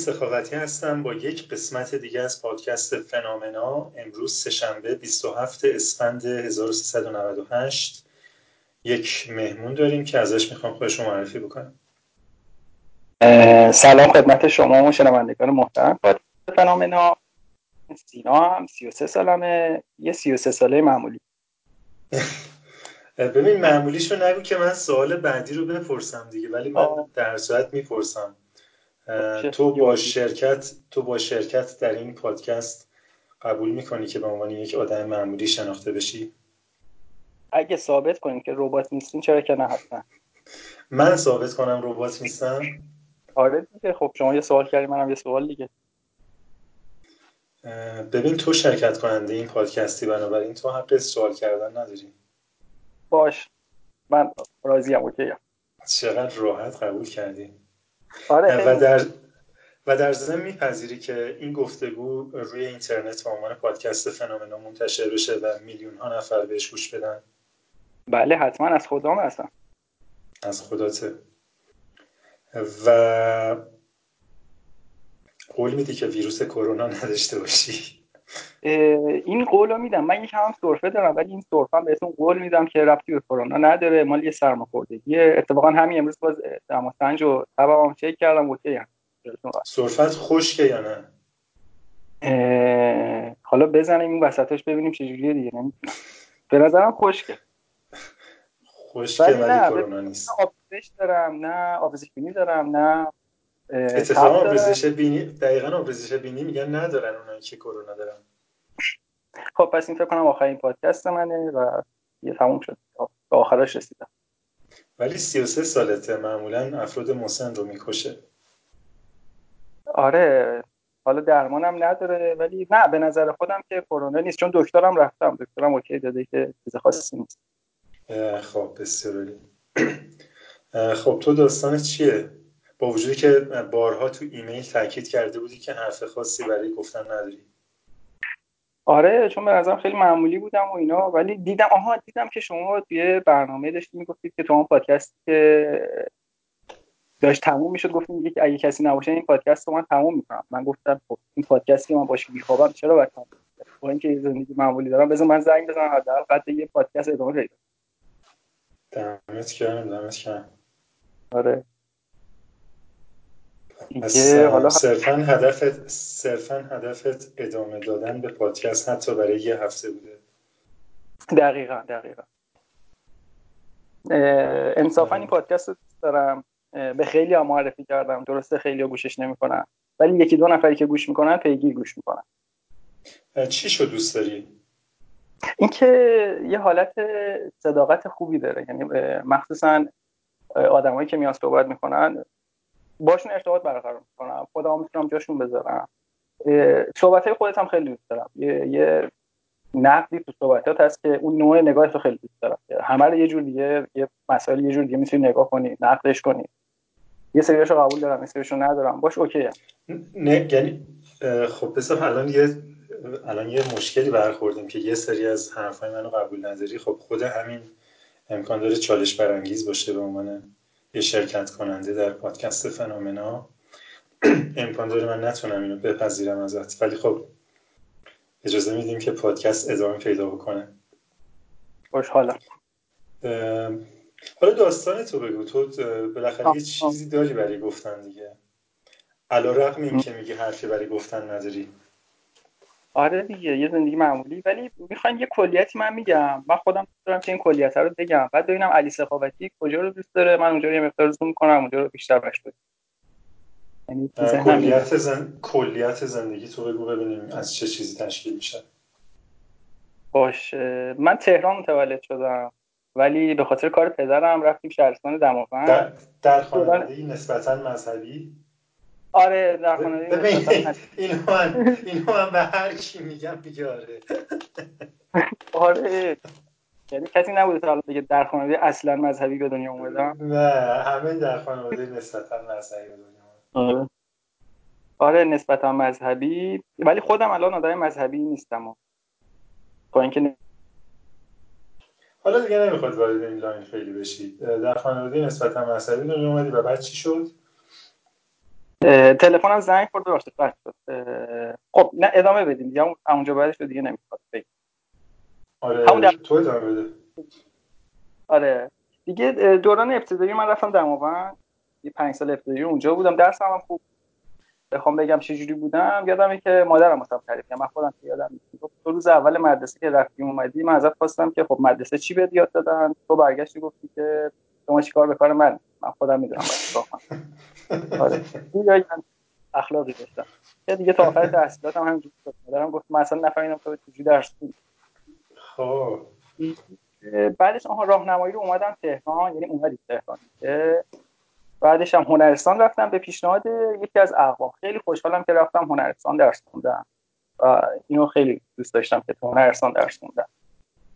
سخاوتی هستم با یک قسمت دیگه از پادکست فنامنا امروز سهشنبه 27 اسفند 1398 یک مهمون داریم که ازش می‌خوام خودش رو معرفی بکنم. سلام خدمت شما و شنوندگان محترم. پادکست فنامنا سینا هم 33 سالمه یه 33 ساله معمولی. ببین معمولیشو نگو که من سوال بعدی رو بپرسم دیگه ولی من در صورت می‌پرسم. تو با شرکت تو با شرکت در این پادکست قبول می‌کنی که به عنوان یک آدم معمولی شناخته بشی؟ اگه ثابت کنیم که ربات نیستین چرا که نه حتما. من ثابت کنم ربات نیستم آره دیگه. خب شما یه سوال کردی منم یه سوال دیگه. ببین تو شرکت کننده این پادکستی بنابراین تو حق سوال کردن نداری. باش. من راضیم اوکی. چقدر راحت قبول کردی؟ آره و در و در ضمن میپذیری که این گفتگو روی اینترنت به عنوان پادکست فنومنا منتشر بشه و میلیون ها نفر بهش گوش بدن. بله حتما از خدام هستم. از خداته. و قول میدی که ویروس کرونا نداشته باشی. این قول رو میدم. من یک هم سرفه دارم ولی این سرفه هم بهتون قول میدم که ربطی به کرونا نداره. مال یه سرماخوردگی. اتفاقا همین امروز باز دماسنج و تبعم چک کردم اوکی هم سرفت خشکه یا نه؟ حالا بزنیم این وسطش ببینیم چجوریه دیگه. نمی‌تونم به نظرم خشکه. خشکه ولی, ولی کرونا نیست. آبزش دارم نه آبزش بینی دارم نه اتفاقا آبریزش بینی دقیقا آبریزش بینی میگن ندارن اونایی که کرونا دارن. خب پس این فکر کنم آخرین پادکست منه و یه تموم شد. به آخرش رسیدم. ولی 33 سالته معمولا افراد مسن رو می‌کشه. آره حالا درمانم نداره ولی نه به نظر خودم که کرونا نیست. چون دکترم رفتم. دکترم اوکی داده که چیز خاصی نیست. خب بسیار خب تو داستانت چیه؟ با وجودی که بارها تو ایمیل تاکید کرده بودی که حرف خاصی برای گفتن نداری. آره چون به نظرم خیلی معمولی بودم و اینا ولی دیدم آها دیدم که شما توی برنامه داشتی می‌گفتید که تو اون پادکست که داشت تموم می‌شد گفتیم اگه کسی نباشه این پادکست رو من تموم می‌کنم. من گفتم خب این پادکست که من باشه میخوابم چرا باید تموم با اینکه زندگی معمولی دارم بذار من زنگ بزنم حداقل قد یه پادکست ادامه پیدا دمت گرم دمت گرم. آره. حالا صرفا هدفت صرفا هدفت ادامه دادن به پادکست حتی برای یه هفته بوده. دقیقا دقیقا. انصافا این پادکست رو دارم. به خیلی ها معرفی کردم. درسته خیلی ها گوشش نمی‌کنن. ولی یکی دو نفری که گوش می‌کنن پیگیر گوش می‌کنن. چی شو دوست داری؟ اینکه یه حالت صداقت خوبی داره. یعنی مخصوصا آدمایی که میان صحبت می‌کنن باشون ارتباط برقرار می‌کنم. خودم می‌تونم جاشون بذارم. صحبت های خودت هم خیلی دوست دارم. یه, یه نقدی تو صحبتات هست که اون نوع نگاه تو خیلی دوست دارم. همه رو یه جور دیگه یه مسائل یه جور دیگه می‌تونی نگاه کنی نقدش کنی. یه سریاشو قبول دارم یه ندارم. باش اوکی نه یعنی خب بذار الان یه الان یه مشکلی برخوردیم که یه سری از حرفای منو قبول نداری. خب خود همین امکان داره چالش برانگیز باشه به عنوان شرکت کننده در پادکست فنومنا. امکان داره من نتونم اینو بپذیرم ازت. ولی خب اجازه میدیم که پادکست ادامه پیدا بکنه. خوشحالم حالا. داستان تو بگو. تو بالاخره یه چیزی داری برای گفتن دیگه. علا رقم این که میگی حرفی برای گفتن نداری. آره دیگه یه زندگی معمولی. ولی می‌خوایم یه کلیتی من میگم. من خودم دارم که این کلیت رو بگم. بعد ببینم علی سخاوتی کجا رو دوست داره. من اونجا یه مقدار زوم کنم اونجا رو بیشتر بش یعنی کلیت, زن... کلیت زندگی تو بگو ببینیم از چه چیزی تشکیل میشه. باشه. من تهران متولد شدم. ولی به خاطر کار پدرم رفتیم شهرستان دماوند. در, در خانواده نسبتا مذهبی. آره در خانواده ببین اینو من اینو من به هر کی میگم میگه آره. آره یعنی کسی نبوده تا حالا بگه در خانواده اصلا مذهبی به دنیا اومدم نه همه در خانواده نسبتا مذهبی به دنیا آره. آره نسبتا مذهبی. ولی خودم الان آدم مذهبی نیستم. با اینکه حالا دیگه نمی‌خواد وارد این لاین خیلی بشی در خانواده نسبتا مذهبی دنیا اومدی و بعد چی شد؟ تلفنم زنگ خورد ببخشید قطع شد خب نه ادامه بدیم. یا اونجا بعدش رو دیگه نمی‌خواد. بگیم آره همون. تو ادامه بده. آره. دیگه دوران ابتدایی من رفتم دماوند. یه پنج سال ابتدایی اونجا بودم. درس هم خوب بخوام بگم چه جوری بودم یادمه که مادرم واسم تعریف کرد من خودم یادم نیست. تو روز اول مدرسه که رفتیم اومدی من ازت خواستم که خب مدرسه چی بهت یاد دادن؟ تو برگشتی گفتی که شما چیکار به کار من؟ من خودم می‌دونم. آره. اخلاقی داشتم. که دیگه تا آخر تحصیلاتم همینجوری شد. مادرم گفت من اصلا نفهمیدم تو چجوری درس خوندی. خب. بعدش آها راهنمایی رو اومدم تهران یعنی اومدی تهران. بعدش هم هنرستان رفتم به پیشنهاد یکی از اقوام. خیلی خوشحالم که رفتم هنرستان درس خوندم. و اینو خیلی دوست داشتم که تو هنرستان درس خوندم.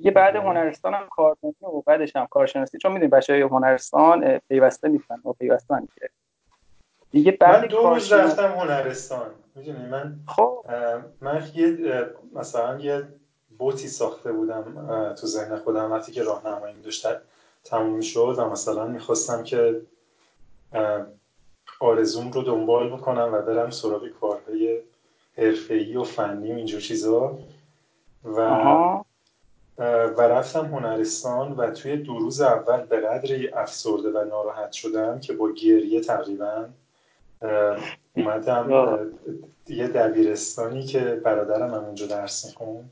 یه بعد هنرستان هم کارمندی و بعدش هم کارشناسی. چون می‌دونی بچه های هنرستان پیوسته نیستن و پیوسته که دیگه بعد من دو روز رفتم هنرستان. می‌دونی من خب. من یه مثلا یه بوتی ساخته بودم تو ذهن خودم. وقتی که راهنمایی داشت تموم شد و مثلا می‌خواستم که آرزوم رو دنبال بکنم و برم سراغ کارهای حرفه‌ای و فنی و اینجور چیزا. و و رفتم هنرستان و توی دو روز اول به قدری افسرده و ناراحت شدم که با گریه تقریبا اومدم یه دبیرستانی که برادرم هم اونجا درس میخون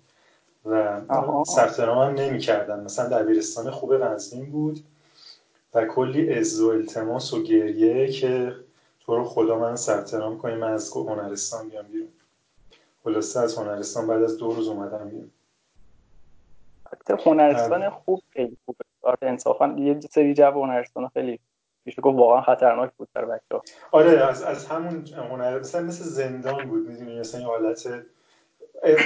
و ثبت هم نمی کردن مثلا دبیرستان خوب قزوین بود و کلی از و التماس و گریه که تو رو خدا من ثبت نام کنی من از هنرستان بیام بیرون. خلاصه از هنرستان بعد از دو روز اومدم بیرون. هنرستان خوب خیلی خوبه. انصافا یه سری جو هنرستان خیلی میشه گفت واقعا خطرناک بود در بچه آره از, از همون هنر مثلا مثل زندان بود می‌دونی مثلا یه حالت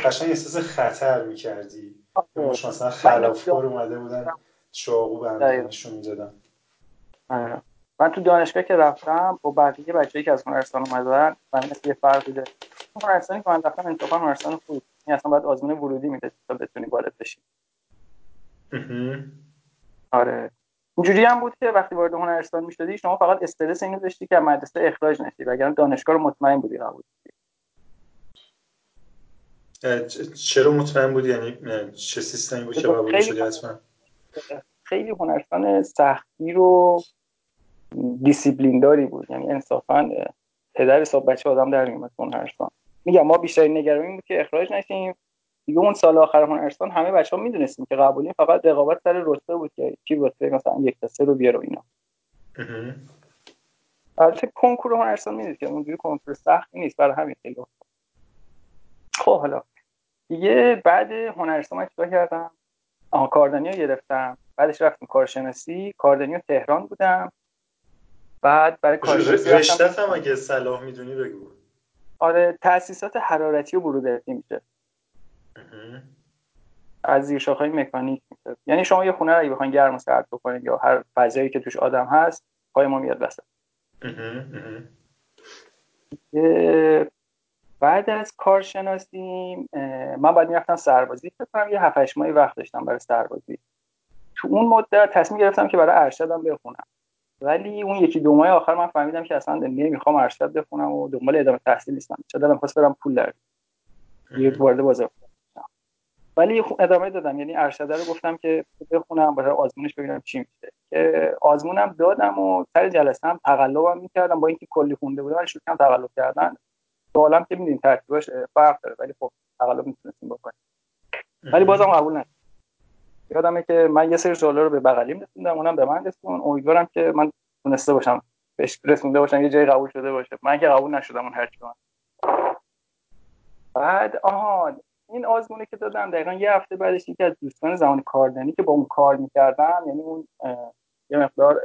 قشنگ احساس خطر می‌کردی. آره. مثلا خلافکار اومده بودن چاقو به نشون می‌دادن. آره. من تو دانشگاه که رفتم با بقیه بچه‌ای که از هنرستان اومدن مثل یه فرقی داره هنرستانی که من رفتم انتخاب هنرستان خوب. این اصلا باید آزمون ورودی میده تا بتونی وارد بشی. آره. اینجوری هم بود که وقتی وارد هنرستان می‌شدی شما فقط استرس اینو داشتی که مدرسه اخراج نشی وگرنه دانشگاه رو مطمئن بودی قبول چرا مطمئن بودی؟ یعنی چه سیستمی بود که قبول شدی حتما؟ خیلی هنرستان سختی و دیسیپلین داری بود. یعنی انصافا پدر صاحب بچه آدم در میومد هنرستان میگم ما بیشترین نگرانی بود که اخراج نشیم. دیگه اون سال آخر هنرستان همه بچه ها می‌دونستیم که قبولی فقط رقابت سر رتبه بود که کی رتبه مثلا یک تا سه رو بیاره اینا. البته کنکور هنرستان می‌دونید که اونجوری کنکور سختی نیست برای همین خیلی خب حالا دیگه بعد هنرستان من چیکار کردم؟ آها کاردانی رو گرفتم. بعدش رفتم کارشناسی. کاردانی تهران بودم. بعد برای کارشناسی رشته هم اگه صلاح می‌دونی بگو. آره تاسیسات حرارتی و برودتی میشه. از زیر های مکانیک میشه. یعنی شما یه خونه رو بخواید گرم و سرد بکنید یا هر فضایی که توش آدم هست پای ما میاد وسط. بعد از کارشناسی من باید می‌رفتم سربازی. فکر کنم یه 7 ماهی وقت داشتم برای سربازی. تو اون مدت تصمیم گرفتم که برای ارشدم بخونم. ولی اون یکی دو ماه آخر من فهمیدم که اصلا نمی‌خوام ارشد بخونم و دنبال ادامه تحصیل نیستم. چه دلم خواست برم پول در یه وارد بازار. ولی ادامه دادم. یعنی ارشد رو گفتم که بخونم برای آزمونش ببینم چی میشه. که آزمونم دادم و سر جلسه هم تقلبم می‌کردم. با اینکه کلی خونده بودم ولی شروع تقلب کردن. سوالم که میدین ترتیبش فرق داره ولی خب تقلب می‌تونستیم بکنیم. ولی بازم قبول نشد یادمه که من یه سری سوالا رو به بغلیم رسوندم اونم به من رسون امیدوارم که من تونسته باشم بهش رسونده باشم یه جایی قبول شده باشه. من که قبول نشدم اون هرچی من. بعد آها این آزمونه که دادم دقیقا یه هفته بعدش یکی از دوستان زمان کاردنی که با اون کار می‌کردم یعنی اون یه مقدار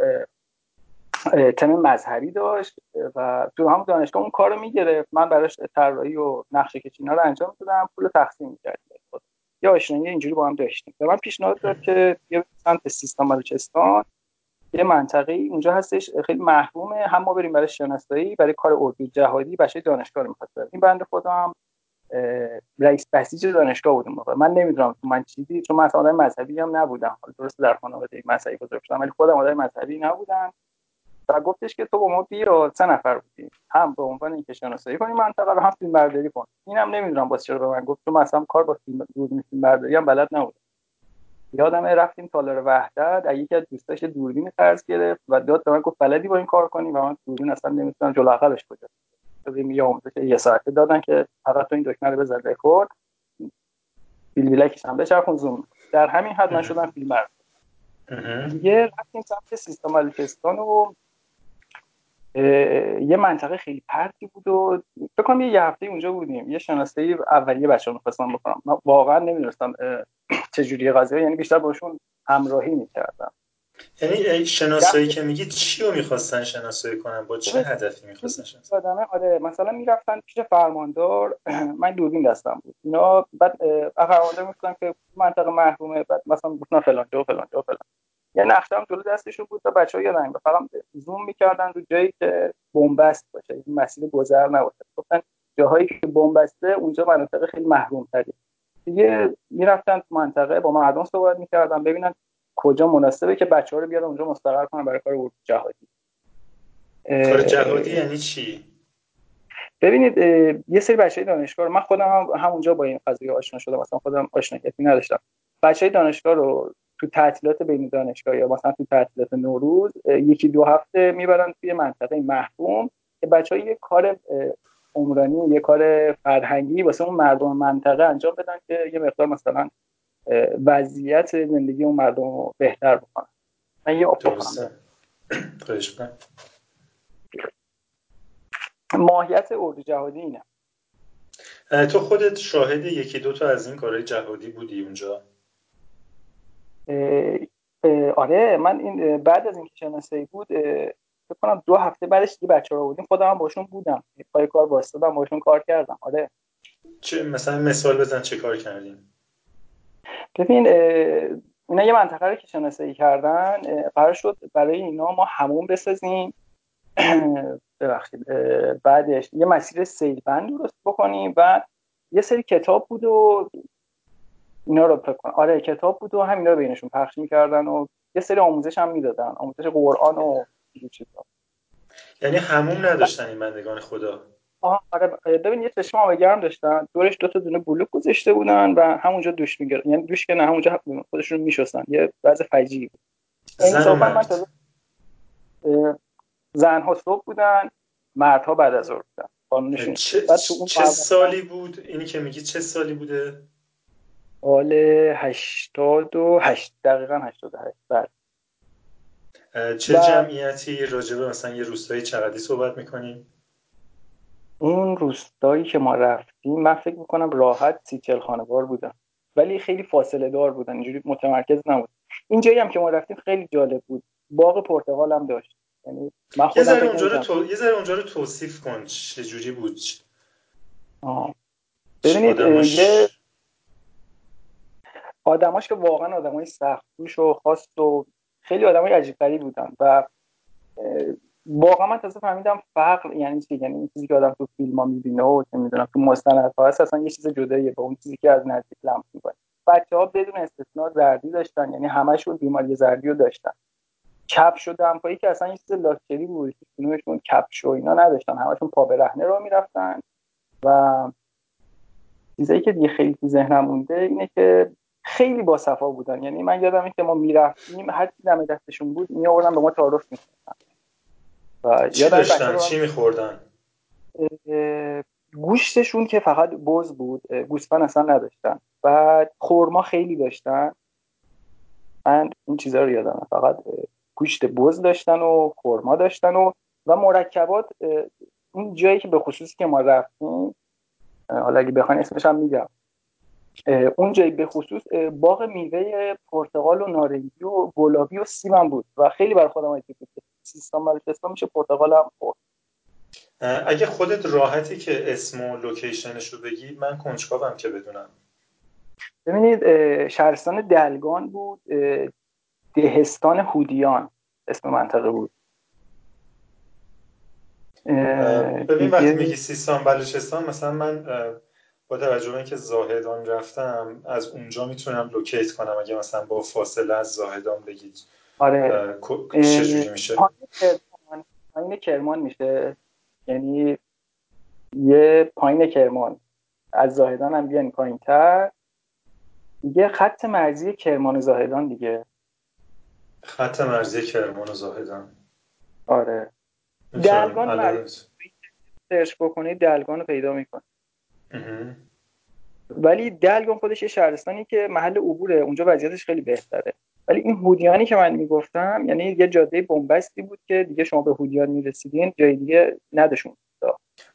تم مذهبی داشت و تو هم دانشگاه اون کارو می‌گرفت. من براش طراحی و نقشه کشی رو انجام دادم پول تقسیم می‌کردیم. یا آشنایی اینجوری با هم داشتیم. به من پیشنهاد داد که یه سمت سیستان بلوچستان یه منطقه اونجا هستش خیلی محرومه. هم ما بریم برای شناسایی برای کار اردو جهادی بچه دانشگاه رو می‌خواد این بنده هم رئیس بسیج دانشگاه بودم موقع. من نمی‌دونم من چیزی چون من آدم مذهبی هم نبودم. درست در خانواده مذهبی بزرگ شدم ولی خودم آدم مذهبی نبودم. و گفتش که تو با ما بیا سه نفر بودیم. هم به عنوان اینکه شناسایی کنی منطقه رو هم فیلم برداری کن. اینم نمی‌دونم باز چرا به من گفت تو مثلا کار با فیلم دوربین فیلم برداری هم بلد نبود یادم رفتیم تالار وحدت یکی از دوستاش دوربین قرض گرفت و داد به من گفت بلدی با این کار کنی؟ و من دوربین اصلا نمی‌تونم جلو عقبش کجا یه آموزش یه ساعته دادن که فقط تو این دکمه رو بزن رکورد. بیل بیلکش هم بچرخون زوم. در همین حد من شدم فیلم دیگه رفتیم سمت سیستم بلوچستان و یه منطقه خیلی پرتی بود و فکر کنم یه هفته اونجا بودیم. یه شناسایی اولیه بچه‌ها می‌خواستم بکنم. من واقعا نمی‌دونستم چجوری قضیه یعنی بیشتر باشون همراهی می‌کردم. یعنی شناسایی که میگی چی رو می‌خواستن شناسایی کنن؟ با چه هدفی می‌خواستن شناسایی آره مثلا می‌رفتن پیش فرماندار من دوربین دستم بود. اینا بعد فرماندار می‌گفتن که منطقه محرومه بعد مثلا گفتن فلان جا فلان جا فلان. یه نقشه هم جلو دستشون بود تا بچه‌ها یادن فقط زوم می‌کردن رو جایی که بنبست باشه این مسیر گذر نباشه. گفتن جاهایی که بنبسته اونجا مناطق خیلی محروم تری دیگه می‌رفتن منطقه با مردم صحبت می‌کردن ببینن کجا مناسبه که بچه ها رو بیارن اونجا مستقر کنن برای کار جهادی. کار جهادی یعنی چی؟ ببینید یه سری بچه دانشگاه رو من خودم هم همونجا با این قضیه آشنا شدم مثلا خودم آشنایی نداشتم. بچه دانشگاه رو تو تعطیلات بین دانشگاه یا مثلا تو تعطیلات نوروز یکی دو هفته می‌برن توی منطقه محروم که بچه ها یه کار عمرانی یه کار فرهنگی واسه اون مردم منطقه انجام بدن که یه مقدار مثلا وضعیت زندگی اون مردم رو بهتر بکنن من یه ماهیت اردو جهادی اینه. تو خودت شاهد یکی دو تا از این کارهای جهادی بودی اونجا؟ آره من این بعد از اینکه شناسایی بود فکر کنم دو هفته بعدش دیگه بچه رو بودیم. خودم هم باشون بودم. پای کار واسطادم باشون کار کردم. آره. چه مثلا مثال بزن چه کار کردیم ببین اینا یه منطقه رو که شناسایی کردن قرار شد برای اینا ما همون بسازیم. ببخشید بعدش یه مسیر سیلبند درست بکنیم و یه سری کتاب بود و اینا رو فکر آره کتاب بود و همینا رو بینشون پخش می‌کردن و یه سری آموزش هم می‌دادن آموزش قرآن و چیزا. یعنی همون نداشتن این بندگان خدا؟ آها آره. ببین یه چشم آب گرم داشتن. دورش دو تا دونه بلوک گذاشته بودن و همونجا دوش می‌گرفتن یعنی دوش که نه همونجا خودشون میشستن. یه وضع فجیعی بود. زن من زنها صبح بودن مردها بعد از ظهر بودن. چه, چه سالی بود؟ اینی که میگی چه سالی بوده؟ سال هشتاد و هشت. دقیقا هشتاد و هشت. بله. چه و... جمعیتی راجبه مثلا یه روستایی چقدی صحبت می‌کنیم؟ اون روستایی که ما رفتیم من فکر می‌کنم راحت سی چل خانوار بودن. ولی خیلی فاصله دار بودن اینجوری متمرکز نبود. این جایی هم که ما رفتیم خیلی جالب بود. باغ پرتقال هم داشت. یعنی من یه ذره اونجا رو تو... یه ذره اونجا رو توصیف کن چه جوری بود. آه. ببینید. یه آدماش که واقعا آدمای سخت و خاص و خیلی آدمای عجیب غریب بودن و واقعا من تازه فهمیدم فقر یعنی چی؟ یعنی این چیزی که آدم تو فیلم ها می‌بینه و چه می‌دونم تو مستندها هست اصلا یه چیز جداییه با اون چیزی که از نزدیک لمس می‌کنه. بچه ها بدون استثنا زردی داشتن یعنی همشون بیماری زردی رو داشتن کفش و دمپایی که اصلا یه چیز لاکچری بود کدومشون کفش و اینا نداشتن. همشون پا برهنه رو می‌رفتن و چیزایی که دیگه خیلی تو ذهنم مونده اینه که خیلی با صفا بودن. یعنی من یادم که ما می‌رفتیم هر چی دم دستشون بود می آوردن به ما تعارف می‌کردن. و چی داشتن؟ چی میخوردن؟ گوشتشون که فقط بز بود گوسفند اصلا نداشتن. و خورما خیلی داشتن. من این چیزا رو یادم فقط گوشت بز داشتن و خورما داشتن و و مرکبات این جایی که به خصوصی که ما رفتیم حالا اگه بخواین اسمش هم میگم. اونجایی به خصوص باغ میوه پرتقال و نارنگی و گلابی و سیب بود و خیلی برای خودم عجیب بود. سیستان بلوچستان میشه پرتقال هم خورد. اگه خودت راحتی که اسم و location ش رو بگی من کنجکاوم که بدونم. ببینید شهرستان دلگان بود دهستان هودیان اسم منطقه بود. ببین وقتی میگی سیستان بلوچستان مثلا من با توجه به اینکه زاهدان رفتم از اونجا می‌تونم locate کنم اگه مثلا با فاصله از زاهدان بگید. آره. چجوری میشه؟ پایین کرمان میشه. یعنی یه پایین کرمان. از زاهدان هم بیان پایین تر دیگه خط مرزی کرمان و زاهدان دیگه. خط مرزی کرمان و زاهدان. آره. دلگان سرچ بکنید دلگان رو پیدا می‌کنه ولی دلگان خودش یه شهرستانی که محل عبوره. اونجا وضعیتش خیلی بهتره. ولی این هودیانی که من می‌گفتم یعنی یه جاده بنبستی بود که دیگه شما به هودیان می‌رسیدین جای دیگه نداشون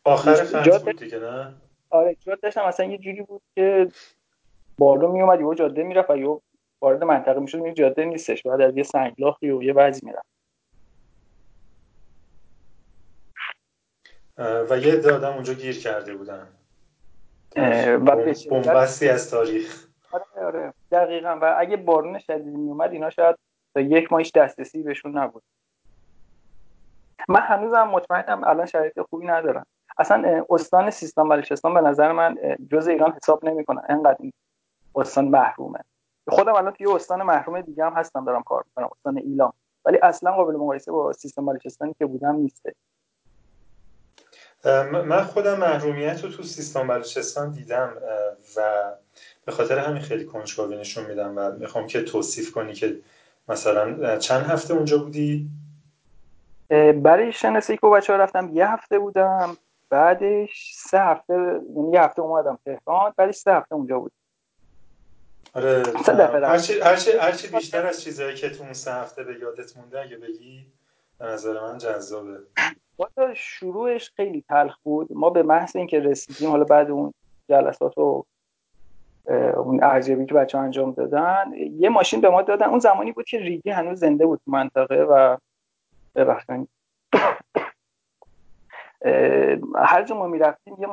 آخر خط بود دیگه نه؟ آره هم اصلا یه جوری بود که بالا میومد یه جاده می‌رفت و یه وارد منطقه می‌شد یه جاده نیستش بعد از یه سنگلاخی و یه وضعی می‌رفت. و یه عده اونجا گیر کرده بودن. و بومبستی از تاریخ. آره آره. دقیقا. و اگه بارون شدیدی میومد اینا شاید تا یک ماهیش دسترسی بهشون نبود. من هنوزم مطمئنم الان شرایط خوبی ندارم اصلا استان سیستان بلوچستان به نظر من جز ایران حساب نمی‌کنه انقدر این استان محرومه. خودم الان توی استان محروم دیگه هم هستم دارم کار می‌کنم استان ایلام. ولی اصلا قابل مقایسه با سیستان بلوچستانی که بودم نیسته من خودم محرومیت رو تو سیستان بلوچستان دیدم و به خاطر همین خیلی کنجکاوی نشون میدم و می‌خوام که توصیف کنی که مثلا چند هفته اونجا بودی؟ برای شناسی که بچه ها رفتم یه هفته بودم بعدش سه هفته یعنی یه هفته اومدم تهران بعدش سه هفته اونجا بود. آره هرچی, هرچی, هرچی بیشتر از چیزهایی که تو اون سه هفته به یادت مونده اگه بگی به نظر من جذابه. شروعش خیلی تلخ بود. ما به محض اینکه رسیدیم حالا بعد اون جلسات و اون ارزیابی که بچه ها انجام دادن یه ماشین به ما دادن. اون زمانی بود که ریگی هنوز زنده بود منطقه و ببخشید. هر جا ما می‌رفتیم یه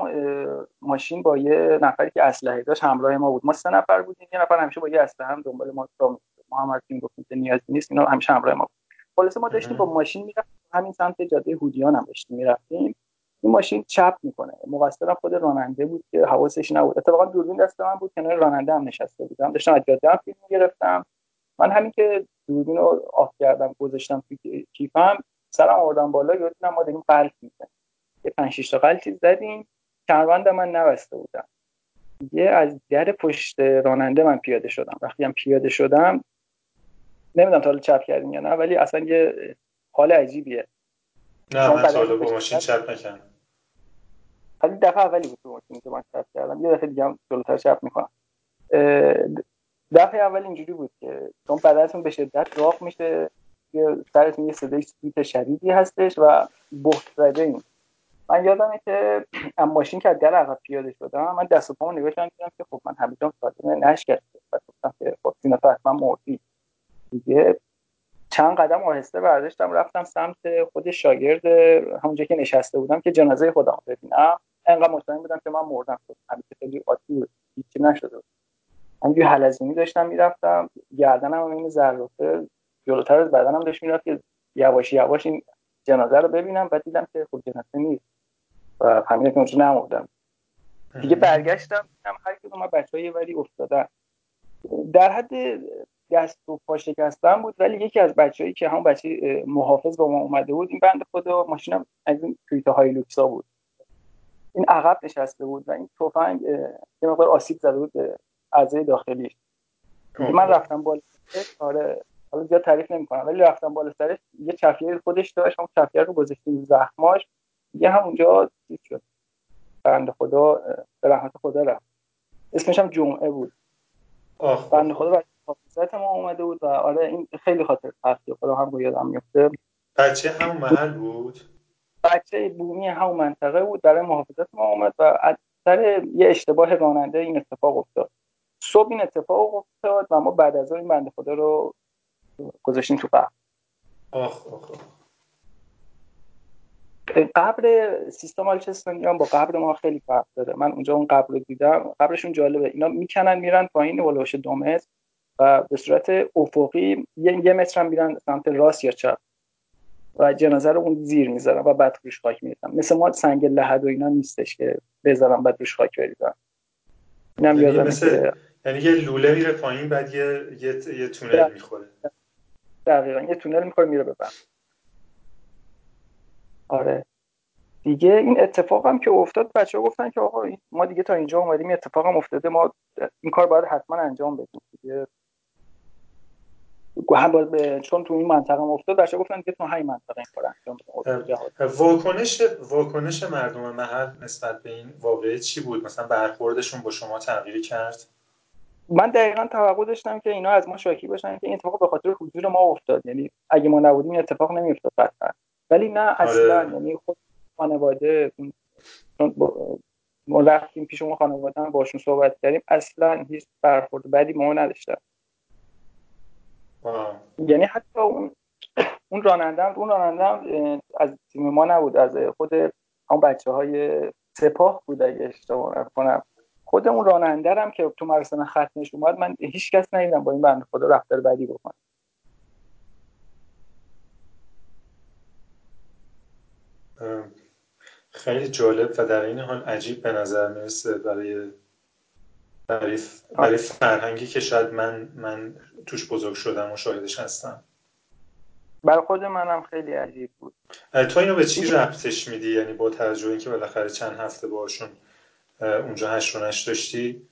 ماشین با یه نفری که اسلحه داشت همراه ما بود. ما سه نفر بودیم. یه نفر همیشه با یه اسلحه هم دنبال ما ما هم تیم گفتیم که نیازی نیست اینا همیشه همراه ما خلاص ما داشتیم با ماشین می‌رفتیم. همین سمت جاده هودیان هم داشتیم می‌رفتیم. این ماشین چپ می‌کنه. مقصرم خود راننده بود که حواسش نبود. اتفاقا دوربین دست من بود کنار راننده هم نشسته بودم. داشتم از جاده هم فیلم گرفتم من همین که دوربین رو آف کردم گذاشتم توی کیفم سرم آوردم بالا یادم ما داریم قلب می‌کنیم یه پنج شیش تا قلطی زدیم. کمربند من نبسته بودم. یه از در پشت راننده من پیاده شدم. وقتی هم پیاده شدم نمی‌دونم تا حالا چپ کردیم یا نه ولی اصلا یه حال عجیبیه. نه من تا با ماشین چپ نکردم. ولی دفعه اولی بود تو که من چپ کردم. یه دفعه دیگه هم جلوتر چپ می‌کنم. دفعه اول اینجوری بود که چون بدنتون به شدت داغ میشه سرتون یه صدای سوت شدیدی هستش و بحت زده این من یادمه که از ماشین که در عقب پیاده شدم من دست و پامو نگاه کردم که خب من جام سالمه نشکسته. و گفتم که خب سینه حتما مردی. دیگه چند قدم آهسته برداشتم رفتم سمت خود شاگرد همونجا که نشسته بودم که جنازه خودم ببینم. انقدر مطمئن بودم که من مردم خب همیشه خیلی عادی هیچی نشده بود. همینجوری حلزونی داشتم می‌رفتم. گردنم این ذراته جلوتر از بدنم داشت می‌رفت که یواش یواش این جنازه رو ببینم. بعد دیدم که خب جنازه نیست. و همین که اونجا نمردم. دیگه برگشتم هر کدوم از بچه‌ها ولی افتادن. در حد دست و پا شکستن بود. ولی یکی از بچه‌هایی که همون بچه محافظ با ما اومده بود این بند خدا ماشینم از این تویتا های لوکسا بود. این عقب نشسته بود و این تفنگ یه مقدار آسیب زده بود به اعضای داخلیش من رفتم بالا آره. حالا زیاد تعریف نمی‌کنم ولی رفتم بالا سرش. یه چفیه خودش داشت اون چفیه رو گذاشتیم زخماش. یه همونجا چیز شد. بند خدا به رحمت خدا رفت. اسمش هم جمعه بود. بند خدا برای حافظت ما اومده بود و آره این خیلی خاطر تلخی خدا هم یادم میفته بچه همون محل بود؟ بچه بومی همون منطقه بود برای محافظت ما اومد و از سر یه اشتباه راننده این اتفاق افتاد. صبح این اتفاق افتاد و ما بعد از این بنده خدا رو گذاشتیم تو قبر. آخ آخ قبر سیستم آلچستانیان با قبر ما خیلی فرق داره. من اونجا اون قبر رو دیدم قبرشون جالبه. اینا می‌کنن میرن پایین ولوش دو متر و به صورت افقی یه, یه متر هم میرن سمت راست یا چپ. و جنازه رو اون زیر می‌ذارن و بعد روش خاک میریزن مثل ما سنگ لحد و اینا نیستش که بذارن بعد روش خاک بریزن اینم یعنی مثل... یعنی یه لوله میره پایین بعد یه, یه... یه تونل می‌خوره. دقیقا. یه تونل می‌خوره میره به آره. دیگه این اتفاق هم که افتاد بچه ها گفتن که آقا ما دیگه تا اینجا اومدیم اتفاق هم افتاده ما این کار باید حتما انجام بدیم. دیگه چون تو این منطقه هم افتاد بچه گفتن که تو همین منطقه این کار انجام بدیم واکنش واکنش مردم محل نسبت به این واقعه چی بود؟ مثلا برخوردشون با شما تغییری کرد؟ من دقیقا توقع داشتم که اینا از ما شاکی باشن که این اتفاق به خاطر حضور ما افتاد. یعنی اگه ما نبودیم این اتفاق نمیافتاد قطعا. ولی نه اصلا. آره. یعنی خود خانواده ما رفتیم پیش اون خانواده هم باشون صحبت کردیم اصلا هیچ برخورد بعدی ما نداشتن. یعنی حتی اون اون راننده اون راننده از تیم ما نبود از خود اون بچه های سپاه بود اگه اشتباه نکنم. خود اون راننده هم که تو مراسم ختمش اومد من هیچ کس ندیدم با این بنده خدا رفتار بعدی بکنه. خیلی جالب و در این حال عجیب به نظر می‌رسه برای برای, برای فرهنگی که شاید من من توش بزرگ شدم و شاهدش هستم. برای خود منم خیلی عجیب بود. تو اینو به چی ربطش میدی؟ یعنی با توجه اینکه بالاخره چند هفته باشون اونجا هشت داشتی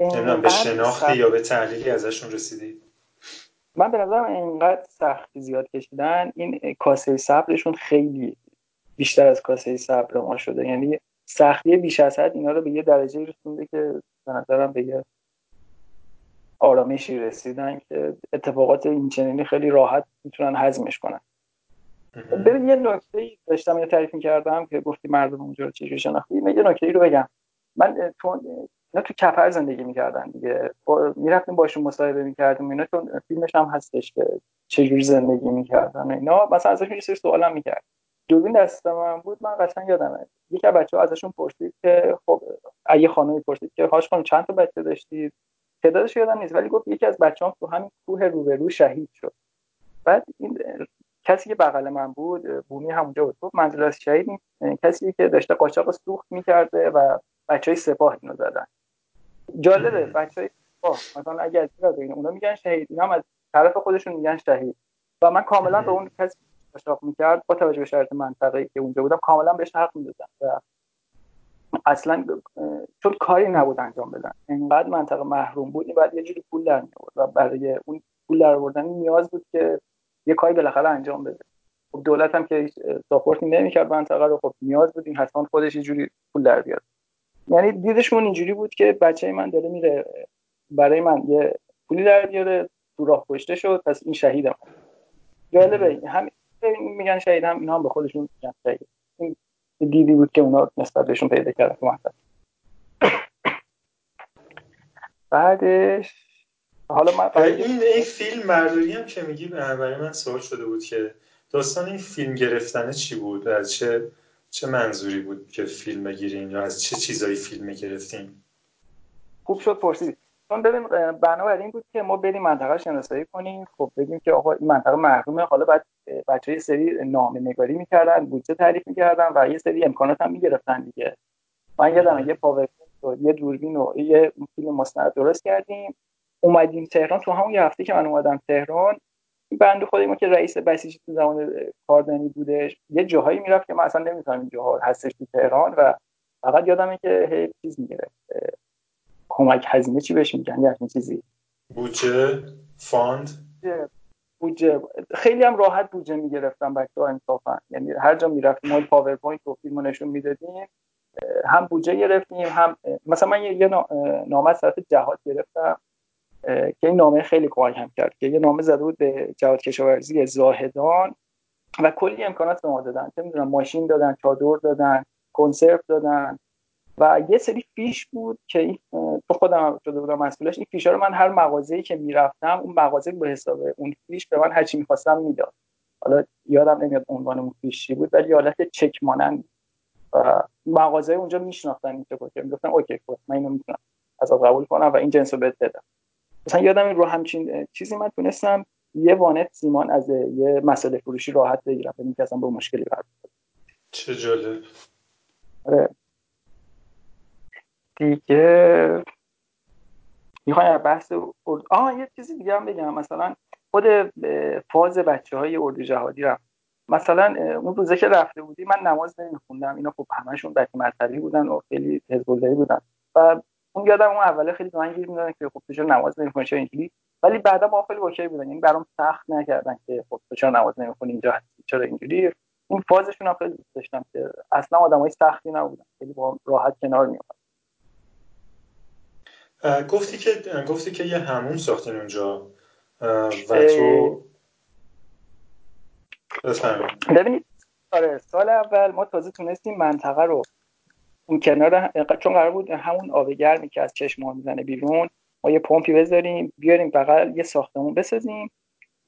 نمی‌دونم به شناختی یا به تحلیلی ازشون رسیدی؟ من به نظرم اینقدر سختی زیاد کشیدن این کاسه صبرشون خیلی بیشتر از کاسه صبر ما شده. یعنی سختی بیش از حد اینا رو به یه درجه رسونده که به نظرم به یه آرامشی رسیدن که اتفاقات این چنینی خیلی راحت می‌تونن هضمش کنن. ببین یه نکته داشتم یه تعریف کردم که گفتی مردم اونجا رو چجوری شناختی. یه نکته ای رو بگم. من تو اینا تو کفر زندگی می‌کردن دیگه. می‌رفتیم باشون مصاحبه می‌کردیم اینا چون فیلمش هم هستش که چجوری زندگی می‌کردن اینا. مثلا ازشون یه سری سوالم می‌کرد. دوربین دست من بود من قشنگ یادمه. یکی از بچه‌ها ازشون پرسید که خب اگه خانمی پرسید که هاش خانم چند تا بچه داشتید تعدادش یادم نیست ولی گفت یکی از بچه‌هام تو همین کوه روبرو شهید شد. بعد این کسی که بغل من بود بومی همونجا بود گفت منظور از شهید کسی که داشته قاچاق سوخت می‌کرده و بچه های سپاه اینو زدن. جالبه بچه های سپاه مثلا اگر از این اونا میگن شهید اینا هم از طرف خودشون میگن شهید. و من کاملا به اون کسی اشتاق می‌کرد با توجه به شرط منطقه که اونجا بودم کاملا بهش حق می‌دادم و اصلا چون کاری نبود انجام بدن. انقدر منطقه محروم بود این بعد یه جوری پول در و برای اون پول در آوردن نیاز بود که یه کاری بالاخره انجام بده. خب دولت هم که ساپورت نمی‌کرد منطقه رو خب نیاز بود این حتما خودش یه جوری پول در بیاد. یعنی دیدشون اینجوری بود که بچه من داره میره برای من یه پولی در بیاره تو راه کشته شد پس این شهیدم جالبه همین میگن شهید هم اینا هم به خودشون میگن شهید این دیدی بود که اونا نسبت بهشون پیدا کردن تو بعدش حالا من این این فیلم برداری هم که میگی برای من سوال شده بود که داستان این فیلم گرفتنه چی بود؟ از چه چه منظوری بود که فیلم بگیریم یا از چه چیزایی فیلم گرفتیم خوب شد پرسید چون ببین بنابراین این بود که ما بریم منطقه شناسایی کنیم. خب بگیم که آقا این منطقه محرومه حالا بعد بچه یه سری نامه نگاری می‌کردن بودجه تعریف می‌کردن و یه سری امکانات هم می‌گرفتن دیگه. من یادم یه پاور یه دوربین و یه فیلم مستند درست کردیم اومدیم تهران. تو همون یه هفته که من اومدم تهران این بنده خودی ما که رئیس بسیجی تو زمان کاردانی بودش یه جاهایی می‌رفت که من اصلا نمی‌تونم این جاها هستش تو تهران و فقط یادمه که هی چیز می‌گرفت کمک هزینه چی بهش میگن؟ یه چیزی. بودجه fund؟ بودجه. خیلی هم راحت بودجه می‌گرفتم بچه ها انصافا. یعنی هر جا می‌رفتیم ما پاورپوینت و فیلم نشون می‌دادیم هم بودجه گرفتیم هم مثلا من یه نامه از طرف جهاد گرفتم که این نامه خیلی کمک هم کرد که یه نامه زده بود به جهاد کشاورزی زاهدان و کلی امکانات به ما دادن. چه می‌دونم ماشین دادن چادر دادن کنسرو دادن. و یه سری فیش بود که این تو خودم شده بودم مسئولش این فیشا رو من هر مغازه‌ای که می‌رفتم اون مغازه به حساب اون فیش به من هرچی می‌خواستم می‌داد. حالا یادم نمیاد عنوان اون فیش چی بود ولی حالت چک مانند و مغازه اونجا میشناختن این که می‌گفتن اوکی خب من اینو می‌تونم از قبول کنم و این جنسو بهت بدم. مثلا یادم رو همچین چیزی من تونستم یه وانت سیمان از یه مسئله فروشی راحت بگیرم ببین که اصلا با مشکلی قرار چه جالب. آره. دیگه می‌خوایم بحث ارد... آه یه چیزی دیگه هم بگم. مثلا خود فاز بچه های اردو جهادی رفت مثلا اون روزه که رفته بودی من نماز نمیخوندم. اینا خب همشون بچه مذهبی بودن و خیلی حزب بودن. و اون یادم اون اوله خیلی من گیر می‌دادن که خب چرا نماز نمی‌خونی؟ چرا اینجوری؟ ولی بعدا با خیلی اوکی بودن. یعنی برام سخت نکردن که خب تو نماز نمی‌خونی؟ اینجا چرا اینجوری؟ این فازشون هم خیلی دوست داشتم که اصلا آدمای سختی نبودن. خیلی با راحت کنار میومدن گفتی که گفتی که یه همون ساختین اونجا. و تو ببینید آره سال اول ما تازه تونستیم منطقه رو اون کنار چون قرار بود همون آب گرمی که از چشم ما می‌زنه بیرون. ما یه پمپی بذاریم بیاریم بغل یه ساختمون بسازیم.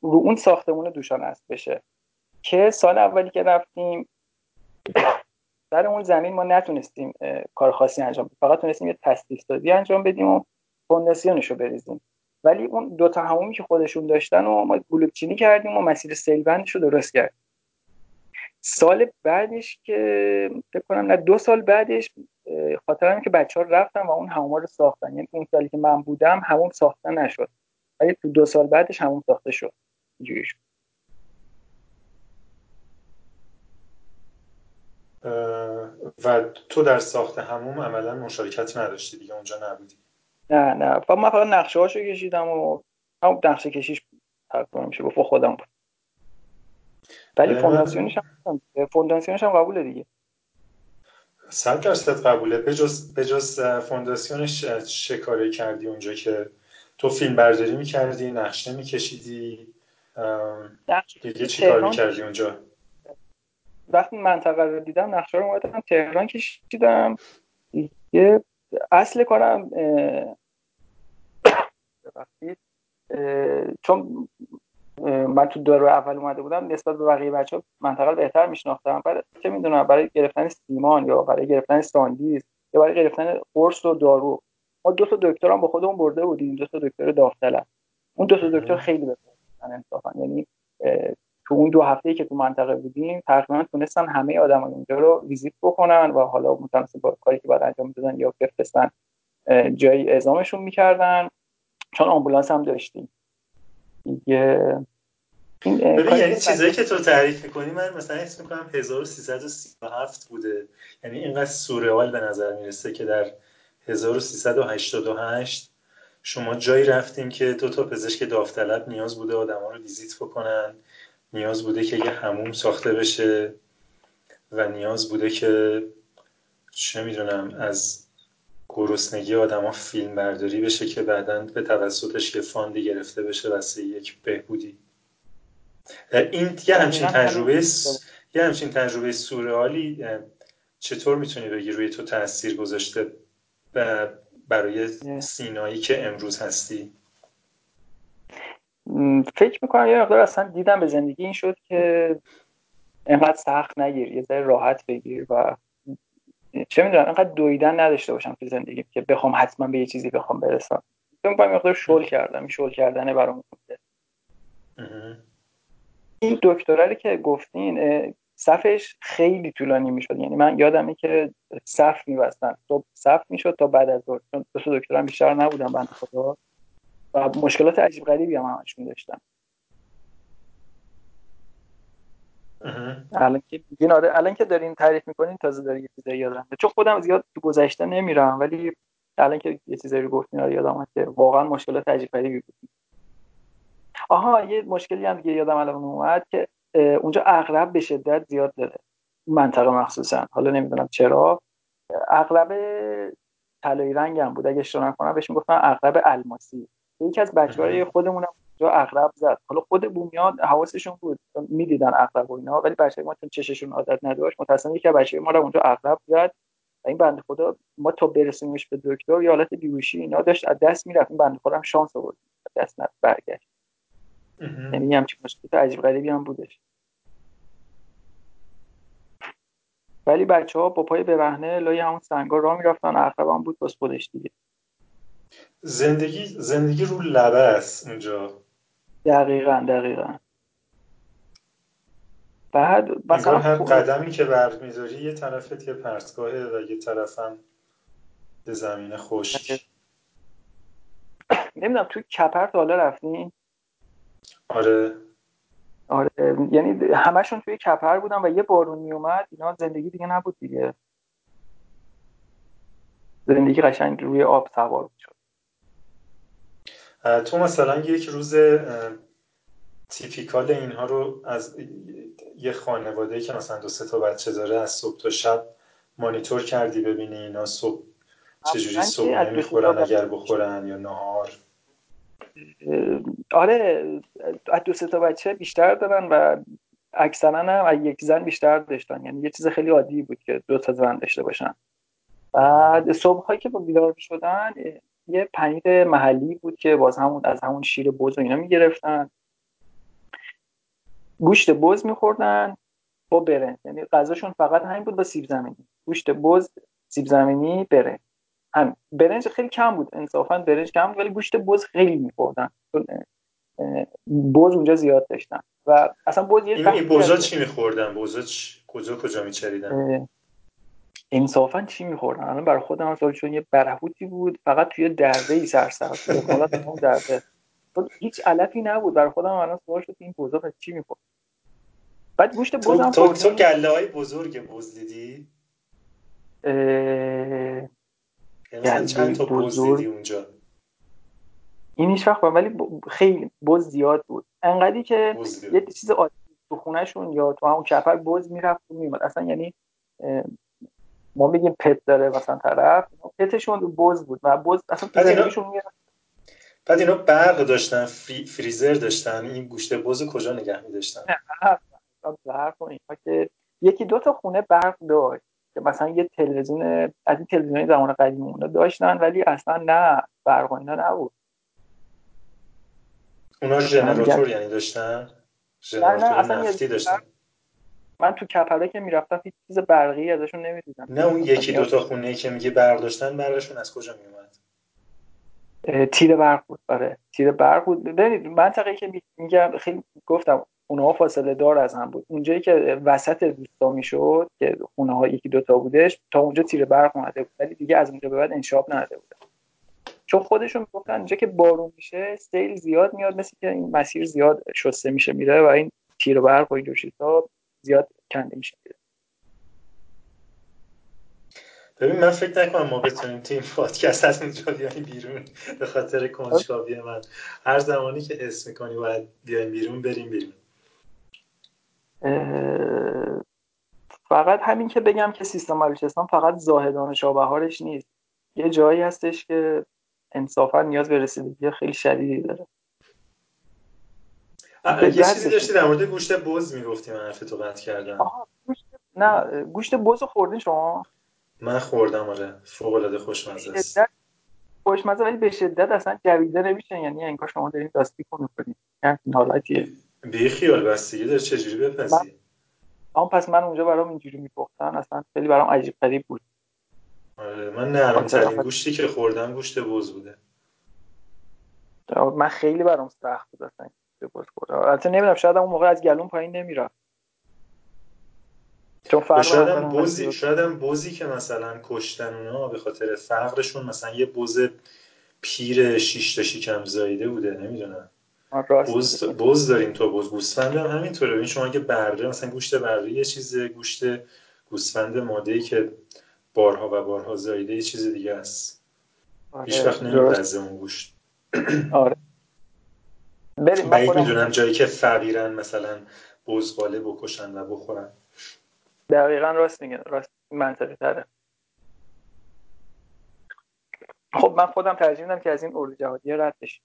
رو اون ساختمون دوشان است بشه. که سال اولی که رفتیم در اون زمین ما نتونستیم کار خاصی انجام بدیم. فقط تونستیم یه تسلیس سازی انجام بدیم و فونداسیونش رو بریزیم. ولی اون دو تا همومی که خودشون داشتن و ما بلوک چینی کردیم و مسیر سیلبندش رو درست کردیم. سال بعدش که فکر کنم نه دو سال بعدش خاطرم که بچه ها رفتن و اون هموما رو ساختن. یعنی اون سالی که من بودم همون ساخته نشد. ولی تو دو سال بعدش همون ساخته شد. اینجوری شد. و تو در ساخت هموم عملا مشارکت نداشتی دیگه اونجا نبودی. نه نه. من فقط نقشه هاشو کشیدم و همون نقشه کشیش تقریبا میشه گفت خودم. بود ولی فونداسیونش هم فونداسیونش هم قبوله دیگه. صد درصد قبوله بجز بجز فونداسیونش چه کاری کردی اونجا که تو فیلم برداری می‌کردی نقشه میکشیدی دیگه چی کار می‌کردی اونجا؟ وقتی منطقه رو دیدم نقشه رو اومدم تهران کشیدم. دیگه اصل کارم چون من تو دور اول اومده بودم نسبت به بقیه بچه ها منطقه بهتر میشناختم. برای چه می‌دونم برای گرفتن سیمان یا برای گرفتن ساندیز یا برای گرفتن قرص و دارو. ما دو تا دکتر هم با خودمون برده بودیم دو تا دکتر داوطلب. اون دو تا دکتر خیلی بهتر انصافا. یعنی تو اون دو هفته که تو منطقه بودیم تقریبا تونستن همه آدم اونجا رو ویزیت بکنن و حالا متناسب با کاری که باید انجام می‌دادن یا بفرستن جایی اعزامشون می‌کردن. چون آمبولانس هم داشتیم. دیگه ببین یعنی چیزایی که تو تعریف می‌کنی من مثلا اسم می‌کنم 1337 بوده. یعنی اینقدر سورئال به نظر می‌رسه که در 1388 شما جایی رفتین که دو تا پزشک داوطلب نیاز بوده آدما رو ویزیت بکنن. نیاز بوده که یه هموم ساخته بشه و نیاز بوده که چه می‌دونم از گرسنگی آدما فیلم برداری بشه که بعدا به توسطش یه فاندی گرفته بشه واسه یک بهبودی. این یه همچین تجربه یه همچین تجربه سورئالی چطور می‌تونی بگی روی تو تاثیر گذاشته برای سینایی که امروز هستی؟ فکر می‌کنم یه مقدار اصلا دیدم به زندگی این شد که اینقدر سخت نگیر یه ذره راحت بگیر و چه می‌دونم اینقدر دویدن نداشته باشم تو زندگی که بخوام حتما به یه چیزی بخوام برسم. فکر می‌کنم مقدار شل کردم شل کردنه برام این دکتره که گفتین صفش خیلی طولانی می‌شد. یعنی من یادمه که صف میبستن صبح صف می‌شد تا بعد از ظهر. چون دو دکترم بیشتر نبودم بنده خدا. و مشکلات عجیب غریبی هم همشون داشتم الان که آره الان که دارین تعریف می‌کنین تازه داری یه چیزایی یادم چون خودم زیاد تو گذشته نمیرم ولی الان که یه چیزایی رو گفتین آره یادم که واقعا مشکلات عجیب غریبی بود. آها یه مشکلی هم دیگه یادم الان اومد که اونجا اغرب به شدت زیاد داره. منطقه مخصوصا. حالا نمی‌دونم چرا. اغرب طلایی رنگ هم بود. اگه اشتباه نکنم بهش می‌گفتن اغرب الماسی. یکی از بچه‌های خودمون اونجا اغرب زد. حالا خود بومیان حواسشون بود. می‌دیدن اغرب و اینا. ولی بچه‌های ما چون چششون عادت نداشت متأسفانه یکی از بچه‌های ما رو اونجا اغرب زد. و این بنده خدا ما تا برسونیمش به دکتر یه حالت بیهوشی اینا داشت از دست می‌رفت. این بنده خدا هم شانس آورد. دست نرفت برگشت. یعنی همچین مشکلات عجیب غریبی هم بودش. ولی بچه ها با پای برهنه لای همون سنگا راه می‌رفتن. عقب هم بود بس خودش دیگه. زندگی زندگی رو لبه است اونجا دقیقا دقیقا. بعد مثلا هر قدمی که برمیداری یه طرفت یه پرتگاهه و یه طرفم به زمین خوش نمی‌دونم تو کپر حالا رفتین آره. آره یعنی همشون توی کپر بودن و یه بارون میومد اینا زندگی دیگه نبود دیگه. زندگی قشنگ روی آب سوار شد. تو مثلا یک روز تیپیکال اینها رو از یه خانواده که مثلا دو سه تا بچه داره از صبح تا شب مانیتور کردی ببینی اینا صبح چجوری صبح می‌خورن اگر بخورن یا نهار؟ آره از دو سه تا بچه بیشتر دارن و اکثرا هم از یک زن بیشتر داشتن. یعنی یه چیز خیلی عادی بود که دو تا زن داشته باشن. بعد صبح هایی که با بیدار شدن یه پنیر محلی بود که باز همون از همون شیر بز و اینا می‌گرفتن. گوشت بز میخوردن با برنج یعنی غذاشون فقط همین بود با سیب زمینی. گوشت بز سیب زمینی برنج هم برنج خیلی کم بود. انصافا برنج کم بود ولی گوشت بز خیلی میخوردن. بز اونجا زیاد داشتن. و اصلا بز یه این بزا چی میخوردن؟ بزا کجا کجا میچریدن؟ انصافا چی میخوردن؟ الان برای خودم سوال چون یه برهوتی بود فقط توی درده ای سرسر اون درده هیچ علفی نبود. برای خودم الان سوال شد این بزا چی می‌خورد. بعد گوشت بز هم تو, تو گله های بزرگ بز دیدی؟ یعنی چند تا بز دیدی اونجا؟ این هیچ وقت ولی خیلی بز زیاد بود. انقدری که یه چیز عادی تو خونهشون یا تو همون کپر بز می‌رفت و میومد. اصلا یعنی ما میگیم پت داره مثلا طرف پتشون بز بود. و بز اصلا می‌رفت بعد اینا برق داشتن فری... فریزر داشتن این گوشت بز کجا نگه می‌داشتن؟ برق که یکی دو تا خونه برق داشت که مثلا یه تلویزیون از این تلویزیون زمان قدیم اونا داشتن ولی اصلا نه برق اینا نبود. اونا ژنراتور یعنی داشتن؟ ژنراتور نفتی داشتن؟ من تو کپره که می‌رفتم هیچ چیز برقی ازشون نمی‌دیدم. نه اون یکی دوتا خونه که میگه برق داشتن برقشون از کجا میومد تیر برق بود آره. تیر برق بود. ببینید منطقه که میگم خیلی گفتم اونها فاصله دار از هم بود. اونجایی که وسط روستا می‌شد که خونه ها یکی دوتا بودش تا اونجا تیر برق اومده بود. ولی دیگه از اونجا به بعد انشاب نده بودن چون خودشون می‌گفتن اونجا که بارون میشه سیل زیاد میاد مثل که این مسیر زیاد شسته میشه میره و این تیر برق و این چیزها زیاد کنده میشه. ببین من فکر نکنم ما بتونیم تیم پادکست از اینجا بیایم بیرون به خاطر کنجکاوی من. هر زمانی که حس می‌کنی باید بیایم بیرون بریم بیرون. فقط همین که بگم که سیستم بلوچستان فقط زاهدان شابهارش نیست. یه جایی هستش که انصافا نیاز به رسیدگی خیلی شدیدی داره. یه چیزی داشتی در مورد گوشت بز می‌گفتی من حرفتو قطع کردم. نه گوشت بز خوردین شما؟ من خوردم آره. فوق العاده خوشمزه است. خوشمزه ولی به شدت اصلا جویده نمیشه. یعنی انگار شما دارین داستی کنید یعنی حالتیه. بی خیال بستگی داره چجوری بپزی. اما پس من اونجا برام اینجوری میپختن اصلا خیلی برام عجیب غریب بود. آره من نرم ترین گوشتی که خوردم گوشت بز بوده. من خیلی برام سخت بود اصلا. بز خوردم البته نمی‌دونم شاید اون موقع از گلون پایین نمی‌رفت. چون فرق شاید هم بوزی شاید هم بوزی که مثلا کشتن اونا به خاطر فقرشون مثلا یه بوز پیر شیش تا شکم زایده بوده نمی‌دونم. بوز بوز داریم تو بوز. گوسفند هم همینطوره. ببین شما اگه بره مثلا گوشت بره یه چیز گوشت گوسفند ماده ای که بارها و بارها زایده یه چیز دیگه است. آره هیچ وقت نمیپزه اون گوشت. آره. بریم من می‌دونم جایی که فقیرن مثلا بزغاله بکشن و بخورن. دقیقا راست میگن راست منطقی تره. خب من خودم ترجیح میدم که از این اردو جهادی رد بشیم.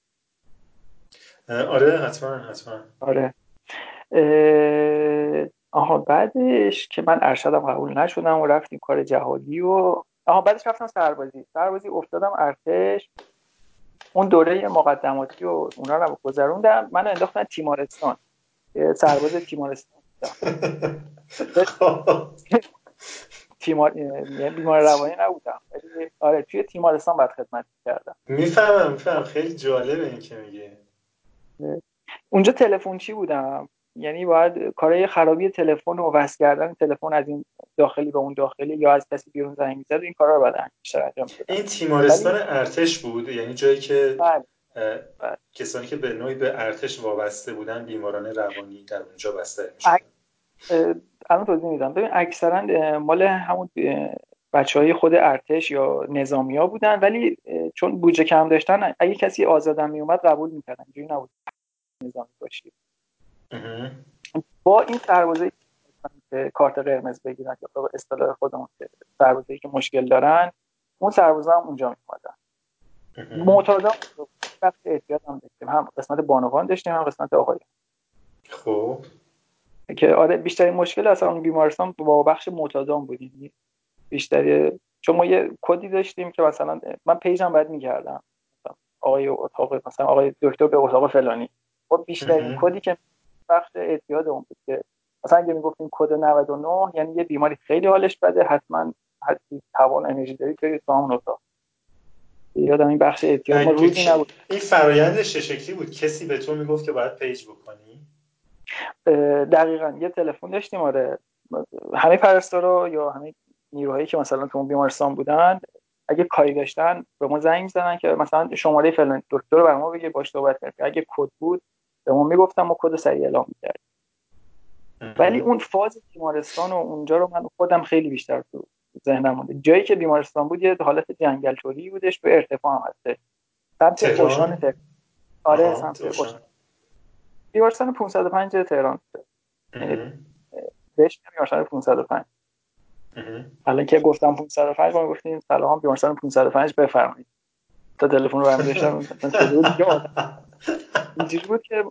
آره حتما حتما. آره. آها بعدش که من ارشدم قبول نشدم و رفتیم کار جهادی و آها بعدش رفتم سربازی. سربازی افتادم ارتش. اون دوره مقدماتی و اونا رو گذروندم. من انداختن تیمارستان. سرباز تیمارستان. تیمار یعنی بیمار روانی نبودم. آره توی تیمارستان بعد خدمت کردم می‌فهمم می‌فهمم. خیلی جالبه این که میگه اونجا تلفن چی بودم؟ یعنی باید کارهای خرابی تلفن و وصل کردن تلفن از این داخلی به اون داخلی یا از کسی بیرون زنگ می‌زد این کارا رو بعد انجام این تیمارستان. ارتش بود؟ یعنی جایی که بله. کسانی که به نوعی به ارتش وابسته بودن بیماران روانی در اونجا بستری میشن الان توضیح میدم. ببین اکثرا مال همون بچه های خود ارتش یا نظامی ها بودن ولی چون بودجه کم داشتن اگه کسی آزادم میومد قبول می‌کردن. اینجوری نبود. نظامی باشی. با این سربازه کارت قرمز بگیرن یا اصطلاح خودمون سربازه که مشکل دارن اون سربازا هم اونجا میومدن معتادا وقت احتیاط هم داشتیم. هم قسمت بانوان داشتیم هم قسمت آقای خب. که آره بیشترین مشکل اصلا اون بیمارستان با بخش معتادان بودیم یعنی بیشتری چون ما یه کدی داشتیم که مثلا من page م باید می‌کردم. آقای اتاق مثلا آقای دکتر به اتاق فلانی. خب بیشترین کدی که بخش اعتیاد اون بود که مثلا اگه می‌گفتیم کد 99 یعنی یه بیماری خیلی حالش بده حتما حتی توان انرژی داری برید تو همون اتاق. یادم این بخش اعتیاد ما روزی نبود. این فرایندش چه شکلی بود؟ کسی به تو می‌گفت که باید page بکنی؟ دقیقا. یه تلفن داشتیم آره. همه پرستارا یا همه نیروهایی که مثلا تو اون بیمارستان بودن اگه کاری داشتن به ما زنگ زدن که مثلا شماره فلان دکتر رو ما بگه باش صحبت کرد. اگه کد بود به ما می‌گفتم ما کد سریع اعلام می‌کرد ولی اون فاز بیمارستان و اونجا رو من خودم خیلی بیشتر تو ذهنم مونده. جایی که بیمارستان بود یه حالت جنگل توری بودش به ارتفاع هم هسته. سمت تهران؟ آره سمت اوشان. بیمارستان 505 تهران بهش بیمارستان 505 الان که گفتم 505 ما گفتیم سلام بیمارستان 505 بفرمایید. تا تلفن رو برمی داشتم اینجوری بود که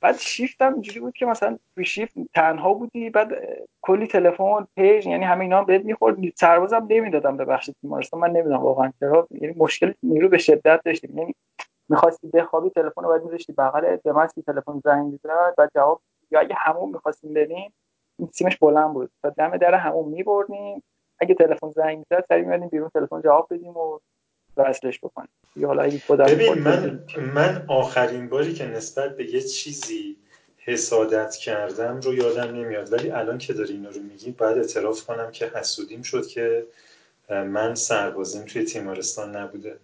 بعد شیفت هم اینجوری بود که مثلا توی شیفت تنها بودی بعد کلی تلفن پیج یعنی همه اینا بهت می‌خورد. سربازم نمی‌دادم به بخش بیمارستان. من نمی‌دونم واقعا چرا. یعنی مشکل نیرو به شدت داشتیم. یعنی می‌خواستی بخوابی تلفن رو باید میذاشتی بغل به من تلفن زنگ می‌زد. بعد جواب یا اگه همون می‌خواستیم بریم این سیمش بلند بود. تا دم در همون میبردیم. اگه تلفن زنگ می‌زد سری میادیم بیرون تلفن جواب بدیم و وصلش بکنیم. یا حالا اگه ببین من من آخرین باری که نسبت به یه چیزی حسادت کردم رو یادم نمیاد. ولی الان که داری اینو رو میگی باید اعتراف کنم که حسودیم شد که من سربازیم توی تیمارستان نبوده.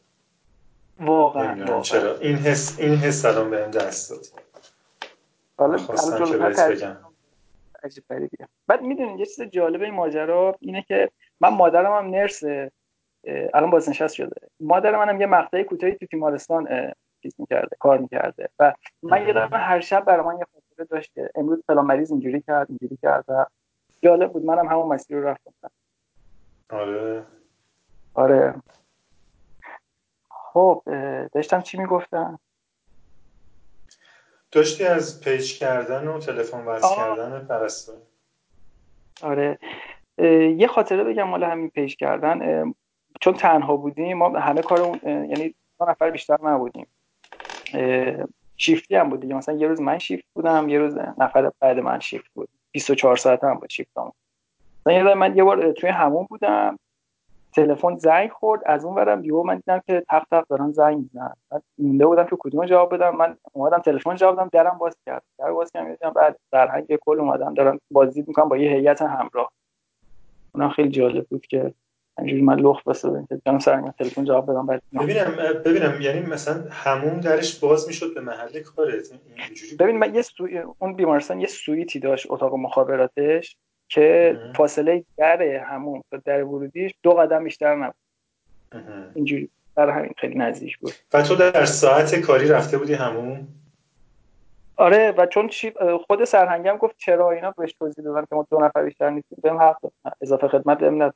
واقعا, واقعا. چرا. این حس این حس الان بهم دست داد. حالا خواستم که بهت بگم. بعد می‌دونید یه چیز جالب این ماجرا اینه که من مادرم هم نرسه الان بازنشست شده. مادر منم یه مقطعی کوتاهی تو تیمارستان چیز می‌کرده کار می‌کرده. و من یادم هر شب برای من یه خاطره داشت که امروز فلان مریض اینجوری کرد اینجوری کرد و جالب بود. منم همون مسیر رو رفتم. آره. آره. خب داشتم چی می‌گفتم؟ داشتی از page کردن و تلفن وصل کردن پرستار. آره. یه خاطره بگم مال همین page کردن. چون تنها بودیم ما همه کارمون یعنی دو نفر بیشتر نبودیم. شیفتی هم بود دیگه. مثلا یه روز من شیفت بودم یه روز نفر بعد من شیفت بود. 24 ساعت هم بود شیفت هم. مثلا من یه بار توی همون بودم تلفن زنگ خورد. از اون ورم یهو من دیدم که تق تق دارن زنگ می‌زنن. من مونده بودم که کدوم جواب بدم. من اومدم تلفن جواب دادم درم باز کرد. در باز کردم بعد فرهنگ کل اومدم دارن بازی می‌کنم با یه هیئت همراه. اونم خیلی جالب بود که اینجوری من لخت که جان سرنگ تلفن جواب بدم بعد ببینم ببینم یعنی مثلا همون درش باز می‌شد به محل کارت؟ اینجوری ببین من یه سوی اون بیمارستان یه سویتی داشت اتاق مخابراتش که فاصله در همون تا در ورودیش دو قدم بیشتر نبود. اینجوری در همین خیلی نزدیک بود. و تو در ساعت کاری رفته بودی همون؟ آره و چون خود سرهنگم گفت چرا اینا بهش توضیح دادم که ما دو نفر بیشتر نیستیم بهم حق اضافه خدمت بهم نداد.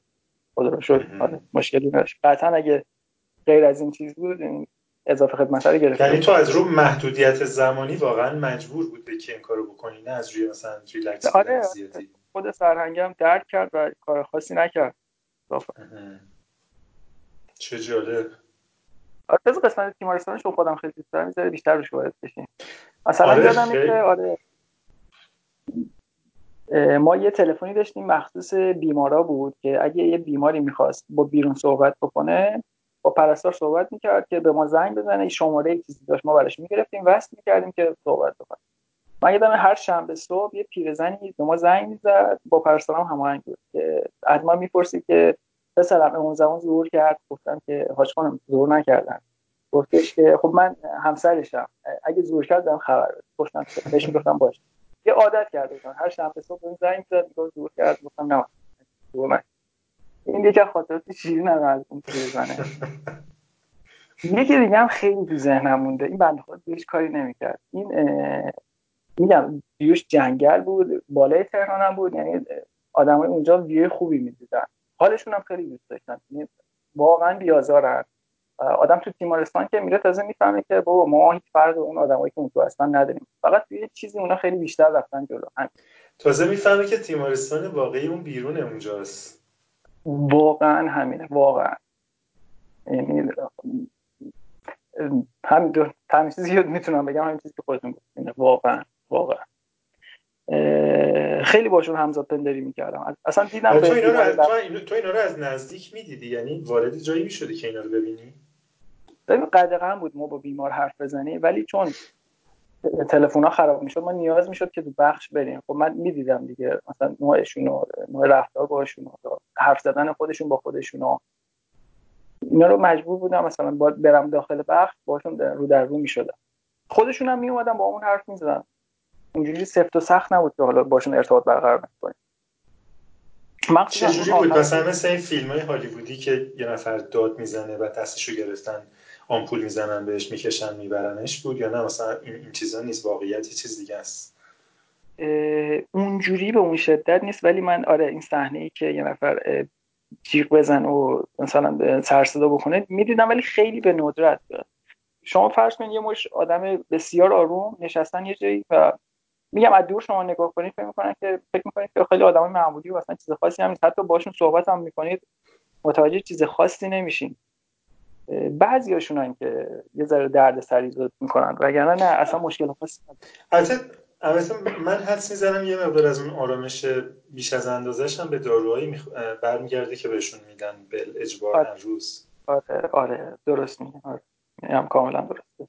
خدا رو شد آره مشکلی نداشت. قطعا اگه غیر از این چیز بود این اضافه خدمت رو گرفت یعنی تو از رو محدودیت زمانی واقعا مجبور بودی که این کارو بکنی نه از روی مثلا ریلکس آره خود سرهنگم درک کرد و کار خاصی نکرد. چه جالب. آره از قسمت تیمارستانش رو خودم خیلی دوست دارم. بیشتر روش باید بشین مثلا آره یادم که آره. ما یه تلفنی داشتیم مخصوص بیمارا بود که اگه یه بیماری می‌خواست با بیرون صحبت بکنه با پرستار صحبت می‌کرد که به ما زنگ بزنه شماره چیزی داشت ما براش می‌گرفتیم وصل می‌کردیم که صحبت بکنه. من یادم هر شنبه صبح یه پیرزنی به ما زنگ می‌زد با پرستارم هماهنگ بود که از ما می‌پرسید که پسرم اون زمان ظهور کرد؟ گفتم که حاج خانم ظهور نکردن. گفتش که خب من همسرشم اگه زور کرد دارم گفتم بهش گفتم باش یه عادت کرده بودم. هر شنبه صبح اون زنگ زد می‌گفت زور کرد. گفتم نه. من. این دیگه خاطرات شیرین از اون زنه یکی دیگه هم خیلی تو ذهنم مونده. این بنده خدا هیچ کاری نمی‌کرد. این میگم ویوش جنگل بود. بالای تهران هم بود. یعنی آدمای اونجا ویو خوبی می‌دیدن. حالشون هم خیلی دوست داشتن. یعنی واقعا بیازارن آدم تو تیمارستان که میره تازه می‌فهمه که بابا ما هیچ فرق اون آدمایی که اون تو هستن نداریم. فقط توی چیزی اونا خیلی بیشتر رفتن جلو. تازه می‌فهمه که تیمارستان واقعی اون بیرون اونجاست. واقعا همینه. واقعا. یعنی همین دو همین چیزی می‌تونم بگم همین چیزی که خودتون گفتین واقعا. واقعا. خیلی باشون همزاد پندری می‌کردم. اصلا دیدم تو اینا, رو از, تو اینا رو از نزدیک می‌دیدی؟ یعنی وارد جایی می‌شدی که اینا رو ببینی؟ ببین قدغن بود ما با بیمار حرف بزنیم ولی چون تلفن ها خراب می‌شد ما نیاز می‌شد که تو بخش بریم. خب من می‌دیدم دیگه مثلا نوعشون و نوع رفتار باشون حرف زدن خودشون با خودشون اینا رو مجبور بودم مثلا باید برم داخل بخش باشون رو در رو می‌شدم. خودشون هم میومدن با اون حرف می‌زدن. اونجوری سفت و سخت نبود که حالا باشون ارتباط برقرار کنیم چجوری بود؟ مثلا مثل این فیلم های هالیوودی که یه نفر داد می‌زنه و دستشو گرفتن آمپول می‌زنن بهش می‌کشن میبرنش بود یا نه؟ مثلا این, این چیزا نیست واقعیت یه چیز دیگه است. اونجوری به اون شدت نیست ولی من آره این صحنه ای که یه نفر جیغ بزن و مثلا سرصدا بکنه می‌دیدم ولی خیلی به ندرت شما فرض کنید یه مش آدم بسیار آروم نشستن یه جایی و میگم از دور شما نگاه کنید فکر می‌کنن که فکر می‌کنید که خیلی آدمای معمولی و اصلا چیز خاصی هم حتی باشون صحبت هم می‌کنید متوجه چیز خاصی نمیشین. بعضیاشونن که یه ذره درد سری زود می‌کنن وگرنه نه اصلا مشکل خاصی البته من حدس می‌زنم یه مقدار از اون آرامش بیش از اندازش هم به داروهایی میخ... برمیگرده که بهشون میدن به اجبار آره. روز آره آره درست میگم آره. هم کاملا درسته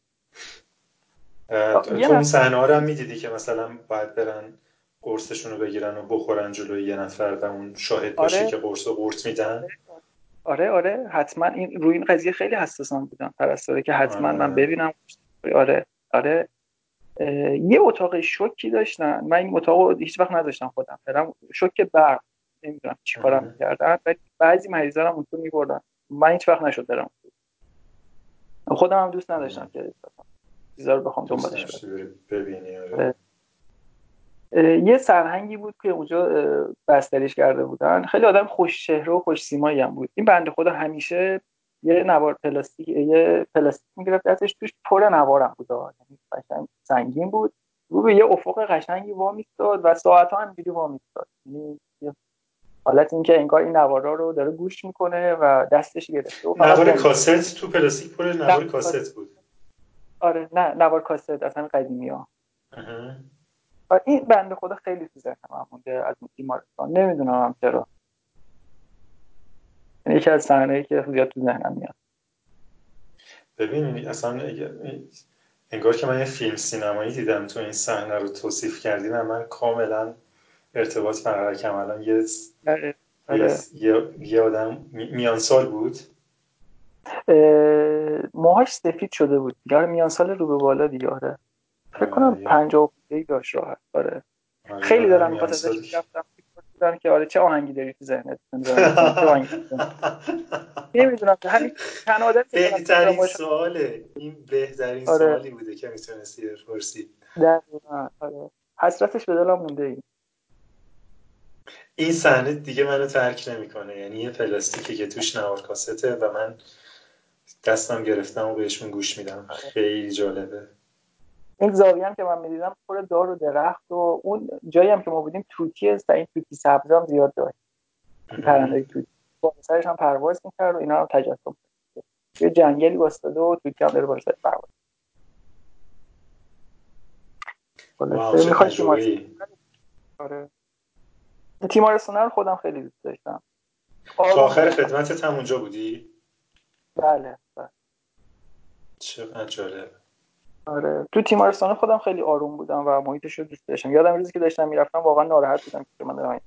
تو اون صحنه ها هم می‌دیدی که مثلا باید برن قرصشون رو بگیرن و بخورن جلوی یه نفر و اون شاهد باشه آره. که قرص و قرص میدن آره آره حتما این روی این قضیه خیلی حساسان بودم پرستاره که حتما آره. من ببینم. آره آره. یه اتاق شوکی داشتن. من این اتاق هیچ وقت نداشتم خودم. برم شوک برق. نمی‌دونم چیکارم می‌کردن. بعضی مریضا هم اونجا میبردن. من هیچ وقت نشد برم. خودم هم دوست نداشتم که چیزا رو بخوام دنبالش ببینی آره. یه سرهنگی بود که اونجا بستریش کرده بودن. خیلی آدم خوش چهره و خوش سیمایی هم بود. این بنده خدا همیشه یه نوار پلاستیک یه پلاستیک می‌گرفت دستش توش پر نوارم بود. یعنی قشنگ سنگین بود. رو به یه افق قشنگی وا میستاد و ساعت ها هم وا میستاد یعنی حالت اینکه انگار این نوارا رو داره گوش می‌کنه و دستش گرفته نوار کاست تو پلاستیک پر نوار کاست بود. آره نه نوار کاست از همین قدیمی ها و این بنده خدا خیلی تو ذهن مونده از اون بیمارستان. نمی‌دونم هم چرا یعنی یکی از صحنه که زیاد تو ذهنم میاد. ببین اصلا انگار که من یه فیلم سینمایی دیدم تو این صحنه رو توصیف کردی و من کاملا ارتباط برقرار کردم. الان یه آره، آره. یه یه آدم میان سال بود؟ موهاش سفید شده بود. دیگه میان سال رو به بالا دیگه فکر کنم 50 ای داشت راحت. آره. آره، خیلی دارم می‌خواد یعنی ازش می‌گفتم که آره چه آهنگی داری تو ذهنت؟ نمی‌دونم همین تنادت بهترین سواله. این بهترین آره. سوالی بوده که می‌تونستی بپرسی. آره. حسرتش به دلم مونده این این صحنه دیگه منو ترک نمی‌کنه. یعنی یه پلاستیکی که توش نوار کاسته و من دستم گرفتم و بهشون گوش میدم. آره. خیلی جالبه. این زاویه هم که من می‌دیدم پر دار و درخت و اون جایی هم که ما بودیم توتی است این توتی سبز هم زیاد داشت پرنده توتی. با سرش هم پرواز می‌کرد و اینا هم تجسم یه جنگلی واسطه و توتی هم داره بالا سرش پرواز. آره. تیمارستان رو خودم خیلی دوست داشتم. تا آخر خدمتت هم اونجا بودی؟ بله بله. چقدر جالب. آره. تو تیمارستان خودم خیلی آروم بودم و محیطش رو دوست داشتم. یادم روزی که داشتم می‌رفتم واقعا ناراحت بودم که من دارم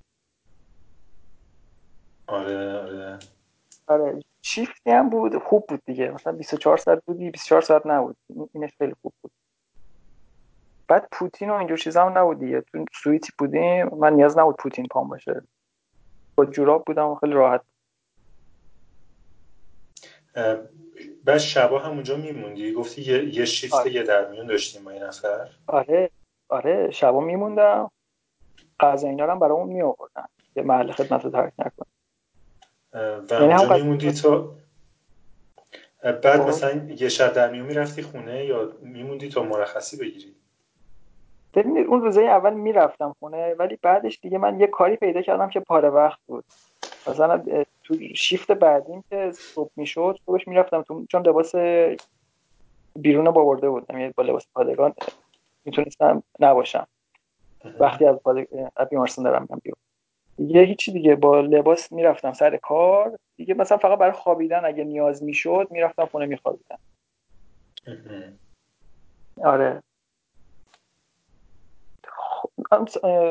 آره آره. آره. شیفتی هم بود خوب بود دیگه. مثلا 24 ساعت بودی 24 ساعت نبود. اینش خیلی خوب بود. بعد پوتین و اینجور چیزا هم نبود دیگه. تو سویتی بودیم. من نیاز نبود پوتین پام باشه. با جوراب بودم و خیلی راحت. بعد شبا همونجا میموندی؟ گفتی یه, یه شیفت آره. یه درمیون داشتیم با این نفر؟ آره آره شبا میموندم. غذا اینا هم برامون می آوردن یه محل خدمت رو ترک نکن و یعنی اونجا میموندی تا بعد خب. مثلا یه شب در میون می‌رفتی خونه یا میموندی تا مرخصی بگیری؟ ببینید اون روزه اول می‌رفتم خونه ولی بعدش دیگه من یه کاری پیدا کردم که پاره وقت بود. مثلا تو شیفت بعدیم که صبح می‌شد صبحش می‌رفتم تو چون لباس بیرون باورده بودم یعنی با لباس پادگان می‌تونستم نباشم. وقتی از بیمارستان دارم میرم بیرون. یه هیچی دیگه با لباس می‌رفتم سر کار. دیگه مثلا فقط برای خوابیدن اگه نیاز می‌شد می‌رفتم خونه میخوابیدم. آره.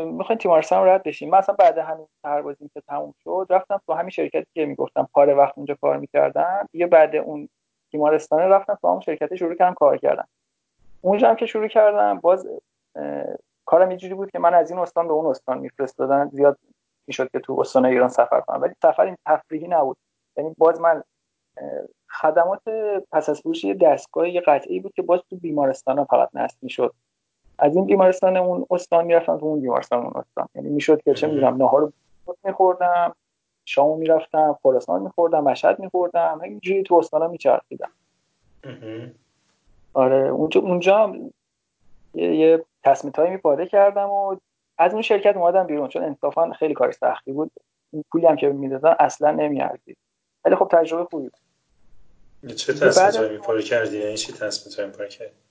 می‌خوایم تیمارستان رد بشیم. من اصلا بعد همین پروازیم که تموم شد رفتم تو همین شرکتی که می‌گفتم پاره وقت اونجا کار می‌کردم یه بعد اون تیمارستان رفتم تو همون شرکت شروع کردم کار کردم اونجا هم که شروع کردم باز کارم اینجوری بود که من از این استان به اون استان میفرستادن. زیاد می‌شد که تو استان ایران سفر کنم. ولی سفر این تفریحی نبود. یعنی باز من خدمات پس از فروش دستگاه یه قطعی بود که باز تو بیمارستان ها فقط نصب می‌شد. از این بیمارستان اون استان می‌رفتم تو اون بیمارستان اون استان. یعنی می‌شد که چه می‌دونم نهار رو میخوردم شامو می‌رفتم خراسان میخوردم مشهد میخوردم اینجوری تو استانا میچرخیدم. آره اونجا اونجا یه, یه تصمیت هایی میپاره کردم و از اون شرکت اومدم بیرون چون انصافا خیلی کار سختی بود. این پولی هم که می‌دادن اصلا نمیارزید. ولی خب تجربه خوبی بود. چه تصمیت هایی میپاره کردی؟ یعنی چی تصمیت هایی میپاره کردی؟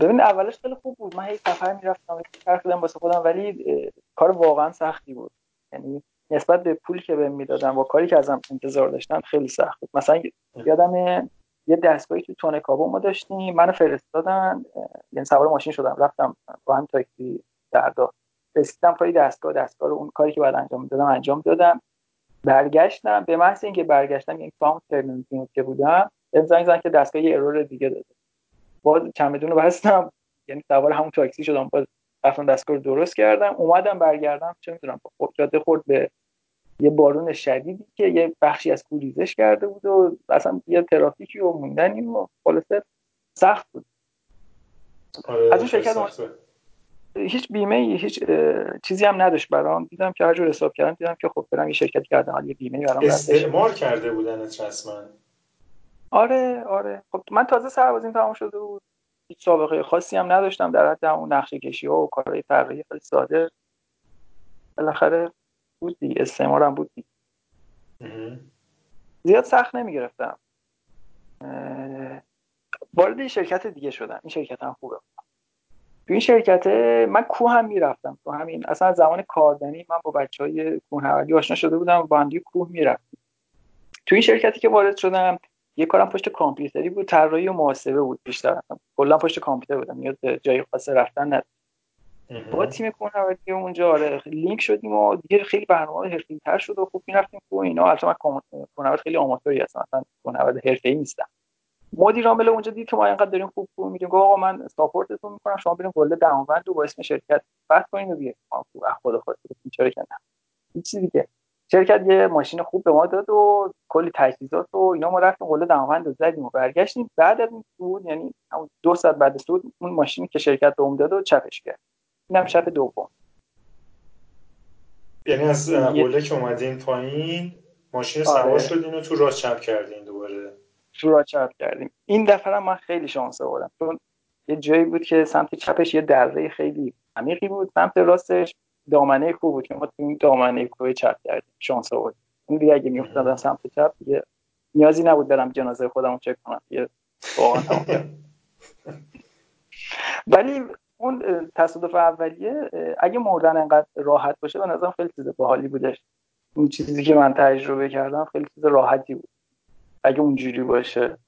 ببین اولش خیلی خوب بود. من هی سفر می‌رفتم چرخیدم واسه خودم ولی کار واقعا سختی بود. یعنی نسبت به پول که بهم می‌دادن با کاری که ازم انتظار داشتن خیلی سخت بود. مثلا یادم یه دستگاهی تو تونه کابو ما داشتیم منو فرستادن یعنی سوار ماشین شدم. رفتم با هم تاکسی دردا رسیدم پای دستگاه دستگاه رو اون کاری که باید انجام دادم انجام دادم. برگشتم. به محض اینکه برگشتم یعنی تو ترمینال که بودم زنگ زنگ که دستگاه یه ارور دیگه داده. باز چمدون رو بستم. یعنی سوار همون تاکسی شدم. باز رفتم دستگاه رو درست کردم. اومدم برگردم. چه می‌دونم جاده خورد به یه بارون شدیدی که یه بخشی از کوریزش کرده بود و اصلا یه ترافیکی و موندنی و خلاصه سخت بود. آره از اون شرکت هیچ بیمه هیچ چیزی هم نداشت برام. دیدم که هر جور حساب کردم دیدم که خب برم یه شرکت کردم. یه بیمه برام استعمار کرده بودن رسما آره آره. خب من تازه سربازیم تمام شده بود. هیچ سابقه خاصی هم نداشتم در حد اون نقشه کشی ها و کارهای طراحی خیلی ساده. بالاخره بود دیگه. استعمارم بود دیگه. زیاد سخت نمی گرفتم وارد شرکت دیگه شدم. این شرکت هم خوبه. تو این شرکت من کوه هم می‌رفتم. تو همین اصلا زمان کاردنی من با بچه های کوهنوردی آشنا شده بودم با هم کوه می‌رفتم تو این شرکتی که وارد شدم یه کارم پشت کامپیوتری بود طراحی و محاسبه بود بیشتر. کلا پشت کامپیوتر بودم نیاز جای خاص رفتن نداشت با تیم کوهنوردی اونجا آره لینک شدیم و دیگه خیلی برنامه حرفه‌ای شد و خوب می‌رفتیم کو اینا. البته من کوهنورد خیلی آماتوری هستم مثلا کوهنورد حرفه‌ای نیستم. مدیر عامل اونجا دید که ما اینقدر داریم خوب خوب میریم گفت آقا من ساپورتتون می‌کنم شما بریم کل دهانوند رو با اسم شرکت فتح کنین و بیاین خدا خودتون چرا که نه. هیچ دیگه شرکت یه ماشین خوب به ما داد و کلی تجهیزات و اینا ما رفتیم قله دماوند رو زدیم و برگشتیم. بعد از این سود یعنی دو ساعت بعد سود اون ماشینی که شرکت به داد و چپش کرد. اینم شب دوم. یعنی از قله که اومدین پایین ماشین آره. سوار شدین و تو راه چپ کردین دوباره. تو راه چپ کردیم. این دفعه من خیلی شانس آوردم. چون یه جایی بود که سمت چپش یه دره خیلی عمیقی بود سمت راستش. دامنه خوب بود که ما تو این دامنه کوه چپ کردیم شانس آورد اون دیگه اگه میافتادم سمت چپ دیگه نیازی نبود برم جنازه خودم چک کنم. یه واقعا ولی اون تصادف اولیه اگه مردن انقدر راحت باشه به نظرم خیلی چیز باحالی بودش. اون چیزی که من تجربه کردم خیلی چیز راحتی بود. اگه اونجوری باشه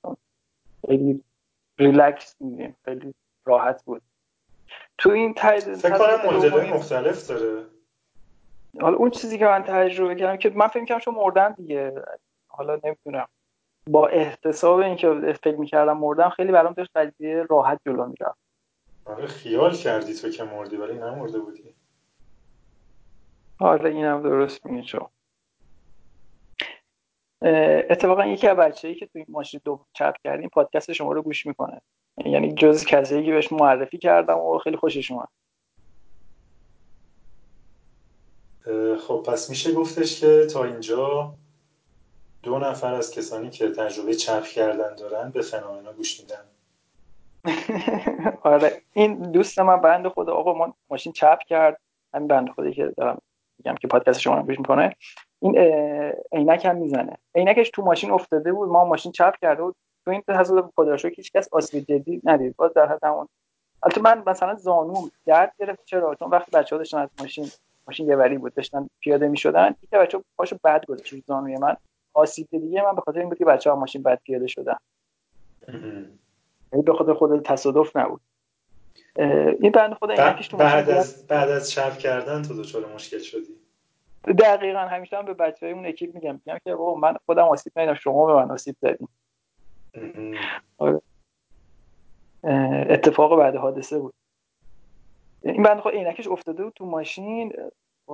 خیلی ریلکس میدیم خیلی راحت بود. تو این تاید فکر کنم مختلف داره. حالا اون چیزی که من تجربه کردم که من فکر کردم چون مردن دیگه حالا نمی‌دونم. با احتساب اینکه فکر می‌کردم مردم خیلی برام داشت قضیه راحت جلو می‌رفت. آره خیال کردی تو که مردی ولی نمرده بودی. آره اینم درست میگی چون. اتفاقا یکی از بچه‌ای که توی ماشین دو چپ کردیم پادکست شما رو گوش می‌کنه. یعنی جز کسایی که بهش معرفی کردم و خیلی خوشش اومد. خب پس میشه گفتش که تا اینجا دو نفر از کسانی که تجربه چپ کردن دارن به فنامنا گوش میدن. آره این دوست من بند خدا آقا ما ماشین چپ کرد. همین بند خودی که دارم میگم که پادکست شما رو گوش می‌کنه. این عینک هم می‌زنه. عینکش تو ماشین افتاده بود ما ماشین چپ کرده بود. تو این تصادف خدا که هیچ کس آسیب جدی ندید. باز در حد همون. البته من مثلا زانوم درد گرفت. چرا؟ چون وقتی بچه‌ها داشتن از ماشین ماشین یه وری بود داشتن پیاده می‌شدن یک بچه پاشو بد گذاشت زانوی من. آسیب دیگه من به خاطر این بود که بچه‌ها ماشین بد پیاده شدن. یعنی به خاطر خود تصادف نبود. این بند خدا عینکش تو بعد از بعد از چپ کردن تو دچار مشکل شدی؟ دقیقا همیشه هم به بچه اون اکیپ میگم. میگم که بابا من خودم آسیب ندیدم شما به من آسیب زدین آره. اتفاق بعد حادثه بود. این بند خود عینکش افتاده بود تو ماشین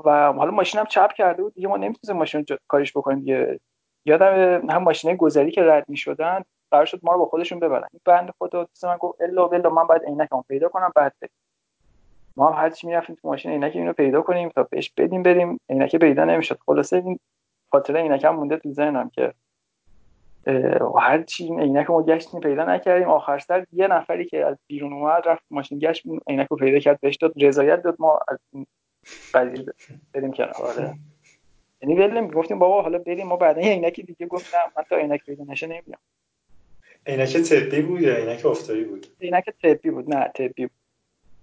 و حالا ماشین هم چپ کرده بود. دیگه ما نمی‌تونیم ماشین کارش بکنیم دیگه. یادم هم ماشینه گذری که رد می‌شدن قرار شد ما رو با خودشون ببرن. این بند خدا من گفت الا بلا من باید عینکمو پیدا کنم بعد ما هم هرچی می‌رفتیم تو ماشین عینک اینو پیدا کنیم تا بهش بدیم بریم. عینک پیدا نمی‌شد. خلاصه این خاطره عینک هم مونده تو ذهنم که هر چی عینک ما گشتیم پیدا نکردیم. آخر سر یه نفری که از بیرون اومد رفت ماشین گشت عینک رو پیدا کرد بهش داد رضایت داد ما از این قضیه بریم کنار. آره. یعنی ولم گفتیم بابا حالا بریم. ما بعدا عینک دیگه گفتم. من تا عینک پیدا نشه نمیام عینک طبی بود یا عینک افتایی بود؟ عینک طبی بود. نه طبی بود.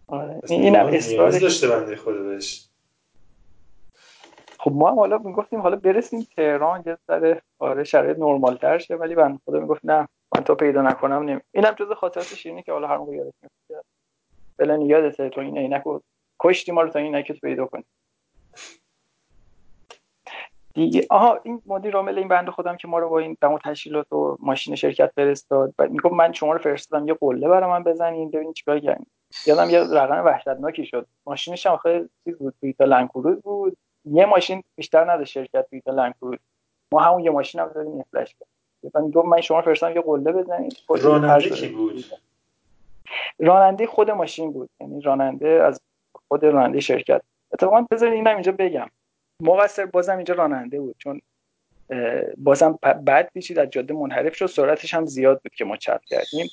آره. اینم اصرارش داشته بنده خدا بهش. خب ما هم حالا می‌گفتیم حالا برسیم تهران یه سر آره شرایط نرمال تر شه ولی بنده خدا می‌گفت نه من تا پیدا نکنم نمی اینم جز خاطرات شیرینی که حالا هر موقع یادت میاد. بلن یادته تو این عینک کشتی ما رو تا این عینک پیدا کنی دیگه آها این مدیر عامل این بنده خودم که ما رو با این دم تشکیلات و ماشین شرکت فرستاد و می‌گفت من شما رو فرستادم یه قله برای من بزنین چیکار کردین. یادم یه رقم وحشتناکی شد. ماشینش هم خیلی چیز بود تویتا لنکروز بود. یه ماشین بیشتر نداشت شرکت تویتا لنکروز ما همون یه ماشین هم دادیم فلش کرد گفت من شما فرستادم یه قله بزنید راننده کی بود؟ راننده خود ماشین بود. یعنی راننده از خود راننده شرکت. اتفاقا بذارید اینم اینجا بگم. مقصر بازم اینجا راننده بود چون بازم بعد پیچید از جاده منحرف شد سرعتش هم زیاد بود که ما چپ کردیم.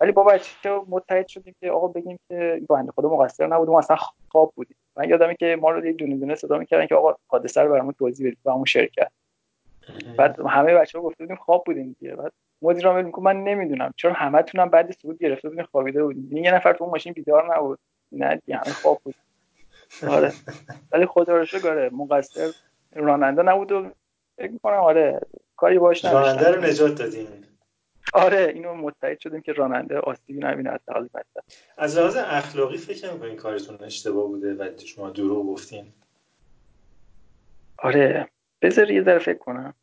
ولی با بچه متحد شدیم که آقا بگیم که بنده خدا مقصر نبود ما اصلا خواب بودیم من یادمه که ما رو یه دونه دونه صدا می‌کردن که آقا حادثه رو برامون توضیح بدید با همون شرکت. بعد همه بچه ها گفته بودیم خواب بودیم دیگه. بعد مدیر عامل میگه من نمی‌دونم چون همه تونم بعد سعود گرفته بودیم خوابیده بودیم. یه نفر تو اون ماشین بیدار نبود. نه دیگه همه خواب بود. آره. ولی خدا رو شکر مقصر راننده نبود و فکر می‌کنم آره کاری باش راننده رو نجات دادیم. آره اینو متحد شدیم که راننده آسیبی نبینه از حال از لحاظ اخلاقی فکر این کارتون اشتباه بوده و شما دروغ گفتین؟ آره بذار یه ذره فکر کنم.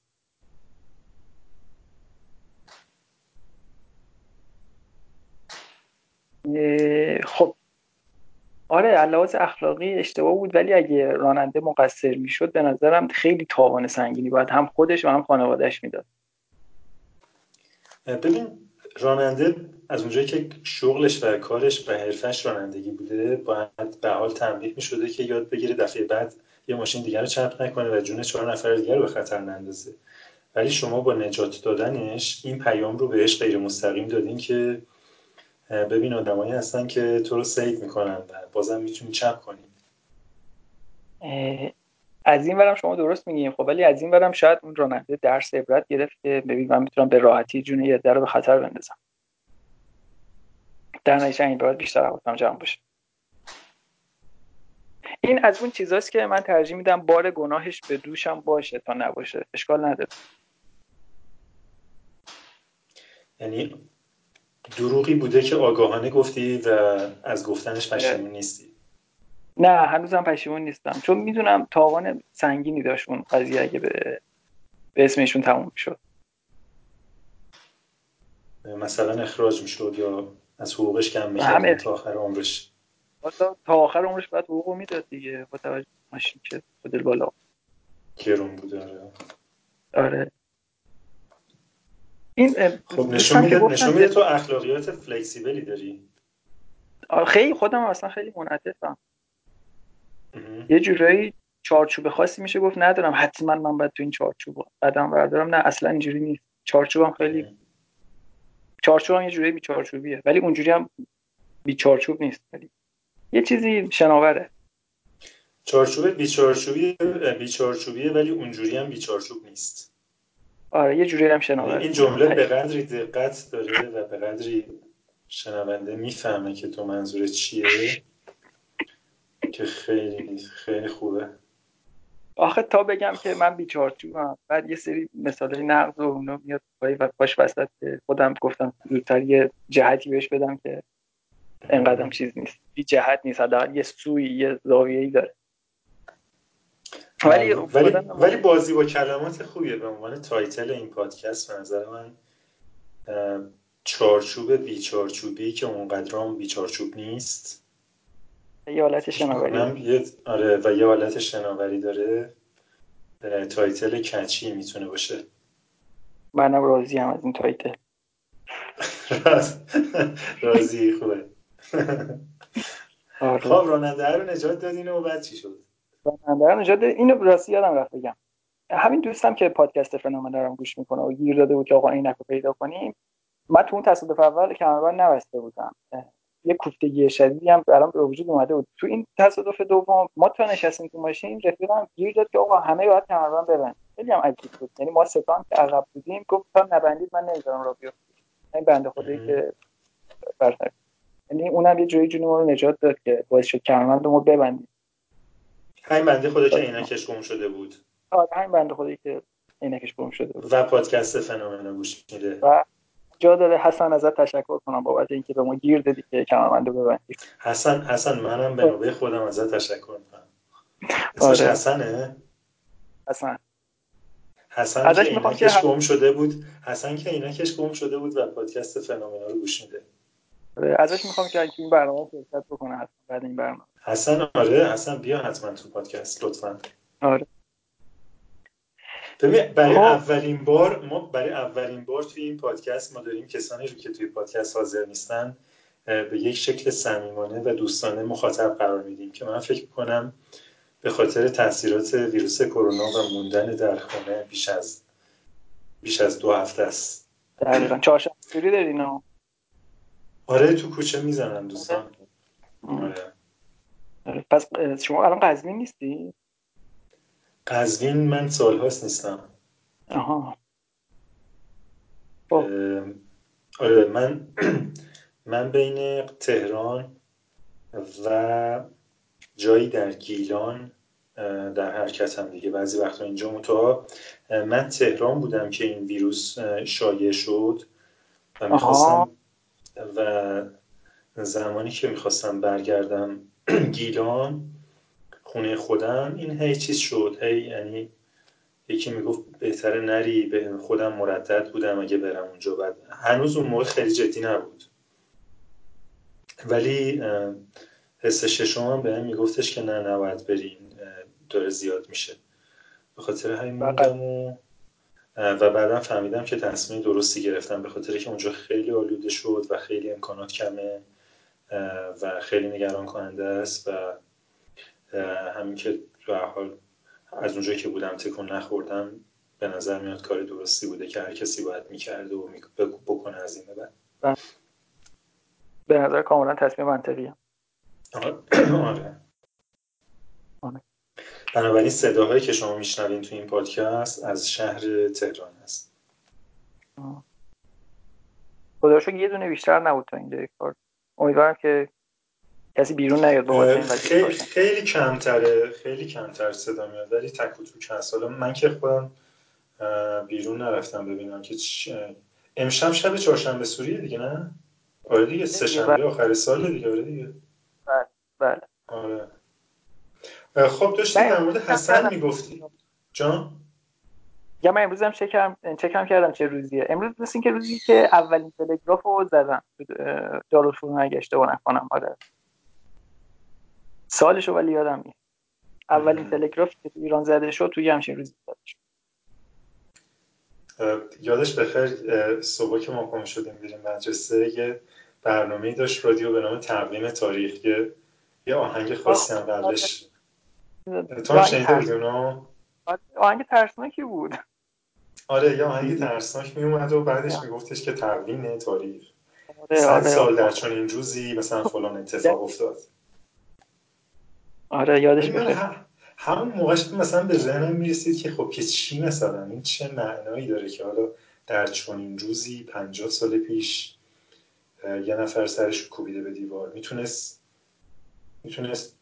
خب. آره لحاظ اخلاقی اشتباه بود ولی اگه راننده مقصر می‌شد به نظرم خیلی تاوان سنگینی باید هم خودش و هم خانوادهش می‌داد. ببین راننده از اونجایی که شغلش و کارش و حرفش رانندگی بوده باید به حال تنبیه می شده که یاد بگیره دفعه بعد یه ماشین دیگر رو چپ نکنه و جون چهار نفر دیگر رو به خطر نندازه. ولی شما با نجات دادنش این پیام رو بهش غیر مستقیم دادین که ببین آدمایی هستن که تو رو سیو می‌کنن و بازم می‌تونی چپ کنی. از این برم شما درست میگیم خب ولی از این برم شاید اون راننده درس عبرت گرفت که ببین من می‌تونم به راحتی جون یه رو به خطر بندازم. در نتیجه این باید بیشتر حواسم جمع باشه. این از اون چیزاست که من ترجیح میدم بار گناهش به دوشم باشه تا نباشه. اشکال نداره. یعنی دروغی بوده که آگاهانه گفتی و از گفتنش پشیمون نیستی. نه هنوزم پشیمون نیستم. چون می‌دونم تاوان سنگینی داشت اون قضیه اگه به به اسم ایشون تموم شد مثلا اخراج می‌شد یا از حقوقش کم می‌کرد تا آخر عمرش؟ تا آخر عمرش بعد حقوق می‌داد دیگه با توجه ماشین که خودل بالا. گرون بود آره. آره. این خب نشون میده نشون میده تو اخلاقیات فلکسیبلی داری؟ خیلی خودم اصلا خیلی منعطفم. یه جورایی چارچوب خاصی میشه گفت ندارم حتما من باید تو این چارچوب قدم بردارم نه اصلا اینجوری نیست. چارچوبم خیلی چارچوبم یه جوری بی چارچوبیه ولی اونجوری هم بی چارچوب نیست. ولی یه چیزی شناوره. چارچوب بی چارچوبیه بی چارچوبیه ولی اونجوری هم بی چارچوب نیست. آره یه جوری هم شناوره. این جمله به قدری دقت داره و به قدری شنونده می‌فهمه که تو منظور چیه. که خیلی خیلی خوبه. آخه تا بگم که من بیچارچوبم بعد یه سری مثال نقض و اونو میاد و باش وسط خودم گفتم زودتر یه جهتی بهش بدم که انقدرم چیز نیست. بی جهت نیست حداقل یه سویه ای داره. ولی ولی, ولی بازی با کلمات خوبیه. به عنوان title این پادکست به نظر من چارچوب بیچارچوبی که اونقدرام بیچارچوب نیست. یه حالت شناوری. آره و یه حالت شناوری داره. title catchy می‌تونه باشه. منم راضیم از این title. راضی خوبه. آره. خب راننده رو نجات دادین و بعد چی شد؟ راننده رو نجات دادین اینو راستی یادم رفت بگم. همین دوستم که پادکست فنومن دارم گوش می‌کنه و گیر داده بود که آقا این رو پیدا کنیم من تو اون تصادف اول کمربند نبسته بودم. یه کوفتگی شدیدی هم الان به وجود اومده بود. تو این تصادف دوم ما تا نشستیم تو ماشین رفیقم گیر داد که آقا همه باید کمربند ببندن خیلی هم عجیب بود. یعنی ما سه تا که عقب بودیم گفت تا نبندید من نمی‌ذارم راه بیفته. این بنده خدایی که برتر. یعنی اونم یه جوری جون ما رو نجات داد که باعث شد کمربند رو ببندیم. همین بنده خدایی که عینکش گم شده بود. آره همین بنده خدایی که عینکش گم شده بود. و پادکست فنومنا گوش میده. و جا داره حسن ازت تشکر کنم بابت اینکه به ما گیر دادی که کمربند ببندی. حسن حسن منم به نوبه خودم ازت تشکر کنم. اسمش آره. حسنه؟ حسن. حسن ازش که اینکش گم شده بود. حسن که اینکش گم شده بود و پادکست فنومنا رو گوش میده. آره، ازش می‌خوام که این برنامه فرصت بکنه حتما بعد این برنامه. حسن آره. حسن بیا حتما تو پادکست لطفا. آره. ببین برای خب. اولین بار ما برای اولین بار توی این پادکست ما داریم کسانی رو که توی پادکست حاضر نیستن به یک شکل صمیمانه و دوستانه مخاطب قرار میدیم که من فکر کنم به خاطر تاثیرات ویروس کرونا و موندن در خانه بیش از بیش از دو هفته است دقیقا چهارشنبه دارین آره تو کوچه می‌زنن دوستان آره. آره. پس شما الان قزوین نیستی قزوین من سالهاست نیستم. آها. خب. آره من من بین تهران و جایی در گیلان در حرکتم دیگه. بعضی وقتا اینجا متا من تهران بودم که این ویروس شایع شد و می‌خواستم و زمانی که می‌خواستم برگردم گیلان خونه خودم این هی چیز شد هی یعنی یکی می‌گفت بهتره نری به خودم مردد بودم اگه برم اونجا. بعد هنوز اون موقع خیلی جدی نبود. ولی حس ششم هم به هم میگفتش که نه نباید بریم داره زیاد میشه. به خاطر همین موندم و و بعدا فهمیدم که تصمیم درستی گرفتم به خاطر که اونجا خیلی آلوده شد و خیلی امکانات کمه و خیلی نگران کننده است و همین که به حال از اونجایی که بودم تکون نخوردم به نظر میاد کار درستی بوده که هر کسی باید می‌کرده و بکنه از این بعد. به نظر کاملا تصمیم منطقیه آره. آره. آره. بنابراین صداهایی که شما میشنوین تو این پادکست از شهر تهران است خدا یه دونه بیشتر نبود تا اینجا کار امیدوارم که کسی بیرون نیاد بابت خیلی خیلی کمتره خیلی کمتر صدا میاد ولی تک و توک هست. حالا من که خودم بیرون نرفتم ببینم که امشب شب چهارشنبه سوریه دیگه نه؟ آره دیگه سه شنبه بله. آخر سال دیگه آره دیگه. بله بله. آره. خب داشتی در مورد حسن می‌گفتی؟ جان؟ یا من امروز هم چکم چکم کردم چه روزیه. امروز مثل که روزی که اولین تلگراف رو زدم. دارالفنون اگه اشتباه نکنم آره. سالشو ولی یادم نیست اولین تلگراف که تو ایران زده شد توی همچین روزی زده شد. یادش بخیر صبح که ما پا شدیم بیریم مدرسه یه برنامه داشت رادیو به نام تقویم تاریخ یه یه آهنگ خاصی هم قبلش. تو هم شنیده بودی آهنگ ترسناکی بود. آره یه آهنگ ترسناک می اومد و بعدش میگفتش که تقویم تاریخ. آره، صد آره، سال در چون این روزی مثلا فلان اتفاق افتاد. آره یادش بخیر همون موقعش مثلا به ذهنم می‌رسید که خب که چی مثلا؟ این چه معنایی داره که حالا در چنین روزی پنجاه سال پیش یه نفر سرش کوبیده به دیوار. می‌تونست می‌تونست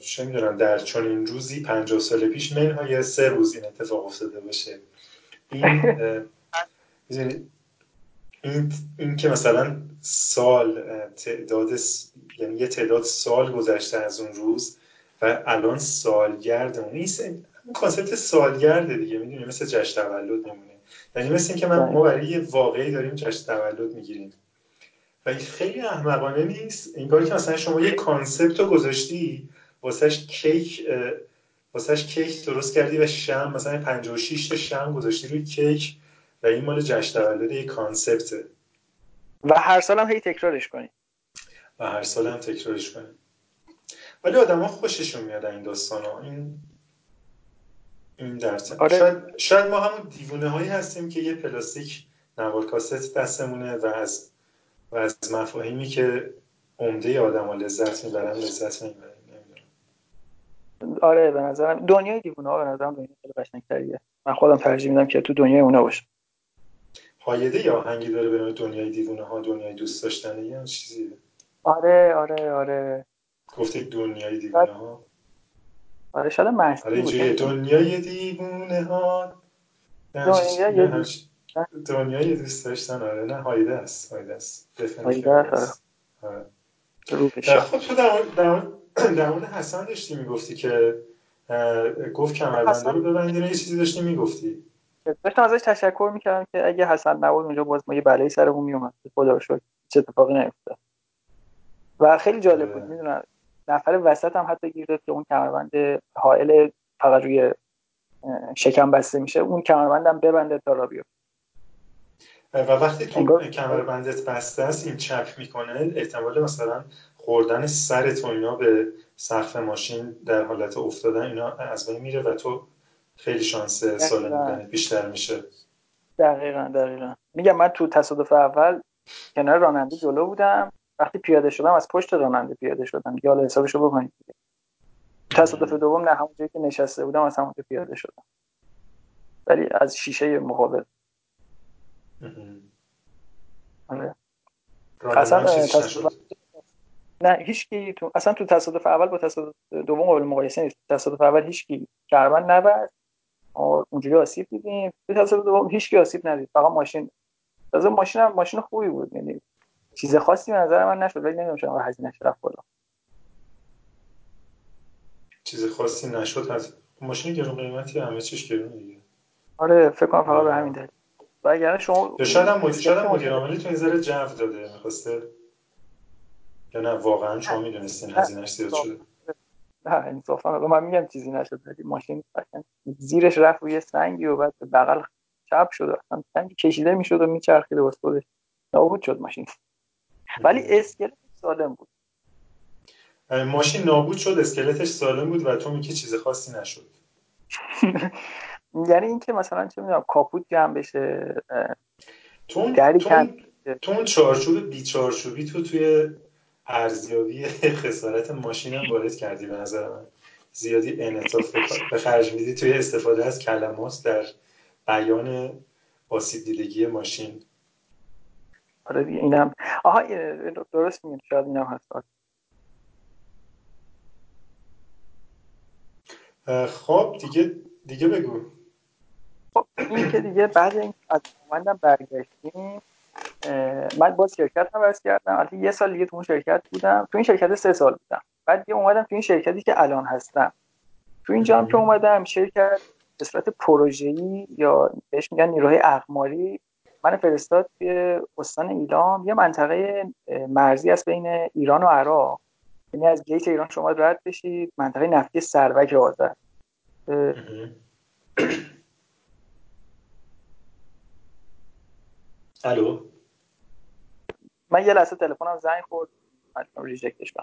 چه می‌دونم در چنین روزی پنجاه سال پیش منهای سه روز این اتفاق افتاده باشه. این این, این که مثلا سال تعداد یعنی یه تعداد سال گذشته از اون روز و الان سالگرد اون این concept سالگرده دیگه می‌دونی؟ مثل جشن تولد میمونه. یعنی مثل اینکه من ما برای یه واقعه ای داریم جشن تولد می‌گیریم. و این خیلی احمقانه نیست. انگار که مثلا شما یه concept رو گذاشتی واسه‌ش کیک واسه‌ش کیک درست کردی و شمع مثلا 56 تا شمع گذاشتی روی کیک و این مال جشن تولد یه کانسپته. و هر سال هم هی تکرارش کنی. و هر سال هم تکرارش کنی. ولی آدم ها خوششون میاد این داستان ها. این این درس آره. شاید, شاید ما همون دیوونه هایی هستیم که یه پلاستیک نوار کاست دستمونه و از و از مفاهیمی که عمده آدم ها لذت می‌برن لذت می‌برن آره به نظرم دنیای دیوونه ها به نظرم دنیای خیلی قشنگتریه. من خودم ترجیح میدم که تو دنیای اونا باشم. هایده یا آهنگی داره به دنیای دیوونه ها دنیای دوست داشتنه یا چیزی؟ آره آره آره. گفته دنیای دیوونه ها. آره شاید مرسی آره دنیای دیوونه ها دنیای دنیای دوست داشتن آره نه هایده است هایده است. هایده است آره. خب تو در مورد حسن داشتی می‌گفتی که گفت کمربنده رو ببندی یه چیزی داشتی می‌گفتی. داشتم ازش تشکر می‌کردم که اگه حسن نبود اونجا باز ما یه بلایی سرمون میومد خدا رو شکر. چه اتفاقی نیفتاد. و خیلی جالب بود. می‌دونم نفر وسط هم حتی گیر که اون کمربند حائل فقط روی شکم بسته میشه. اون کمربند هم ببنده تا را بیفته. و وقتی تو کمربندت بسته است این چپ می‌کنه احتمال مثلا خوردن سر تو اینا به سقف ماشین در حالت افتادن اینا از بین میره و تو خیلی شانس بودن بیشتر میشه. دقیقا دقیقا. میگم من تو تصادف اول کنار راننده جلو بودم. وقتی پیاده شدم از پشت راننده پیاده شدم. یا حالا حسابشو بکنید تصادف دوم نه همون که نشسته بودم از همونجا پیاده شدم. ولی از شیشه مقابل. آره. اصلا تصادف نه هیچ کی تو اصلا تو تصادف اول با تصادف دوم قابل مقایسه نیست. تصادف اول هیچ کی کربن نبرد اونجوری آسیب دیدیم. تو تصادف دوم هیچ کی آسیب ندید. فقط ماشین. تازه ماشین هم ماشین خوبی بود. یعنی چیز خاصی به نظر من نشد. ولی نمی‌دونم چرا هزینه رفت بالا. چیز خاصی نشد. از ماشین گرون قیمتی همه چیش گرون دیگه. آره فکر کنم فقط به همین دلیل. و اگر شما شاید هم مدیر شاید هم مدیر عاملی تو این ذره جو داده. می‌خواسته یا نه واقعا شما می‌دونستین هزینه‌اش زیاد شده. انصافا. من میگم چیزی نشد ولی ماشین زیرش رفت روی سنگی و بعد به بغل چپ شد. اصلا سنگ کشیده می‌شد و میچرخید واسه خودش نابود شد ماشین. ولی اسکلت سالم بود. ماشین نابود شد اسکلتش سالم بود و تو میگی چیز خاصی نشد. یعنی اینکه مثلا چه می‌دونم کاپوت جمع بشه تو تو اون چارچوب بی چارچوبی تو توی ارزیابی خسارت ماشین هم وارد کردی به نظر من. زیادی انعطاف به خرج میدی. توی استفاده از کلمات در بیان آسیب دیدگی ماشین. آره دیگه اینم. آها درست میگن شاید اینم هست. خب دیگه دیگه بگو. خب این که دیگه بعد این از اومدم برگشتیم. من باز شرکت عوض کردم. البته یه سال دیگه تو اون شرکت بودم. تو این شرکت سه سال بودم. بعد دیگه اومدم تو این شرکتی که الان هستم. تو اینجا هم که اومدم شرکت به صورت پروژه‌ای یا بهش میگن نیروهای اقماری من فرستاد توی استان ایلام. یه منطقه مرزی است بین ایران و عراق. یعنی از گیت ایران شما رد بشید. منطقه نفتی سروک آذر. الو؟ من یه لحظه تلفنم زنگ خورد. من ریجکتش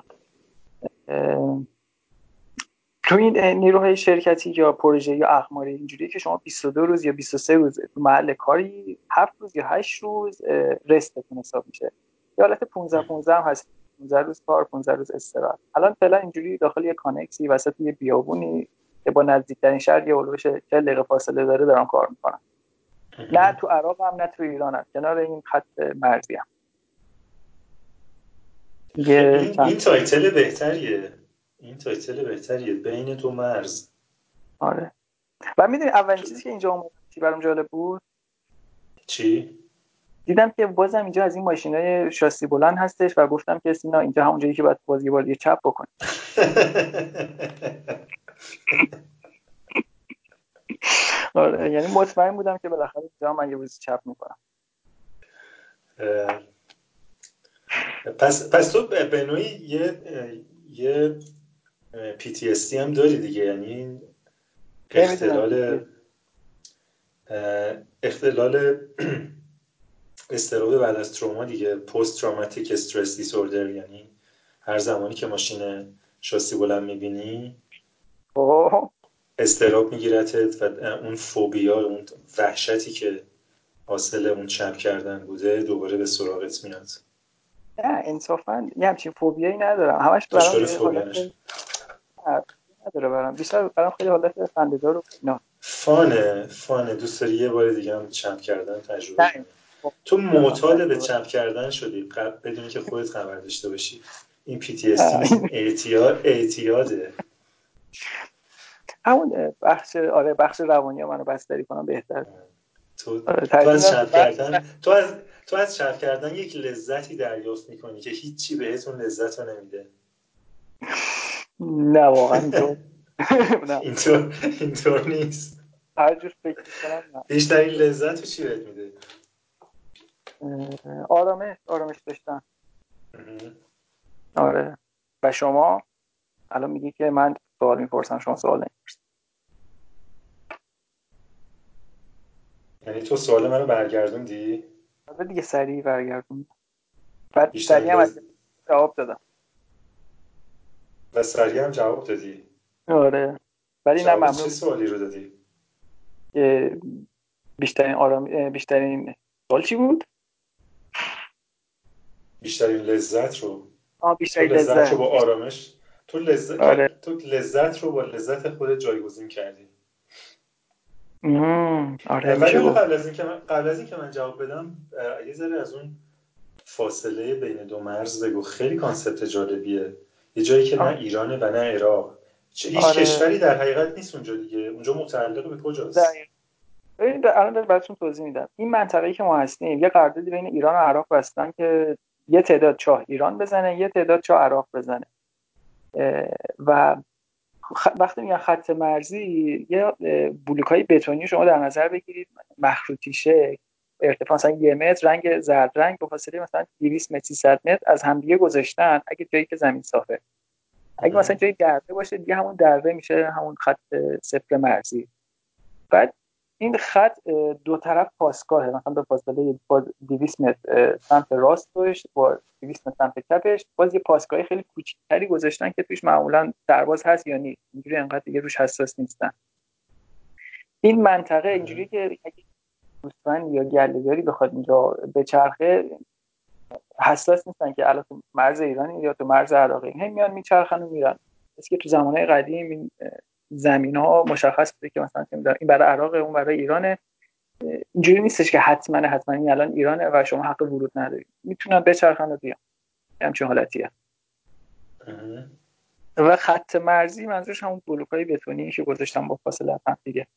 تو این نیروهای شرکتی یا پروژه یا اقماری اینجوری که شما 22 روز یا 23 روز تو محل کاری 7 روز یا 8 روز rest تون حساب میشه. یا حالت 15 15 هم هست. 15 روز کار 15 روز استراحت. الان فعلا اینجوری داخل یه کانکسی وسط یه بیابونی که با نزدیکترین شهر یه اولوش 40 دقیقه فاصله داره دارم کار می‌کنم. نه تو عراق هم نه تو ایران هم کنار این خط مرزی هم این, این تایتل بهتریه. این تایتل بهتریه. بین دو مرز. آره. و می‌دونی اولین چیزی که اینجا اومد چی برام جالب بود؟ چی؟ دیدم که بازم اینجا از این ماشین های شاسی بلند هستش و گفتم که سینا اینجا همون جایی که باید بازی بازی چپ بکن آره یعنی مطمئن بودم که بالاخره اینجا من یه روز چپ می‌کنم. پس پس تو به نوعی یه یه PTSD هم داری دیگه یعنی اختلال اختلال استراب بعد از تروما دیگه پست تروماتیک استرس دیسوردر یعنی هر زمانی که ماشین شاسی بلند می‌بینی استراب میگیرتت و اون فوبیا اون وحشتی که حاصل اون چپ کردن بوده دوباره به سراغت میاد. نه انصافا. یه همچین فوبیایی ندارم. همش برام نداره برام. بیشتر برام خیلی حالت خنده‌دار و اینا. فانه فانه. دوست داری یه بار دیگه هم چپ کردن تجربه کنی تو معتاد به چپ کردن شدی بدونی که خودت خبر داشته باشی. این پی تی اس اعتیاد اعتیاده. همون بخش آره بخش روانی منو بستری کنم بهتر تو, آره تو از چپ کردن تو از تو از چپ کردن یک لذتی دریافت می‌کنی که هیچی بهتون لذت رو نمیده. نه واقعا اینطور اینطور نیست. هر جور فکر کنم بیشترین لذت چی بهت میده؟ آرامش آرامش داشتن. آره. و شما؟ الان میگی که من سوال می‌پرسم شما سوال نمی‌پرسم یعنی تو سوال منو برگردوندی؟ آره دیگه سریع برگردون. بعد سریع هم جواب دادم. و سریع هم جواب دادی. آره. ولی نه ممنون. چه سوالی رو دادی؟ بیشترین آرام بیشترین سوال چی بود؟ بیشترین لذت رو. آه بیشترین لذت, لذت رو با آرامش تو لذت آره. تو لذت رو با لذت خود جایگزین کردی. آره ولی قبل از اینکه من قبل از اینکه من جواب بدم یه ذره از اون فاصله بین دو مرز بگو. خیلی کانسپت جالبیه. یه جایی که نه ایرانه و نه عراق. هیچ آره. کشوری در حقیقت نیست اونجا دیگه. اونجا متعلق به کجاست؟ ببین الان براتون توضیح میدم. این منطقه‌ای که ما هستیم یه قراردادی بین ایران و عراق بستن که یه تعداد چاه ایران بزنه یه تعداد چاه عراق بزنه. و وقتی میگن خط مرزی یه بلوک های بتونی شما در نظر بگیرید مخروطی شکل ارتفاع مثلا یه متر رنگ زرد رنگ به فاصله مثلا 200 متر 300 متر از همدیگه گذاشتن اگه جایی که زمین صافه اگه مثلا جایی دره باشه دیگه همون دره میشه همون خط صفر مرزی. بعد این خط دو طرف پاسگاهه. مثلا به فاصله 200 متر سمت راستش با 200 متر سمت چپش باز یه پاسگاه خیلی کوچیکتری گذاشتن که توش معمولا سرباز هست یا نیست. اینجوری انقدر دیگه روش حساس نیستن. این منطقه اینجوری که اگه دوستان یا گلهداری بخواد اینجا به چرخه حساس نیستن که الان تو مرز ایرانی یا تو مرز عراقی. هم میان میچرخن و میرن. که تو زمانهای قدیم این زمین ها مشخص بوده که مثلا این برای عراق اون برای ایرانه اینجوری نیستش که حتما حتما این الان ایرانه و شما حق ورود ندارید. می‌تونن بچرخن و بیان همچین حالتیه. و خط مرزی منظورش همون بلوک های بتونی که گذاشتم با فاصله هم دیگه.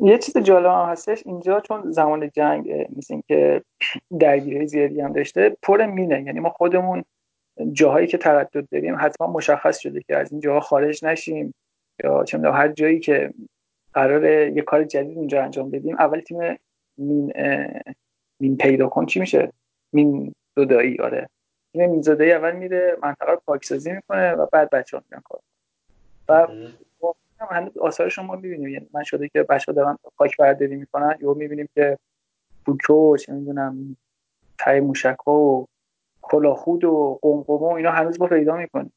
یه چیز جالب هم هستش اینجا چون زمان جنگ مثل که درگیری زیادی هم داشته پر مینه. یعنی ما خودمون جاهایی که تردد داریم حتما مشخص شده که از این جاها خارج نشیم. یا چه هر جایی که قرار یه کار جدید اونجا انجام بدیم اول تیم مین مین پیدا کن. چی میشه؟ مین زدایی. آره. تیم مین زدایی اول میره منطقه رو پاکسازی می‌کنه و بعد بچه ها میرن کار و هنوز آثارش ما می‌بینیم. یعنی من شده که بچه ها دارن خاک برداری می‌کنن. یا می‌بینیم که پوکو چه می‌دونم تای موشک و کلاخود و قمقمه و اینا هنوز با پیدا می‌کنیم.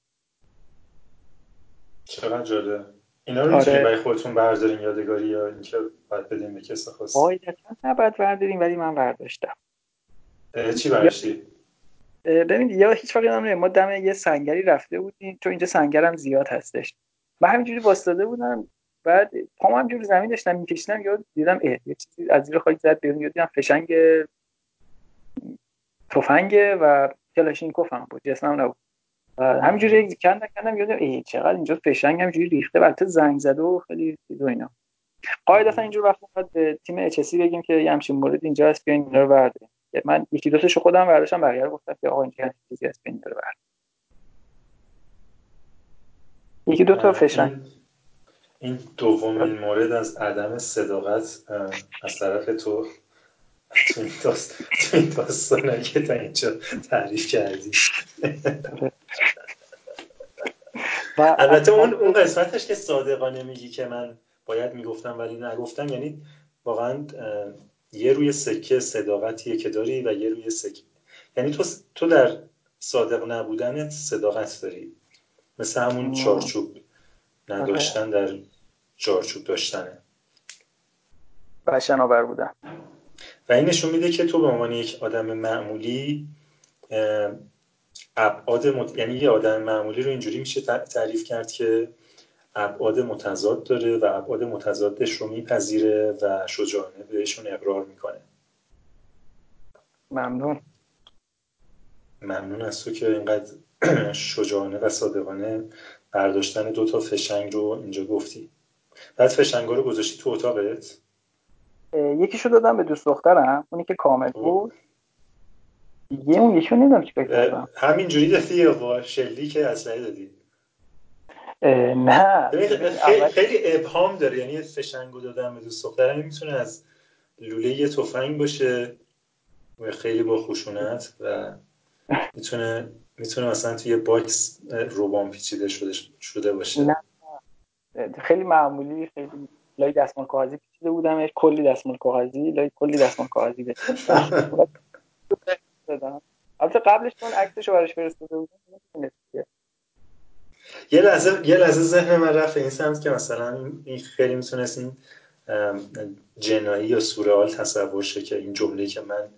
چقدر جالب اینا رو آره. برای خودتون بردارین یادگاری یا اینکه باید بدین به کسی خواست قاعدتا نباید برداریم ولی من برداشتم. چی برداشتی؟ ببینید یا هیچ وقت نمی‌دونم ما دم یه سنگری رفته بودیم چون اینجا سنگرم زیاد هستش. من همینجوری واسطاده بودم بعد پام همجوری زمین داشتم میکشیدم یاد دیدم اه یه چیزی از زیر خاک زد بیرون دیدم فشنگ تفنگ و کلاشینکوف هم بود جسمم نبود. همینجوری کندم کندم یادم ای چقدر اینجا فشنگ همینجوری ریخته البته زنگ زده و خیلی چیز و اینا. قاعدتا اینجور وقت باید به تیم اچ بگیم که یه همچین مورد اینجا هست بیاین اینا رو برداریم. من یکی دو تاشو خودم برداشتم بقیه رو گفتم که آقا اینجا چیزی هست بیاین رو برداریم. یکی دو تا فشنگ. این دومین مورد از عدم صداقت از طرف تو. تو این داستانه که تا اینجا تعریف کردی. البته اون اون قسمتش که صادقانه میگی که من باید می‌گفتم ولی نگفتم یعنی واقعا یه روی سکه صداقتیه که داری و یه روی سکه یعنی تو تو در صادق نبودنت صداقت داری. مثل همون چارچوب نداشتن در چارچوب داشتنه. و شناور بودن. و این نشون میده که تو به عنوان یک آدم معمولی ابعاد مت... یعنی یه آدم معمولی رو اینجوری میشه تعریف کرد که ابعاد متضاد داره و ابعاد متضادش رو میپذیره و شجاعانه بهشون اقرار می‌کنه. ممنون. ممنون از تو که اینقدر شجاعانه و صادقانه برداشتن دو تا فشنگ رو اینجا گفتی. بعد فشنگا رو گذاشتی تو اتاقت؟ یکیشو دادم به دوست دخترم اونی که کامل خب. بود. یه اون یکیو نمی‌دونم چیکار کردم. همینجوری دادی یا با شلیک اسلحه دادی. نه. خیلی ابهام داره یعنی فشنگو دادم به دوست دخترم می‌تونه از لوله یه تفنگ باشه و خیلی با خشونت و می‌تونه می‌تونه مثلا توی باکس روبان پیچیده شده شده باشه. نه. خیلی معمولی خیلی لای دستمال کاغذی پیچیده بودمش کلی دستمال کاغذی لای کلی دستمال کاغذی دادم. البته قبلش من عکسشو براش فرستاده بودم یه لحظه یه لحظه ذهن من رفت این سمت که مثلا این خیلی می‌تونست این جنایی یا سورئال تصور شه که این جمله که من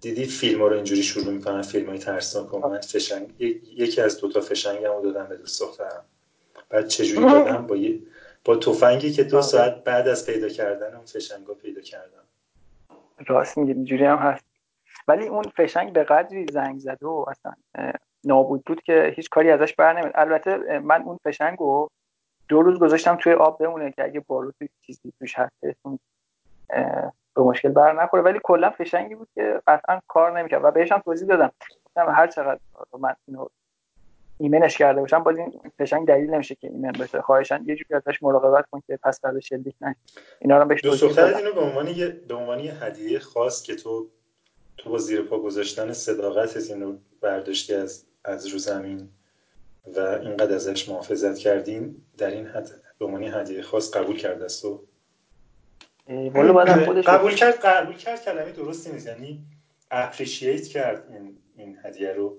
دیدی فیلم ها رو اینجوری شروع می‌کنن فیلم های ترسناک من فشنگ یکی از دوتا فشنگ رو دادم به دوست دخترم. بعد چجوری دادم؟ با یه با تفنگی که دو ساعت بعد از پیدا کردن اون فشنگا پیدا کردم. راست میگه اینجوری هم هست. ولی اون فشنگ به قدری زنگ زده و اصلا نابود بود که هیچ کاری ازش بر نمید البته من اون فشنگ رو دو روز گذاشتم توی آب بمونه که اگه باروت چیزی توش هست به مشکل بر نخوره. ولی کلا فشنگی بود که قطعا کار نمی‌کرد. و بهش هم توضیح دادم. هر چقدر من اینو ایمنش کرده باشم باز این فشنگ دلیل نمیشه که ایمن باشه. خواهشان یه جوری ازش مراقبت کن که پس بعد شلیک نه اینا رو بهش توضیح اینو به عنوان یه به عنوان یه هدیه خاص که تو تو با زیر پا گذاشتن صداقتت اینو برداشتی از از رو زمین و اینقدر ازش محافظت کردین در این حد به عنوان هدیه خاص قبول کرده است تو؟ قبول کرد قبول کرد کلمه درستی نیست. یعنی اپریشییت کرد این این هدیه رو.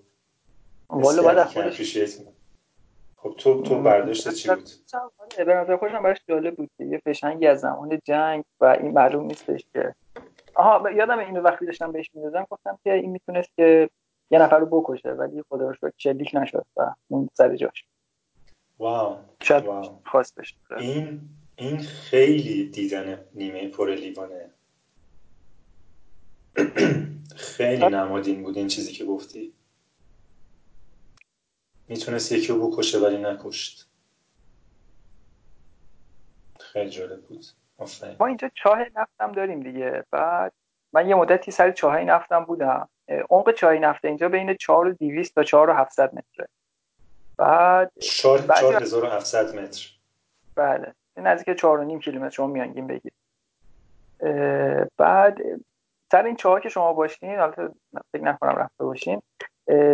والا بعد خودش خب تو تو برداشت چی بود؟ به نظر خودم براش جالب بود که یه فشنگی از زمان جنگ و این معلوم نیستش که آها یادم اینو وقتی داشتم بهش می‌دادم گفتم که این می‌تونست که یه نفر رو بکشه ولی خدا رو شکر شلیک نشد و اون سر جاش. واو شاید واو. خواست بشه. این این خیلی دیدن نیمه پر لیوانه. خیلی نمادین بود این چیزی که گفتی. می‌تونست یکی رو بکشه ولی نکشت. خیلی جالب بود. ما اینجا چاه نفتم داریم دیگه. بعد من یه مدتی سر چاه نفتم بودم. عمق چاه نفت اینجا بین 4200 تا 4700 متره. بعد 4700 متر. بله. نزدیک چهار و نیم کیلومتر شما میانگین بگید بعد سر این چهار که شما باشین حالا فکر نکنم رفته باشین.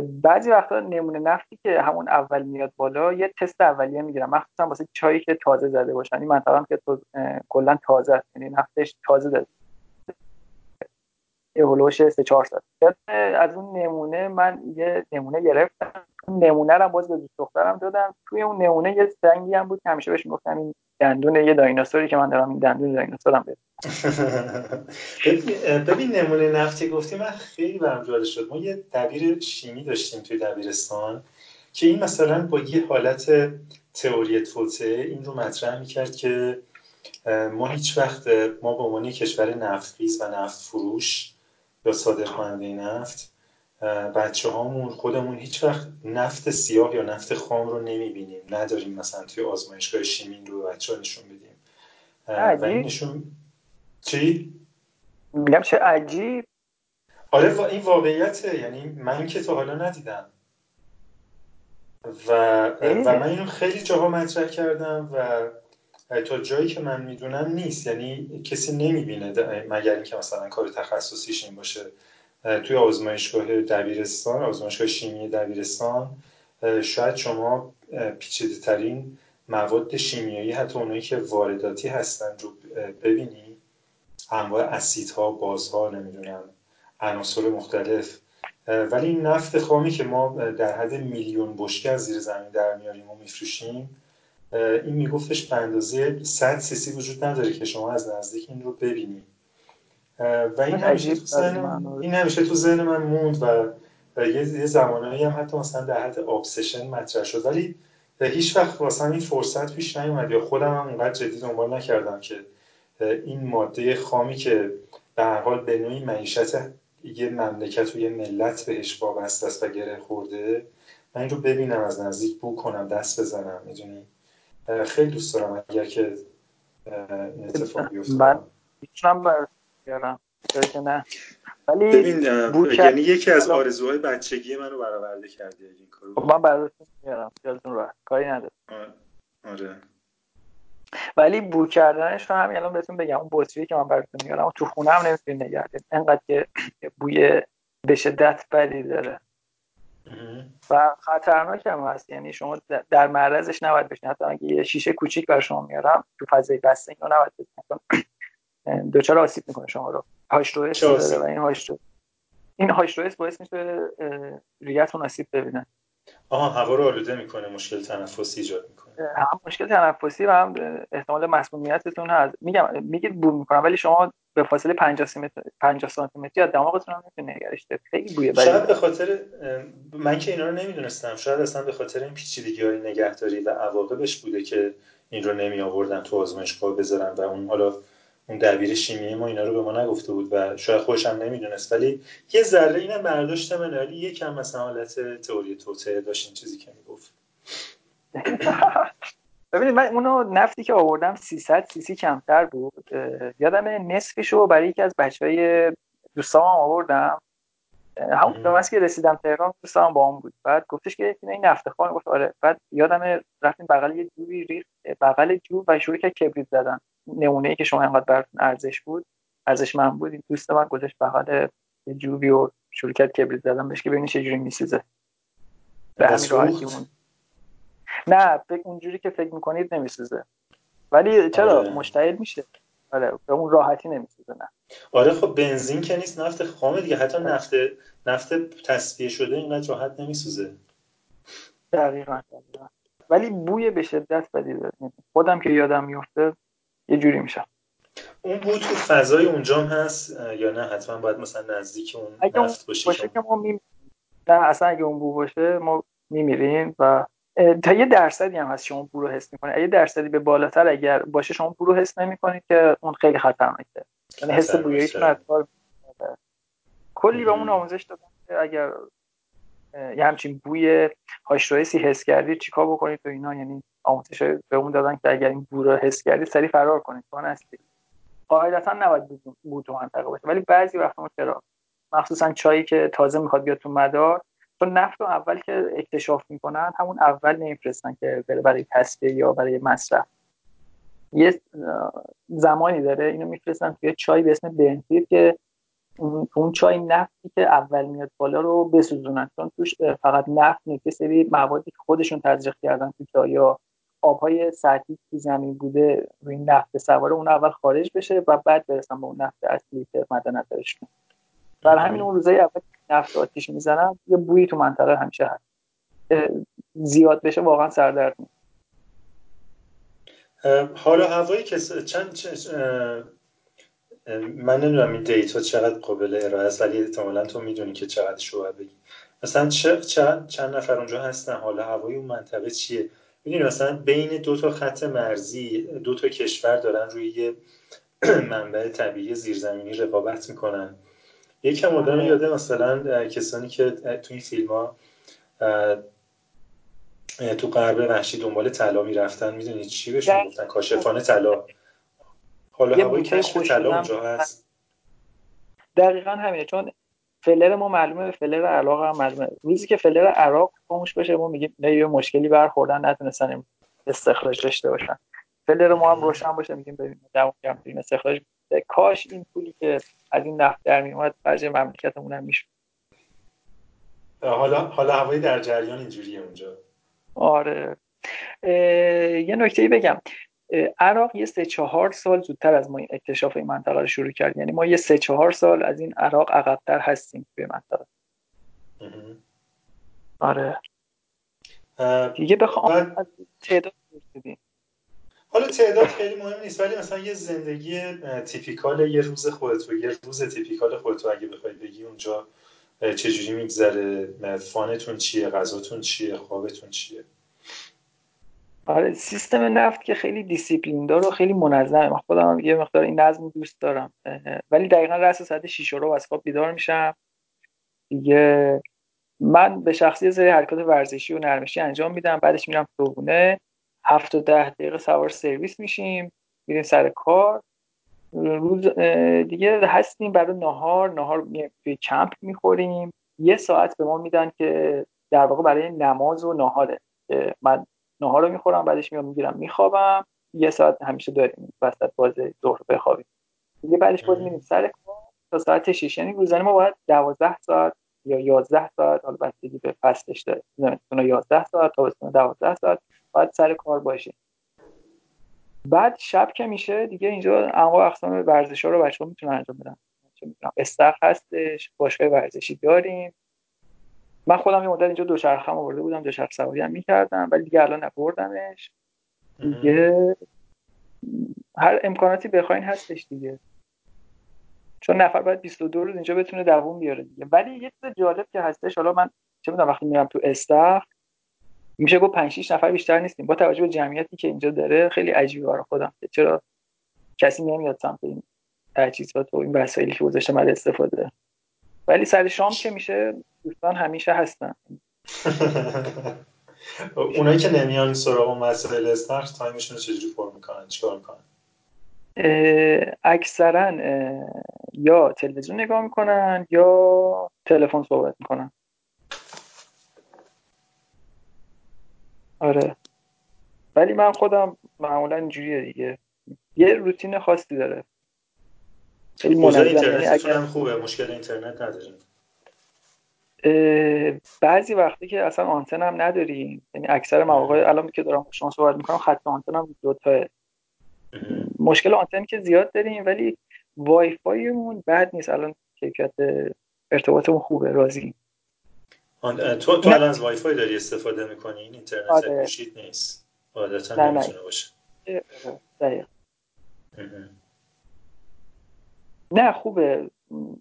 بعضی وقتا نمونه نفتی که همون اول میاد بالا یه تست اولیه می‌گیرم. مخصوصا واسه چایی که تازه زده باشن. این منطقه هم که کلا تازه یعنی نفتش تازه داره یه هلوش سه چهار سال. از اون نمونه من یه نمونه گرفتم. نمونه رو باز به دوست دخترم دادم. توی اون نمونه یه سنگی هم بود که همیشه بهش می‌گفتم این دندون یه دایناسوری که من دارم این دندون دایناسورم ببین نمونه نفتی گفتی من خیلی برام جالب شد. ما یه دبیر شیمی داشتیم توی دبیرستان که این مثلا با یه حالت تئوری توته این رو مطرح می‌کرد که ما هیچ وقت ما به عنوان کشور نفتخیز و نفت فروش یا صادر کننده نفت بچه هامون خودمون هیچ وقت نفت سیاه یا نفت خام رو نمی‌بینیم. نداریم مثلا توی آزمایشگاه شیمین رو بچه ها نشون بدیم. و این نشون چی؟ میگم چه عجیب. آره این واقعیته. یعنی من که تا حالا ندیدم. و, و من اینو خیلی جاها مطرح کردم و تا جایی که من می‌دونم نیست. یعنی کسی نمی‌بینه مگر اینکه مثلا کار تخصصیش این باشه. توی آزمایشگاه دبیرستان آزمایشگاه شیمی دبیرستان شاید شما پیچیده ترین مواد شیمیایی حتی اونایی که وارداتی هستن رو ببینی. انواع اسیدها بازها نمی‌دونم عناصر مختلف. ولی نفت خامی که ما در حد میلیون بشکه از زیر زمین در میاریم و میفروشیم این میگفتش به اندازه 100 سیسی وجود نداره که شما از نزدیک این رو ببینید و این همیشه تو ذهن این همیشه تو ذهن من موند و یه زمانایی هم حتی مثلا در حد ابسشن مطرح شد. ولی هیچ وقت واسه این فرصت پیش نیومد یا خودم هم اونقدر جدی دنبال نکردم که این ماده خامی که به هر حال به نوعی معیشت یه مملکت و یه ملت بهش وابسته است و گره خورده من این رو ببینم از نزدیک بو کنم دست بزنم می‌دونی؟ خیلی دوست دارم اگر که این اتفاق بیفته. من می‌تونم بیارم. که نه. ولی ببین یعنی یکی از آرزوهای بچگی منو برآورده کردی این کارو خب من براتون میارم. یادتون رو کاری نداره آره. ولی بو کردنش رو هم الان بهتون بگم. اون بطری که من براتون میارم تو خونه هم نمی‌تونید نگه انقدر که بوی به شدت بدی داره. و خطرناک هم هست. یعنی شما در معرضش نباید بشین حتی اگه یه شیشه کوچیک بر شما میارم تو فضای بسته اینو نباید بزنید دوچار آسیب می‌کنه شما رو. هاش داره و این هاش این هاش باعث میشه ریتون آسیب ببینه. آها هوا رو آلوده می‌کنه مشکل تنفسی ایجاد می‌کنه. هم مشکل تنفسی و هم احتمال مسمومیتتون هست. میگم میگید بو می‌کنم ولی شما به فاصله 50 سانتی 50 سانتی متری از دماغتون هم می‌تونه نگرش خیلی بوی بدی شاید به خاطر من که اینا رو نمی‌دونستم. شاید اصلا به خاطر این پیچیدگی های نگهداری و عواقبش بوده که این رو نمی آوردن تو آزمایشگاه بذارن و اون حالا اون دبیر شیمی ما اینا رو به ما نگفته بود و شاید خودش هم نمی‌دونست. ولی یه ذره اینم برداشت منه ولی یکم مثلا حالت تئوری توته داشت این چیزی که می‌گفت. ببینید من اونو نفتی که آوردم 300 سیسی کمتر بود. یادم نصفش رو برای یکی از بچه های دوستام آوردم. همون به که رسیدم تهران دوستام با اون بود. بعد گفتش که این نفت خان گفت آره. بعد یادم رفتیم بغل یه جوی ریخت بغل جو و شروع کرد کبریت زدن. نمونه ای که شما انقدر براتون ارزش بود ارزش من بود این دوست من گذاشت بغل جوبی و شروع کرد کبریت زدن بهش که ببینید چه جوری میسوزه. به همین راحتی نه فکر اونجوری که فکر می‌کنید نمیسوزه. ولی چرا؟ آره. مشتعل میشه. آره به اون راحتی نمیسوزه نه. آره خب بنزین که نیست نفت خامه دیگه. حتی نفت نفت تصفیه شده اینقدر راحت نمیسوزه. دقیقا, دقیقا. ولی بوی به شدت بدی داره. خودم که یادم میفته یه جوری میشه. اون بو تو فضای اونجا هست؟ یا نه؟ حتما باید مثلا نزدیک اون اگه نفت باشه, باشه که ما می... نه اصلا اگه اون بو باشه ما میمیریم و تا یه درصدی هم هست شما بو رو حس می‌کنید یه درصدی به بالاتر اگر باشه شما بو رو حس نمی‌کنید که اون خیلی خطرناکه. یعنی حس بویاییتون از کلی به اون آموزش دادن که اگر یه همچین بوی هاشتویسی حس کردید چیکار بکنید تو اینا؟ یعنی آموزش به اون دادن که اگر این بو رو حس کردید سری فرار کنید تو هستید قاعدتا نباید بو تو منطقه باشه. ولی بعضی وقتا چرا؟ مخصوصا چایی که تازه می‌خواد بیاد تو مدار چون نفت رو اول که اکتشاف می‌کنن همون اول نمیفرستن که برای تصفیه یا برای مصرف. یه زمانی داره اینو میفرستن توی چای به اسم بنزیر که اون چای نفتی که اول میاد بالا رو بسوزونن. چون توش فقط نفت نیست سری موادی که خودشون تزریق کردن تو چای یا آبهای سطحی که زمین بوده روی نفت سواره اون اول خارج بشه و بعد برسن به اون نفت اصلی که مد نظرشون بر همین اون روزای اول نفت آتیش می‌زنن یه بویی تو منطقه همیشه هست. زیاد بشه واقعا سردرد میشه حالا هوایی که چند من نمی‌دونم این دیتا چقدر قابل ارائه است ولی احتمالا تو می‌دونی که چقدر شو بگی. مثلا چند, چند نفر اونجا هستن؟ حالا هوای اون منطقه چیه؟ می‌دونی مثلا بین دو تا خط مرزی دو تا کشور دارن روی یه منبع طبیعی زیرزمینی رقابت می‌کنن. یکم آدم آره. یاده مثلا کسانی که تو این فیلم ها تو غرب وحشی دنبال طلا می‌رفتن. می‌دونی چی بهشون گفتن کاشفان طلا. حالا هوای کشف طلا اونجا هست. دقیقا همینه. چون فلر ما معلومه فلر عراق هم معلومه. روزی که فلر عراق خاموش بشه ما میگیم نه یه مشکلی برخوردن نتونستن استخراج داشته باشن. فلر ما هم روشن باشه میگیم ببینیم دمو کم استخراج کاش این پولی که از این نفت در میومد خرج مملکتمون هم می‌شد. حالا حالا هوایی در جریان اینجوریه اونجا. آره. یه نکته بگم. عراق یه سه چهار سال زودتر از ما این اکتشاف این منطقه رو شروع کرد. یعنی ما یه سه چهار سال از این عراق عقبتر هستیم توی منطقه. آره. دیگه بخوام تعداد حالا تعداد خیلی مهم نیست ولی مثلا یه زندگی تیپیکال یه روز خودت و یه روز تیپیکال خودت اگه بخوای بگی اونجا چجوری میگذره؟ fun تون چیه؟ غذاتون چیه؟ خوابتون چیه؟ آره سیستم نفت که خیلی دیسیپلین داره و خیلی منظمه. من خودم یه مقدار این نظم دوست دارم. ولی دقیقا رأس ساعت 6 رو از خواب بیدار میشم. دیگه من به شخصه یه سری حرکات ورزشی و نرمشی انجام میدم. بعدش میرم صبحونه. هفت و ده دقیقه سوار سرویس میشیم. میریم سر کار. روز دیگه هستیم. برای نهار نهار توی کمپ می‌خوریم. یه ساعت به ما میدن که در واقع برای نماز و نهاره. من نهار رو می‌خورم بعدش میام می‌گیرم میخوابم. یه ساعت همیشه داریم وسط باز ظهر بخوابیم. دیگه بعدش باز میریم سر تا ساعت 6 یعنی روزانه ما باید 12 ساعت یا 11 ساعت حالا بستگی به فصلش داره. زمستون 11 ساعت تا 12 ساعت باید سر کار باشیم. بعد شب که میشه دیگه اینجا انواع اقسام ورزش ها رو بچه ها می‌تونن انجام بدن. استخ هستش باشگاه ورزشی داریم. من خودم یه مدت اینجا دوچرخه آورده بودم دوچرخه سواری هم می‌کردم ولی دیگه الان نبردمش. دیگه هر امکاناتی بخواین هستش دیگه. چون نفر باید 22 روز اینجا بتونه دووم بیاره دیگه. ولی یه چیز جالب که هستش حالا من چه می‌دونم وقتی میرم تو استخ میشه گفت 5 6 نفر بیشتر نیستیم. با توجه به جمعیتی که اینجا داره خیلی عجیبه برای خودم چرا کسی نمیاد سمت این تجهیزات و این وسایلی که گذاشته من استفاده. ولی سر شام که میشه دوستان همیشه هستن. اونایی که نمیان سراغ مسائل استخر تایمشون رو چجوری پر می‌کنن؟ چیکار می‌کنن؟ اکثرا یا تلویزیون نگاه می‌کنن یا تلفن صحبت می‌کنن. آره. ولی من خودم معمولا اینجوریه دیگه. یه روتین خاصی داره. خیلی منظم اگر خوبه؟ مشکل اینترنت نداریم بعضی وقتی که اصلا آنتن هم نداریم. یعنی اکثر مواقع الان که دارم شما صحبت می‌کنم خط آنتن هم دو تا مشکل آنتن که زیاد داریم ولی وای فایمون بد نیست. الان کیفیت ارتباطمون خوبه راضی تو تو الان از وای فای داری استفاده می‌کنی؟ این اینترنت آره. نیست. عادتا نمی‌تونه باشه. نه خوبه.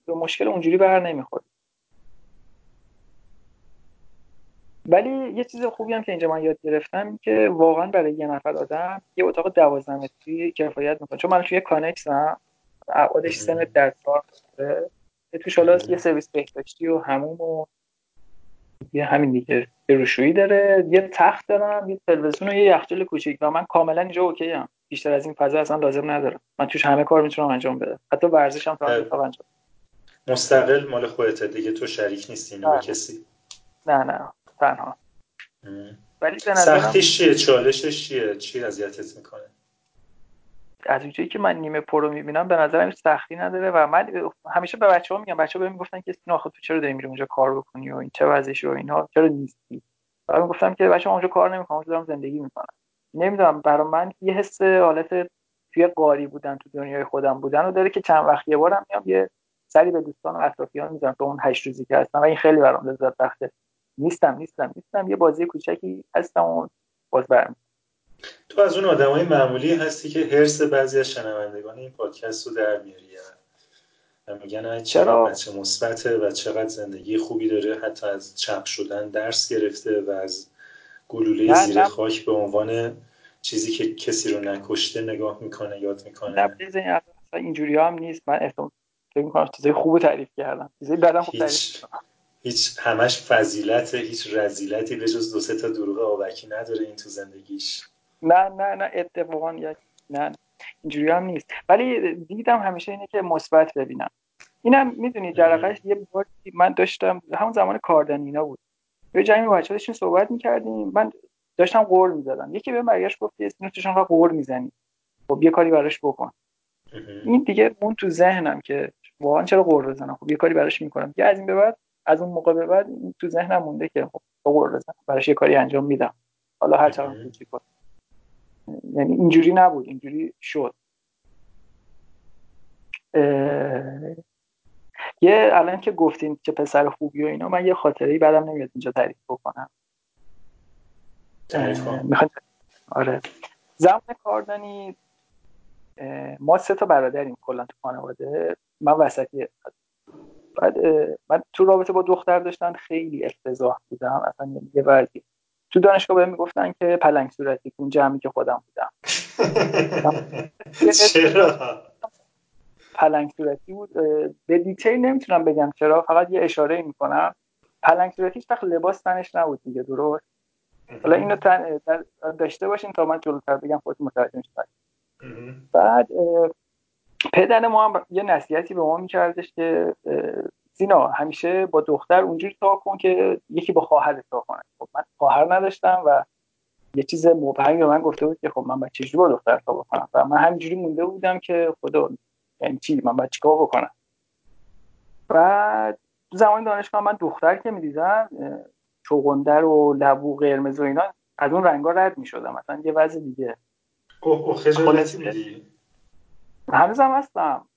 به مشکل اونجوری بر نمی‌خوره. ولی یه چیز خوبی هم که اینجا من یاد گرفتم که واقعا برای یه نفر آدم یه اتاق دوازده متری کفایت می‌کنه. چون من توی کانکسم ابعادش سه متر در چهار توش حالا یه سرویس بهداشتی و هموم و یه همین دیگه یه روشویی داره. یه تخت دارم یه تلویزیون و یه یخچال کوچیک و من کاملا اینجا اوکی ام. بیشتر از این فضا اصلا لازم ندارم. من توش همه کار می‌تونم انجام بدم. حتی ورزشم تا انجام مستقل مال خودت دیگه تو شریک نیستی کسی. نه نه. تنها. ولی به نظرم سختیش چیه؟ چالشش چیه؟ چی اذیتت می‌کنه؟ از اونجایی که من نیمه پرو می‌بینم به نظرم سختی نداره و من همیشه به بچه ها میگم بچه ها بهم می‌گفتن که سینا تو چرا داری میری اونجا کار بکنی و این چه وضعشه و اینها چرا نیستی؟ و من گفتم که بچه اونجا کار نمی‌کنم اونجا دارم زندگی می‌کنم نمی‌دونم برای من یه حس حالت توی قاری بودن تو دنیای خودم بودن و داره که چند وقت یه بارم میام یه سری به دوستان و اطرافیان می‌زنم تو اون هشت روزی که هستم و این خیلی برام لذت بخشه. نیستم نیستم نیستم. یه بازی کوچکی هستم و باز برم. تو از اون آدمای معمولی هستی که هرس بعضی از شنوندگان این پادکست رو در میاری و میگن چرا؟ بچه مثبته و چقدر زندگی خوبی داره حتی از چپ شدن درس گرفته و از گلوله زیر خاک به عنوان چیزی که کسی رو نکشته نگاه می‌کنه یاد می‌کنه. نه اینجوری هم نیست. من احتمال فکر می‌کنم چیزای خوب تعریف کردم. چیزای بدم خوب تعریف هیچ همش فضیلت هیچ رزیلتی به جز دو سه تا دروغ آبکی نداره این تو زندگیش. نه نه نه اتفاقا نه اینجوری هم نیست. ولی دیدم همیشه اینه که مثبت ببینم. اینم می‌دونی جرقش یه بار من داشتم همون زمان کاردانینا بود. یه جمعی بچه‌ها داشتیم صحبت می‌کردیم. من داشتم قور می‌زدم. یکی به برگشت گفت اسم تو چون قور می‌زنی. خب یه کاری براش بکن. این دیگه اون تو ذهنم که واقعا چرا قور بزنم؟ خب یه کاری براش می‌کنم. یه از این به بعد از اون موقع به بعد تو ذهنم مونده که خب بزنم براش یه کاری انجام میدم. حالا هر چقدر کوچیک یعنی اینجوری نبود اینجوری شد. یه الان که گفتین که پسر خوبی و اینا من یه خاطره بعدم نمیاد اینجا تعریف بکنم. می‌خواد آره. زمان کاردانی ما سه تا برادریم کلا تو خانواده. من وسطی بعد من تو رابطه با دختر داشتن خیلی افتضاح بودم. اصلا یه وضعی. تو دانشگاه بهم می‌گفتن که پلنگ صورتی اون جمعی که خودم بودم. چرا؟ پلنگ صورتی بود. به detail نمی‌تونم بگم چرا. فقط یه اشاره می‌کنم. پلنگ صورتی هیچ لباس تنش نبود دیگه درست؟ حالا اینو تن داشته باشین تا من جلوتر بگم خودت متوجه میشید. بعد پدر ما هم یه نصیحتی به ما میکردش که سینا همیشه با دختر اونجوری تا کن که یکی با خواهر تا کنه. خب من خواهر نداشتم و یه چیز مبهمی به من گفته بود که خب من باید چجوری با دختر تا بکنم؟ و من همینجوری مونده بودم که خدا یعنی چی؟ من باید چیکار بکنم؟ بعد زمان دانشگاه من دختر که می‌دیدم چوغندر و لبو قرمز و اینا از اون رنگا رد می‌شدم. مثلا یه وضع دیگه. اوه اوه خجالتی میدی هنوزم هستم.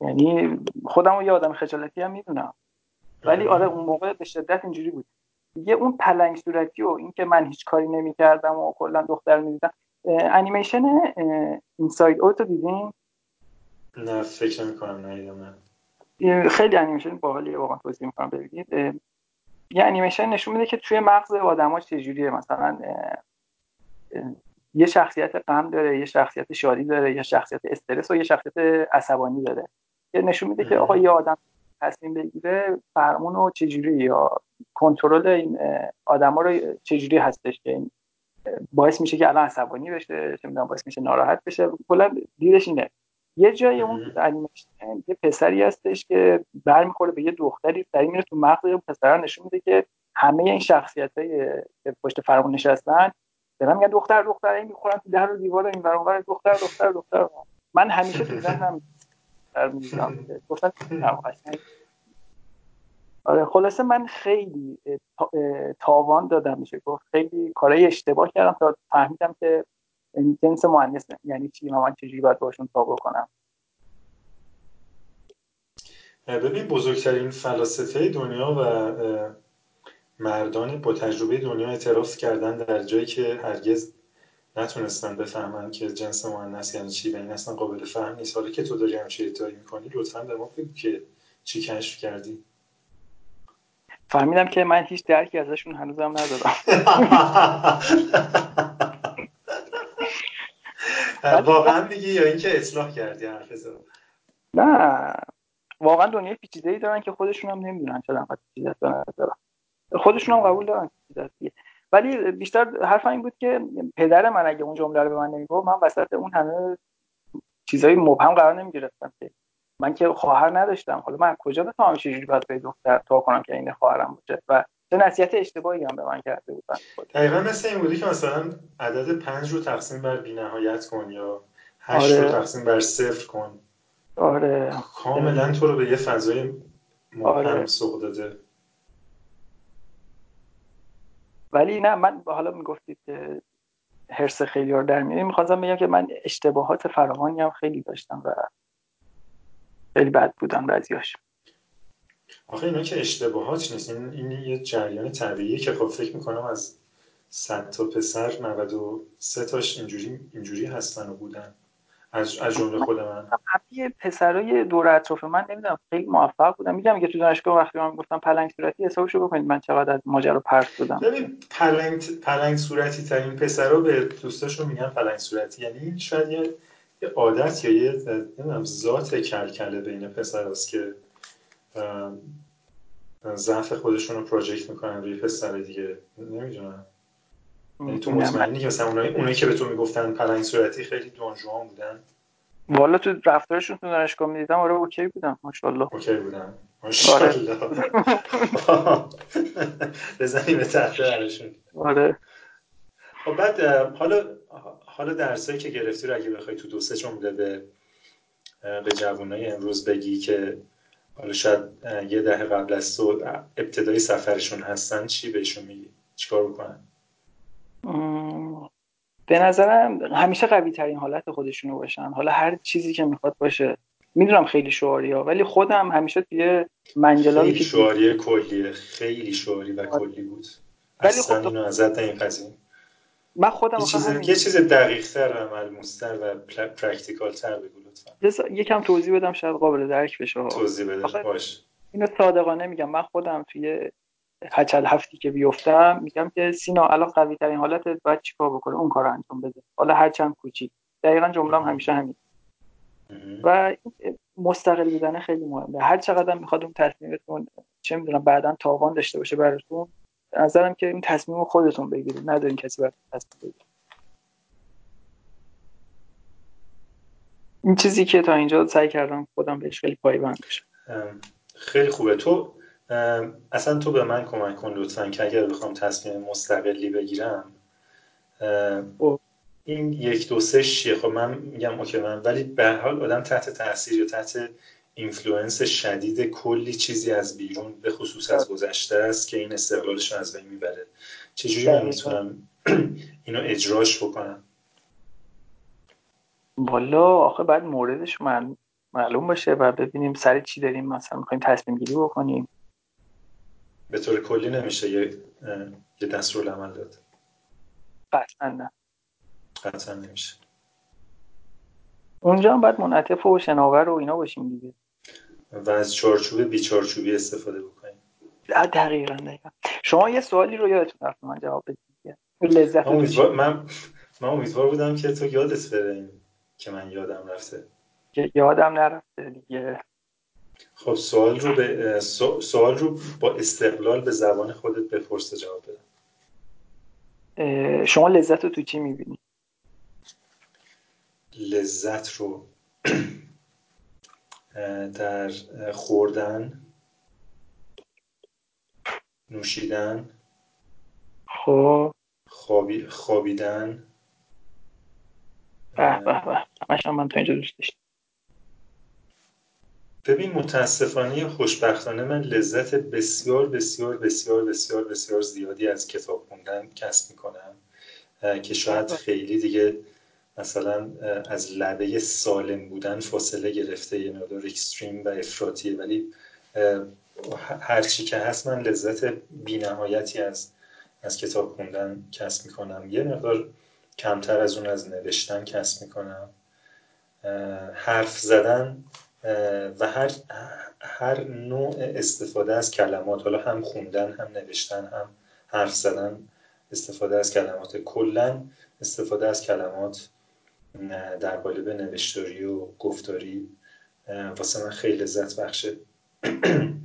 یعنی خودم رو یه آدم خجالتی هم می‌دونم. ولی آره اون موقع به شدت اینجوری بود. دیگه اون پلنگ صورتی و اینکه من هیچ کاری نمی‌کردم و کلا دختر می‌دیدم. انیمیشن اینساید اوت رو دیدین؟ نه فکر نمی کنم ندیدم خیلی انیمیشن باحالیه واقعا توصیه می‌کنم ببینید. یه انیمیشن نشون میده که توی مغز آدما چجوریه مثلا یه شخصیت غم داره یه شخصیت شادی داره یه شخصیت استرس و یه شخصیت عصبانی داره. که نشون میده که آقا یه آدم تصمیم بگیره فرمون رو چجوری یا کنترل این آدما رو چجوری هستش که این باعث میشه که الان عصبانی بشه چه می‌دونم باعث میشه ناراحت بشه. کلا دیدش اینه. یه جای اون انیمیشن یه پسری هستش که برمیخوره به یه دختری سری میره تو مغز اون پسر نشون میده که همه این شخصیت که پشت فرمون نشستن دارن میگن دختر دختر این می‌خورن تو در و دیوار این برابر دختر دختر دختر. من همیشه تو ذهنم در می‌زنم گفتن آره خلاصه من خیلی تاوان دادم میشه. گفت خیلی کارهای اشتباه کردم تا فهمیدم که جنس مهندس یعنی چی من چجوری باید باشون تا بکنم. ببین بزرگترین فلاسفه دنیا و مردان با تجربه دنیا اعتراف کردن در جایی که هرگز نتونستن بفهمن که جنس مؤنث یعنی چی و این اصلا قابل فهم نیست. حالا که تو داری همچین ادعایی می‌کنی لطفا به ما بگو که چی کشف کردی. فهمیدم که من هیچ درکی ازشون هنوزم ندارم. واقعا میگی یا اینکه اصلاح کردی حرف نه واقعا دنیای پیچیده ای دارن که خودشون هم نمی‌دونن چرا انقدر پیچیده دارن. خودشون هم قبول دارن. ولی بیشتر حرف این بود که پدر من اگه اون جمله رو به من نمی‌گفت من وسط اون همه چیزای مبهم قرار نمی‌گرفتم که من که خواهر نداشتم. حالا من کجا بفهمم چجوری باید به دختر تا کنم که این خواهرم باشه؟ و چه نصیحت اشتباهی هم به من کرده بودن دقیقا مثل این بودی که مثلا عدد پنج رو تقسیم بر بینهایت کن یا هشت آره. رو تقسیم بر صفر کن. آره. کاملا تو رو به یه فضای مبهم آره. سوق داده. ولی نه من حالا می‌گفتید که حرس خیلی رو در میاریم می‌خواستم بگم که من اشتباهات فراوانی هم خیلی داشتم و خیلی بد بودن بعضیاش آخه اینا که اشتباهات نیست. این, این یه جریان طبیعیه که خب فکر می‌کنم از صد تا پسر 93 تاش اینجوری اینجوری هستن و بودن. از از جمله خود من. همه پسرای دور اطراف من نمی‌دونم خیلی موفق بودم. میگم که تو دانشگاه وقتی من گفتم پلنگ صورتی حسابشو بکنید من چقدر از ماجرا پرت بودم. ببین پلنگ پلنگ صورتی ترین پسرا به دوستاشون میگن پلنگ صورتی. یعنی شاید یه عادت یا یه نمی‌دونم ذات کلکله بین پسراست که ضعف خودشون رو project می‌کنن روی پسر دیگه. نمی‌دونم. یعنی تو مطمئنی که مثلا اونایی, اونایی که به تو می‌گفتن پلنگ صورتی خیلی دونجوان بودن. والا تو رفتارشون تو دانشگاه می‌دیدم آره OK بودم. ماشاءالله. OK بودم. ماشاءالله. بزنیم به تخته آره. خب بعد حالا حالا درسایی که گرفتی رو اگه بخوای تو دو سه جمله به به جوانای امروز بگی که حالا شاید یه دهه قبل از تو ابتدای سفرشون هستن چی بهشون میگی؟ چیکار بکنن؟ به نظرم همیشه قوی ترین حالت خودشونو باشن. حالا هر چیزی که می‌خواد باشه. می‌دونم خیلی شعاری ها ولی خودم همیشه توی منجلا خیلی شعاری کلیه. خیلی شعاری و کلی بود. ولی خب اینو ازت نمیپذیم من خودم یه چیز یه چیز دقیق تر و ملموس تر و practical تر بگو لطفا یکم توضیح بدم شاید قابل درک بشه. توضیح بده. باش. اینو صادقانه میگم. من خودم توی هچل هفتی که بیفتم میگم که سینا الان قوی ترین حالت باید چیکار بکنه؟ اون کار انجام بده. حالا هر چند کوچیک. دقیقا جمله همیشه همین. و مستقل بودن خیلی مهمه. هر چقدر می‌خواد اون تصمیمتون چه می‌دونم بعدا تاوان داشته باشه براتون نظرم که این تصمیم خودتون بگیرید. ندارین کسی براتون تصمیم بگیره. این چیزی که تا اینجا سعی کردم خودم بهش خیلی پایبند بشم خیلی خوبه. تو اصلا تو به من کمک کن لطفا که اگر بخوام تصمیم مستقلی بگیرم خب. این یک دو سه شیه خب من میگم OK من ولی به حال آدم تحت تاثیر یا تحت influence شدید کلی چیزی از بیرون به خصوص از گذشته است که این استقلالش رو از بین می‌بره. چجوری من می‌تونم اینو اجراش بکنم؟ والا آخه بعد موردش من معلوم باشه و ببینیم سر چی داریم مثلا می‌خوایم تصمیم گیری بکنیم. به طور کلی نمیشه یه, یه دستور عمل داد. قطعا نه. قطعا نمیشه. اونجا هم باید منعطف و شناور و اینا باشیم دیگه. و از چارچوب بیچارچوبی استفاده بکنیم. دقیقا دقیقا. شما یه سوالی رو یادتون رفت من جواب بدید لذت من امیدوار, من, من امیدوار بودم که تو یادت بره که من یادم رفته. یادم نرفته دیگه. خب سوال رو به سوال رو با استقلال به زبان خودت بپرس جواب بدم شما لذت رو تو چی می‌بینی؟ لذت رو در خوردن نوشیدن خب. خوابی... خوابیدن. به به به. همش من تا اینجا دوست داشتم. ببین متاسفانه خوشبختانه من لذت بسیار بسیار بسیار بسیار بسیار زیادی از کتاب خوندن کسب می‌کنم که شاید خیلی دیگه مثلا از لبه سالم بودن فاصله گرفته یه مقدار اکستریم و افراطیه. ولی هرچی که هست من لذت بینهایتی از از کتاب خوندن کسب می‌کنم. یه مقدار کمتر از اون از نوشتن کسب می‌کنم. حرف زدن و هر, هر نوع استفاده از کلمات حالا هم خوندن هم نوشتن هم حرف زدن استفاده از کلمات. کلا استفاده از کلمات در قالب نوشتاری و گفتاری. واسه من خیلی لذت بخشه.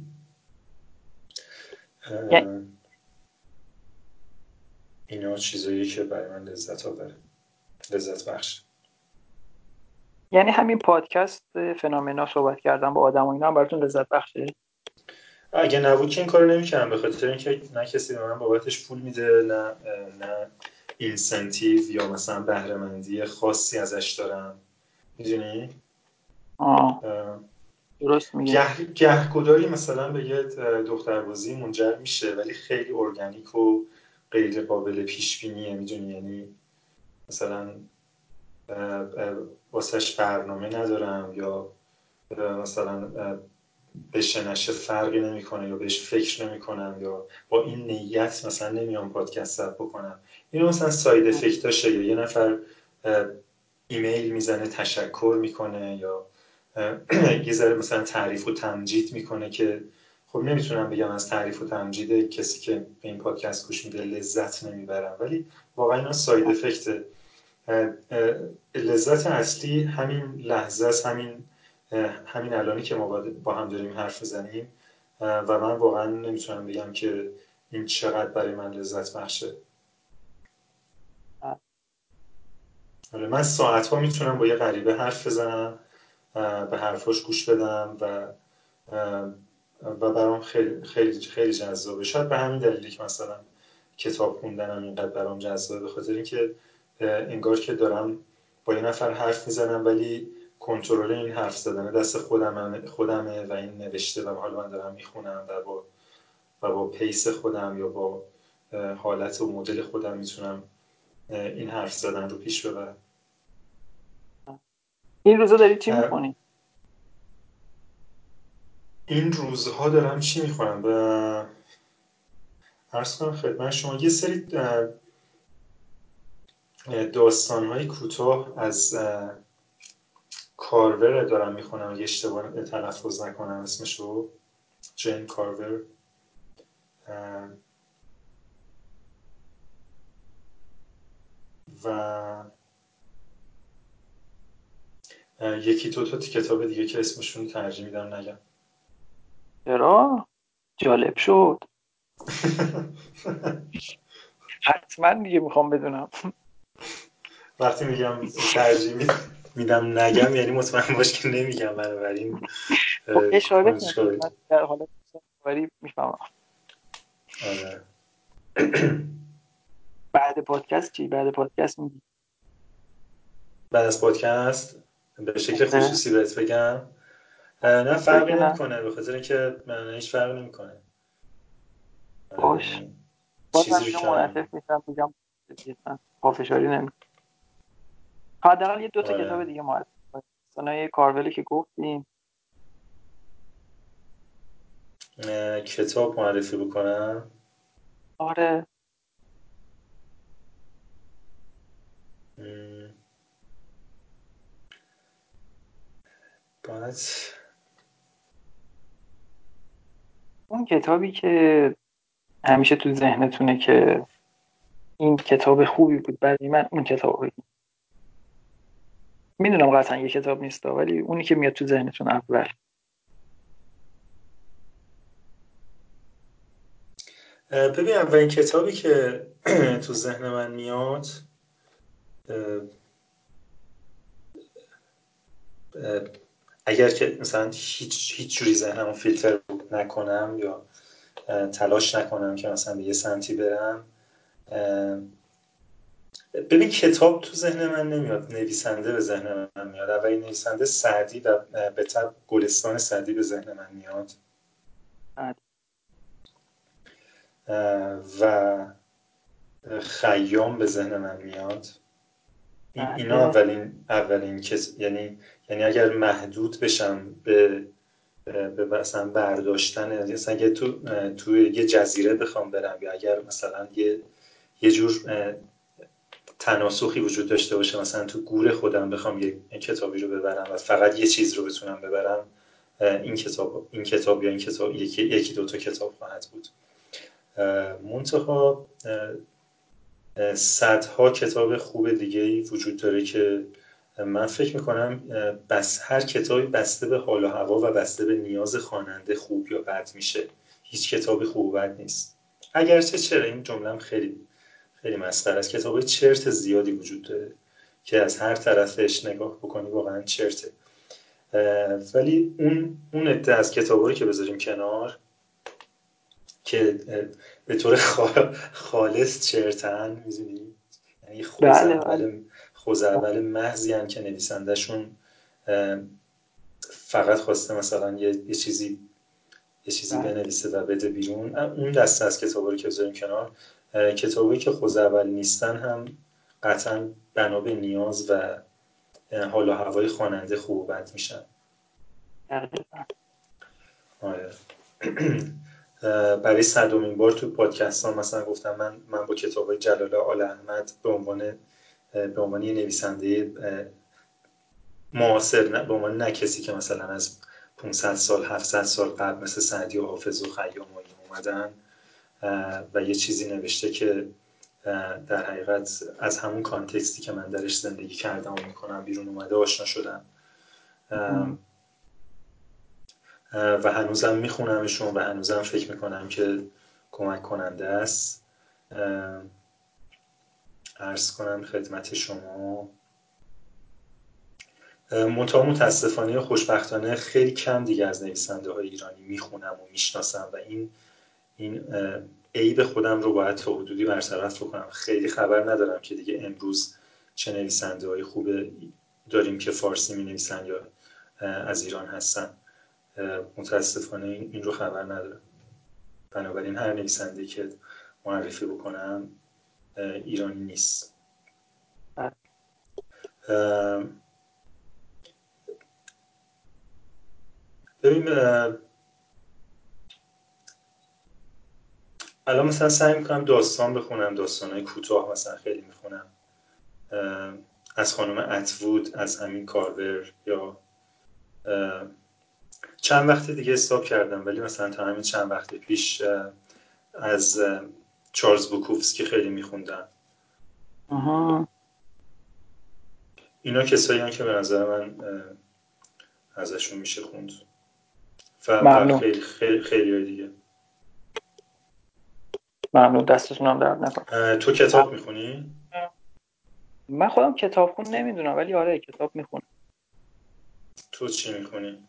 اینا چیزایی که برای من لذت آوره. لذت بخش یعنی همین پادکست فنومنا صحبت کردن با آدم و اینا. هم براتون لذت بخشه. اگه نبود که این کارو نمی‌کردم به خاطر اینکه نه کسی به من بابتش پول میده نه نه اینسنتیو یا مثلا بهرهمندی خاصی ازش دارم. می‌دونی؟ درست میگه گهگداری مثلا به یه دختربازی منجر میشه ولی خیلی ارگانیک و غیر قابل پیش بینیه می‌دونی؟ یعنی مثلا واسش برنامه ندارم یا مثلا بهش نشه فرقی نمی‌کنه یا بهش فکر نمی‌کنم یا با این نیت مثلا نمیام پادکست ثبت بکنم. اینو مثلا side effect اشه یا یه نفر ایمیل می‌زنه تشکر می‌کنه یا یه ذره مثلا تعریف و تمجید می‌کنه که خب نمی‌تونم بگم از تعریف و تمجید کسی که به این پادکست گوش میده لذت نمی‌برم. ولی واقعا اینا side effect لذت اصلی همین لحظه است همین همین الانی که ما با هم داریم حرف بزنیم. و من واقعا نمی‌تونم بگم که این چقدر برای من لذت بخشه. آره، من ساعت ها می‌تونم با یه غریبه حرف بزنم به حرفاش گوش بدم و و برام خیلی خیلی خیلی جذابه. شاید به همین دلیلی که مثلا کتاب خوندنم اینقدر برام جذابه به خاطر اینکه انگار که دارم با یه نفر حرف می‌زنم ولی کنترل این حرف زدن دست خودم خودمه و این نوشته و حالا من دارم می‌خونم و با و با پیس خودم یا با حالت و مدل خودم می‌تونم این حرف زدن رو پیش ببرم. این روزا داری چی می‌خونی؟ این روزها دارم چی می‌خونم؟ به ارز کنم خدمت شما یه سری داستان های کوتاه از کارور دارم می‌خونم. اگه اشتباه تلفظ نکنم اسمشو. جین کارور. و یکی دو تا کتاب دیگه که اسمشون ترجیح میدم نگم. چرا؟ جالب شد. حتما دیگه می‌خوام بدونم. وقتی میگم ترجیح میدم نگم یعنی مطمئن باش که نمیگم بنابراین خب، اشاره در حالت می‌فهمم. آره. بعد پادکست چی؟ بعد پادکست میگی. بعد از پادکست؟ به شکل خصوصی بهت بگم. نه فرقی نمی‌کنه به خاطر اینکه من هیچ فرقی نمی‌کنه. باش. منعطف میشم میگم پافشاری نمی حداقل یه دو تا آره. کتاب دیگه معرفی کنیم کارولی که گفتیم. کتاب معرفی بکنم. آره. باید اون کتابی که همیشه تو ذهنتونه که این کتاب خوبی بود برای من اون کتاب. می‌دونم قطعا یه کتاب نیست ولی اونی که میاد تو ذهنتون اول. ببین اولین کتابی که تو ذهن من میاد اگر که مثلا هیچ هیچ جوری ذهنمو فیلتر نکنم یا تلاش نکنم که مثلا به یه سمتی برم ببین کتاب تو ذهن من نمیاد نویسنده به ذهن من میاد. اولین نویسنده سعدی و به طب گلستان سعدی به ذهن من میاد. و خیام به ذهن من میاد. اینا اولین اولین کس یعنی یعنی اگر محدود بشم به به مثلا برداشتن مثلا اگه تو تو یه جزیره بخوام برم یا اگر مثلا یه یه جور تناسخی وجود داشته باشه. مثلا تو گور خودم بخوام یه کتابی رو ببرم و فقط یه چیز رو بتونم ببرم این کتاب این کتاب یا این کتاب یکی یکی دو تا کتاب خواهد بود. منتها صدها کتاب خوب دیگه ای وجود داره که من فکر می‌کنم بس هر کتابی بسته به حال و هوا و بسته به نیاز خواننده خوب یا بد میشه. هیچ کتابی خوب و بد نیست. اگرچه چرا این جمله خیلی خیلی مسخره است. کتاب چرت زیادی وجود داره که از هر طرفش نگاه بکنی واقعا چرته. ولی اون اون عده از کتابایی که بذاریم کنار که به طور خالص چرتن می‌دونی؟ یعنی خوز اول محضی که نویسندهشون فقط خواسته مثلا یه, یه چیزی یه چیزی بله. بنویسه و بده بیرون. اون دسته از کتابا رو که بذاریم کنار کتابی که خوز اول نیستن هم قطعا بنا به نیاز و حال و هوای خواننده خوب بد میشن آره. برای صدومین بار تو پادکست ها مثلا گفتم من من با کتاب های جلال آل احمد به عنوان به عنوان یه نویسنده معاصر به عنوان نه کسی که مثلا از 500 سال 700 سال قبل مثل سعدی و حافظ و خیام و اومدن و یه چیزی نوشته که در حقیقت از همون کانتکستی که من درش زندگی کردم و می‌کنم بیرون اومده آشنا شدم. و هنوزم میخونمشون و هنوزم فکر می‌کنم که کمک کننده است. ارز کنم خدمت شما. منتها متاسفانه خوشبختانه خیلی کم دیگه از نویسنده های ایرانی می‌خونم و می‌شناسم و این این عیب خودم رو باید تا حدودی برطرف بکنم. خیلی خبر ندارم که دیگه امروز چه نویسنده های داریم که فارسی می نویسن یا از ایران هستن. متاسفانه این رو خبر ندارم. بنابراین هر نویسنده که معرفی بکنم ایرانی نیست. ببین الان مثلا سعی می‌کنم داستان بخونم های کوتاه مثلا خیلی می‌خونم. از خانم اتوود از همین کاربر یا چند وقت دیگه استاپ کردم ولی مثلا تا همین چند وقت پیش از چارلز بوکوفسکی خیلی میخوندم. اینا کسایی هم که به نظر من ازشون میشه خوند. و خیلی خیلی, خیلی دیگه. ممنون دستتون هم درد نکن تو کتاب می‌خونی؟ من خودم کتاب خون نمی‌دونم ولی آره کتاب می‌خونم. تو چی می‌خونی؟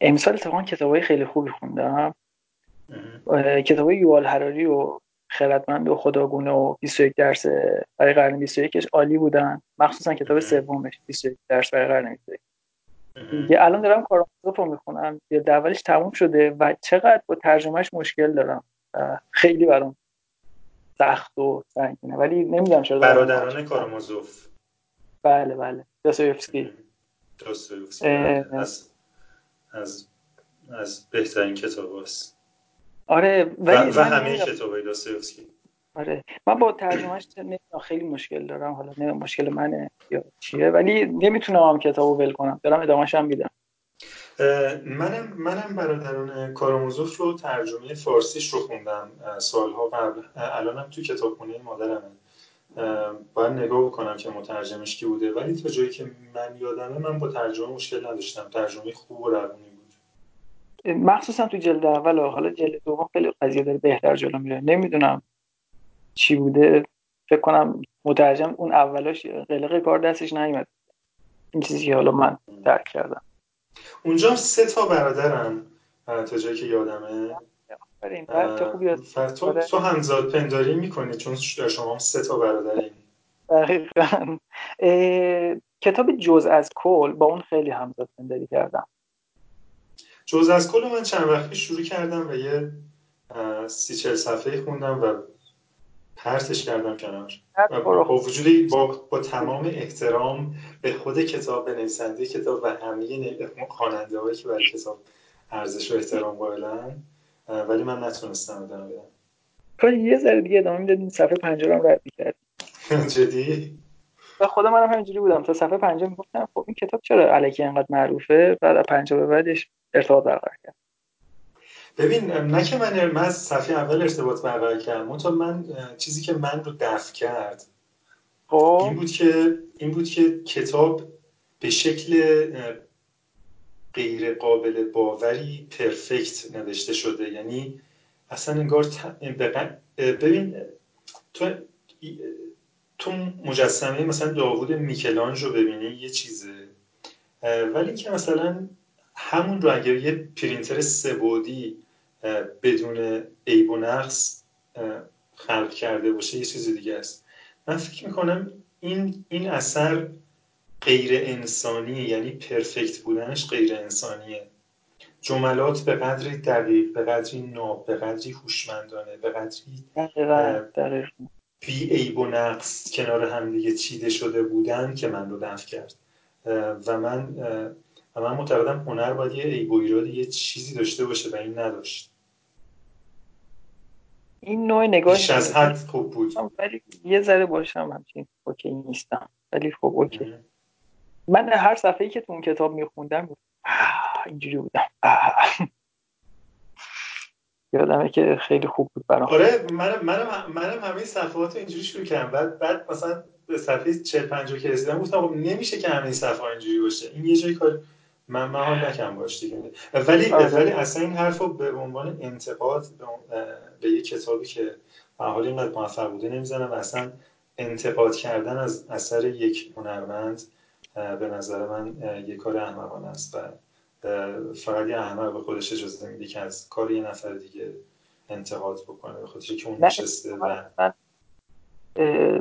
امسال اتفاقا کتاب خیلی خوبی خوندم. کتاب یوال هراری و خردمند و خداگونه و 21 درس برای قرن 21 عالی بودن. مخصوصا کتاب سومش 21 درس برای قرن 21 دیگه الان دارم کارآموزی رو می‌خونم. یه اولش تموم شده و چقدر با ترجمهش مشکل دارم. خیلی برام سخت و سنگینه. ولی نمی‌دونم چرا برادران کارامازوف بله بله. داستایوفسکی از از از بهترین کتاب هست آره ولی و, و همه کتاب های داستایوفسکی آره. من با ترجمهش خیلی مشکل دارم. حالا نه مشکل منه یا چیه ولی نمی‌تونم هم کتابو ول کنم. دارم ادامهش هم میدم. منم منم برادران کاراموزوف رو ترجمه فارسیش رو خوندم. سالها قبل. الانم تو کتابخونه مادرمه. باید نگاه بکنم که مترجمش کی بوده. ولی تا جایی که من یادمه من با ترجمه مشکل نداشتم. ترجمه خوب و روونی بود. مخصوصا تو جلد اول و حالا جلد دوم خیلی قضیه داره بهتر جلو میره. نمی‌دونم. چی بوده فکر کنم مترجم اون اولاش قلق کار دستش نیومد. این چیزی که حالا من درک کردم. اونجا سه تا برادرن تا جایی که یادمه. تو, تو همزاد پنداری می‌کنی؟ چون شما هم سه تا برادرین. دقیقا. کتاب جز از کل با اون خیلی همزاد پنداری کردم. جز از کل من چند وقتی شروع کردم و یه سی چل صفحه خوندم و پرتش کردم کنار. با وجود با, با تمام احترام به خود کتاب به نویسنده کتاب و همه خواننده هایی که برای کتاب ارزش و احترام قائلن ولی من نتونستم ادامه بدم. کاش یه ذره دیگه ادامه می‌دادین. صفحه 50 هم رد می‌کرد جدی؟ و خود منم همینجوری بودم. تا صفحه 50 می‌گفتم خب این کتاب چرا الکی انقدر معروفه؟ بعد از 50 به بعدش ارتباط برقرار کرد. ببین نه که من من از صفحه اول ارتباط برقرار کردم. تا من چیزی که من رو دفع کرد خب. این بود که این بود که کتاب به شکل غیر قابل باوری پرفکت نوشته شده. یعنی اصلا انگار ببین تو تو مجسمه مثلا داوود میکلانج رو ببینی یه چیزه. ولی که مثلا همون رو اگر یه پرینتر سبودی بدون عیب و نقص خلق کرده باشه یه چیز دیگه است. من فکر می‌کنم این این اثر غیر انسانیه یعنی پرفکت بودنش غیر انسانیه. جملات به قدری دقیق به قدری ناب به قدری هوشمندانه به قدری بی عیب و نقص کنار هم دیگه چیده شده بودن که من رو دفع کرد. و من و من معتقدم هنر باید یه عیب و ایراد یه چیزی داشته باشه و این نداشت. این نوع نگاه بیش از حد خوب بود. ولی یه ذره باشم همچین اوکی نیستم. ولی خب اوکی. من هر صفحه‌ای که تو اون کتاب میخوندم اینجوری بودم. یادمه که خیلی خوب بود برام. آره منم منم منم همه صفحات اینجوری شروع کردم. بعد بعد مثلا به صفحه 40 50 که رسیدم گفتم خب نمیشه که همه صفحه اینجوری باشه. این یه جایی کار من من حال نکم باش دیگه. ولی آره. ولی اصلا این حرفو به عنوان انتقاد به یه کتابی که به حال اینقدر موفق بوده نمی‌زنم. اصلا انتقاد کردن از اثر یک هنرمند به نظر من یه کار احمقانه است و فقط یه احمق به خودش اجازه میده که از کار یه نفر دیگه انتقاد بکنه به خاطر که اون نشسته و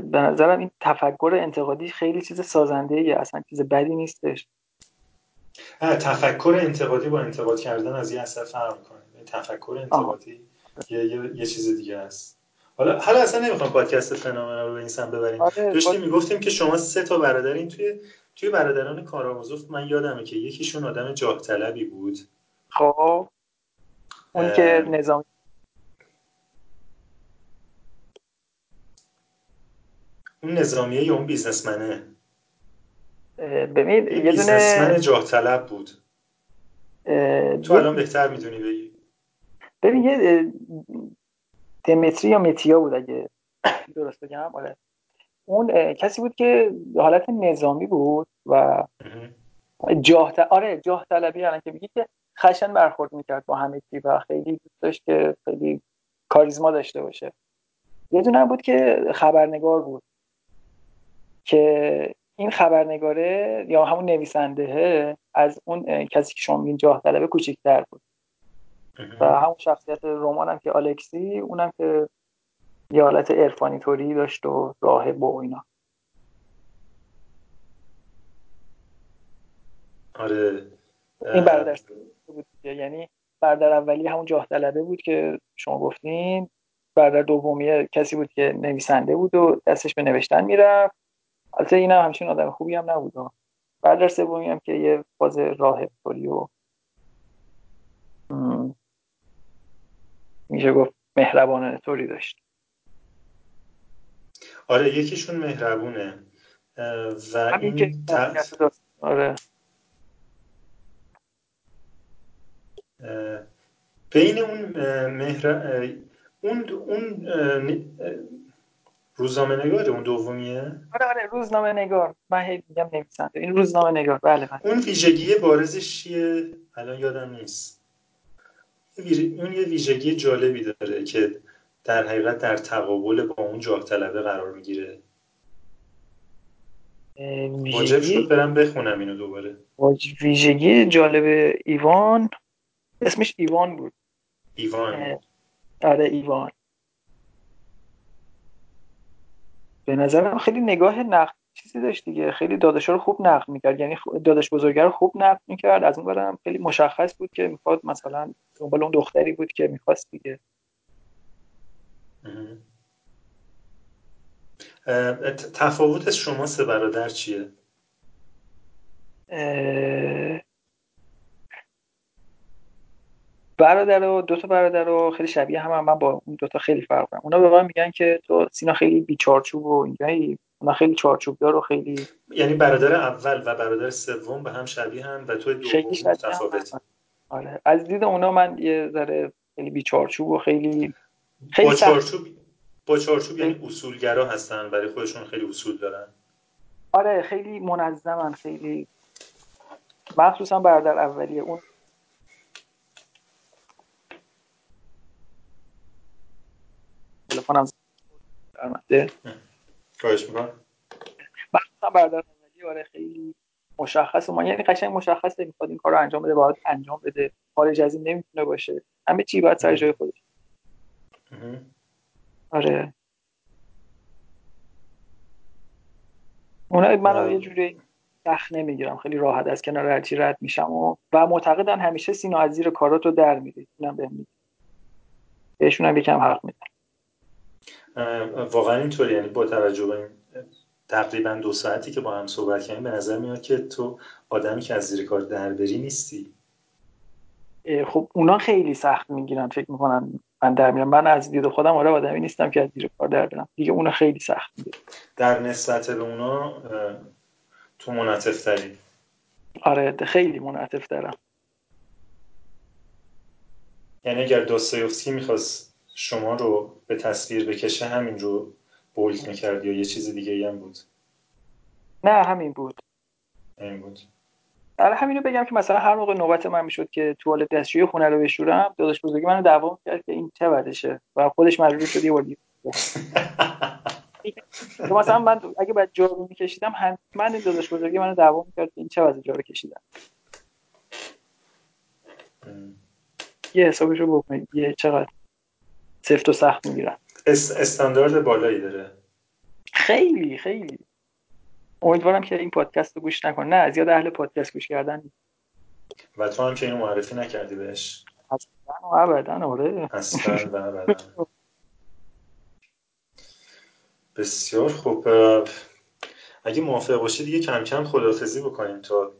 به نظرم این تفکر انتقادی خیلی چیز سازنده ایه اصلا چیز بدی نیستش. تفکر انتقادی با انتقاد کردن از یه اثر فرق کنه تفکر انتقادی یه،, یه،, یه چیز دیگه است. حالا حالا اصلا نمی‌خوام پادکست فنومنا رو به این سم ببریم. آره داشتیم می‌گفتیم که شما سه تا برادرین توی توی برادران کارآموز. من یادمه که یکیشون آدم جاه طلبی بود. خب. اون که نظام اون نظامیه یا اون بیزنسمنه. ببین یه بیزنسمن جاه طلب بود تو الان بهتر می‌دونی بگی. ببین یه دمتری یا متیا بود اگه درست بگم؟ آره. اون کسی بود که حالت نظامی بود و جاه آره جاه طلبی الان که میگی که خشن برخورد می‌کرد با همه چی و خیلی دوست داشت که خیلی کاریزما داشته باشه. یه دونه بود که خبرنگار بود. که این خبرنگاره یا همون نویسنده از اون کسی که شما میگین جاه طلبه کوچیک‌تر بود. و همون شخصیت رمان هم که الکسی اونم که یه حالت ارفانی طوری داشت و راهب و اینا. آره. این برادر بود یعنی برادر اولی همون جاه طلبه بود که شما گفتین. برادر دومی کسی بود که نویسنده بود و دستش به نوشتن می‌رفت. البته این هم همچین آدم خوبی هم نبود. برادر سومی هم که یه فاز راهب طوری و میشه گفت مهربانه طوری داشت. آره یکیشون مهربونه. و این آره. بین اون مهر اون اون روزنامه نگاره اون دومیه؟ آره آره روزنامه نگار من هی میگم نویسنده. این روزنامه نگار بله بله. اون ویژگی بارزش چیه؟ الان یادم نیست. اون یه ویژگی جالبی داره که در حقیقت در تقابل با اون جاه طلبه قرار می‌گیره. واجب شد برم بخونم اینو دوباره. ویژگی جالب ایوان؟ اسمش ایوان بود. ایوان. آره ایوان. به نظرم خیلی نگاه نقد چیزی داشت دیگه. خیلی داداش رو خوب نقد می‌کرد. یعنی داداش بزرگه رو خوب نقد می‌کرد. از اون برم خیلی مشخص بود که می‌خواد مثلا دنبال اون دختری بود که می‌خواست دیگه. تفاوت شما سه برادر چیه؟ برادر و دو تا برادر رو خیلی شبیه هم, هم. من با اون دوتا خیلی فرق دارم. اونا به من میگن که تو سینا خیلی بیچارچوب و اینجایی. اونا خیلی چارچوب دار و خیلی یعنی برادر اول و برادر سوم به هم شبیه هم و تو دوم متفاوت. آره. از دید اونا من یه ذره خیلی بیچارچوب و خیلی خیلی با چارچوب با چارچوب یعنی اصولگرا هستن. برای خودشون خیلی اصول دارن. آره. خیلی منظمن. خیلی مخصوصا برادر اولیه. اون تلفنم درمده خواهش می‌کنم. برادر اولیه آره خیلی مشخص ما یعنی قشنگ مشخصه. می‌خواد این کار رو انجام بده باید انجام بده. خارج از این نمی‌تونه باشه. همه چی باید سر جای خودش. آره. اونا من یه جوری سخت نمی‌گیرم. خیلی راحت از کنار هرچی رد میشم و, و معتقدن همیشه سینا از زیر کاراتو در میری اینم بهم بهشون هم یکم حق میدن واقعا اینطوری یعنی با توجه به تقریبا دو ساعتی که با هم صحبت کردیم به نظر میاد که تو آدمی که از زیر کار در بری نیستی. خب اونا خیلی سخت می‌گیرن فکر می‌کنن من در میرم من از دید خودم آره آدمی نیستم که از زیر کار در برم. دیگه اونا خیلی سخت می‌گیرن. در نسبت به اونا تو منعطف تری آره خیلی منعطف دارم یعنی اگر دوستایوفسکی می‌خواست شما رو به تصویر بکشه همین رو بولد می‌کرد یا یه چیز دیگه هم بود؟ نه همین بود. همین بود. آره همینو بگم که مثلا هر موقع نوبت من می‌شد که توالت دستشوی خونه رو بشورم داداش بزرگی منو دعوا کرد که این چه وضعشه و خودش مجبور شد یه بار مثلا من اگه بعد جارو میکشیدم حتما این داداش بزرگی منو دعوا می‌کرد که این چه وضع جارو کشیدم. یه حسابشو بکنید یه چقدر. سفت و سخت می‌گیرن. استاندارد بالایی داره. خیلی خیلی. امیدوارم که این پادکست رو گوش نکن. نه از یاد اهل پادکست گوش کردن و تو هم که اینو معرفی نکردی بهش. اصلا و ابدا آره. اصلا و ابدا. بسیار خوب. اگه موافق باشی دیگه کم کم خدافزی بکنیم تا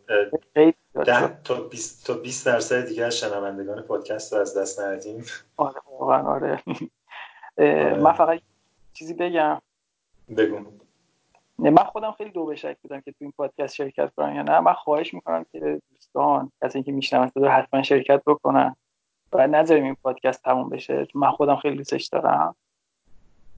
ده تا 20 تا 20 درصد دیگه از شنوندگان پادکست رو از دست ندیم. آره. واقعا آره. من فقط چیزی بگم. بگو. من خودم خیلی دو به شک بودم که تو این پادکست شرکت کنم یا نه. من خواهش می‌کنم که دوستان کسی اینکه میشنون صدا حتما شرکت بکنن. و نذاریم این پادکست تموم بشه. من خودم خیلی دوستش دارم.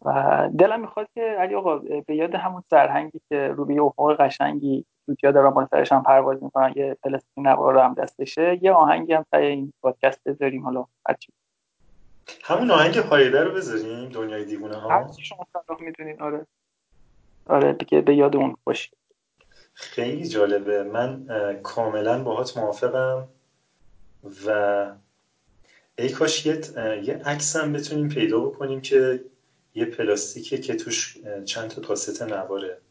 و دلم می‌خواد که علی آقا به یاد همون سرهنگی که رو به افق قشنگی توتیا دارن با سرش هم پرواز می‌کنن یه پلستین نوار رو هم دستشه یه آهنگی هم تای این پادکست بذاریم حالا. هرچی همون آهنگ هایده رو بذاریم دنیای دیوونه ها. شما صلاح می‌دونین آره. آره دیگه به یاد اون باشی خیلی جالبه. من کاملا باهات موافقم و ای کاش یه, یه عکس هم بتونیم پیدا بکنیم که یه پلاستیکه که توش چند تا کاست نواره.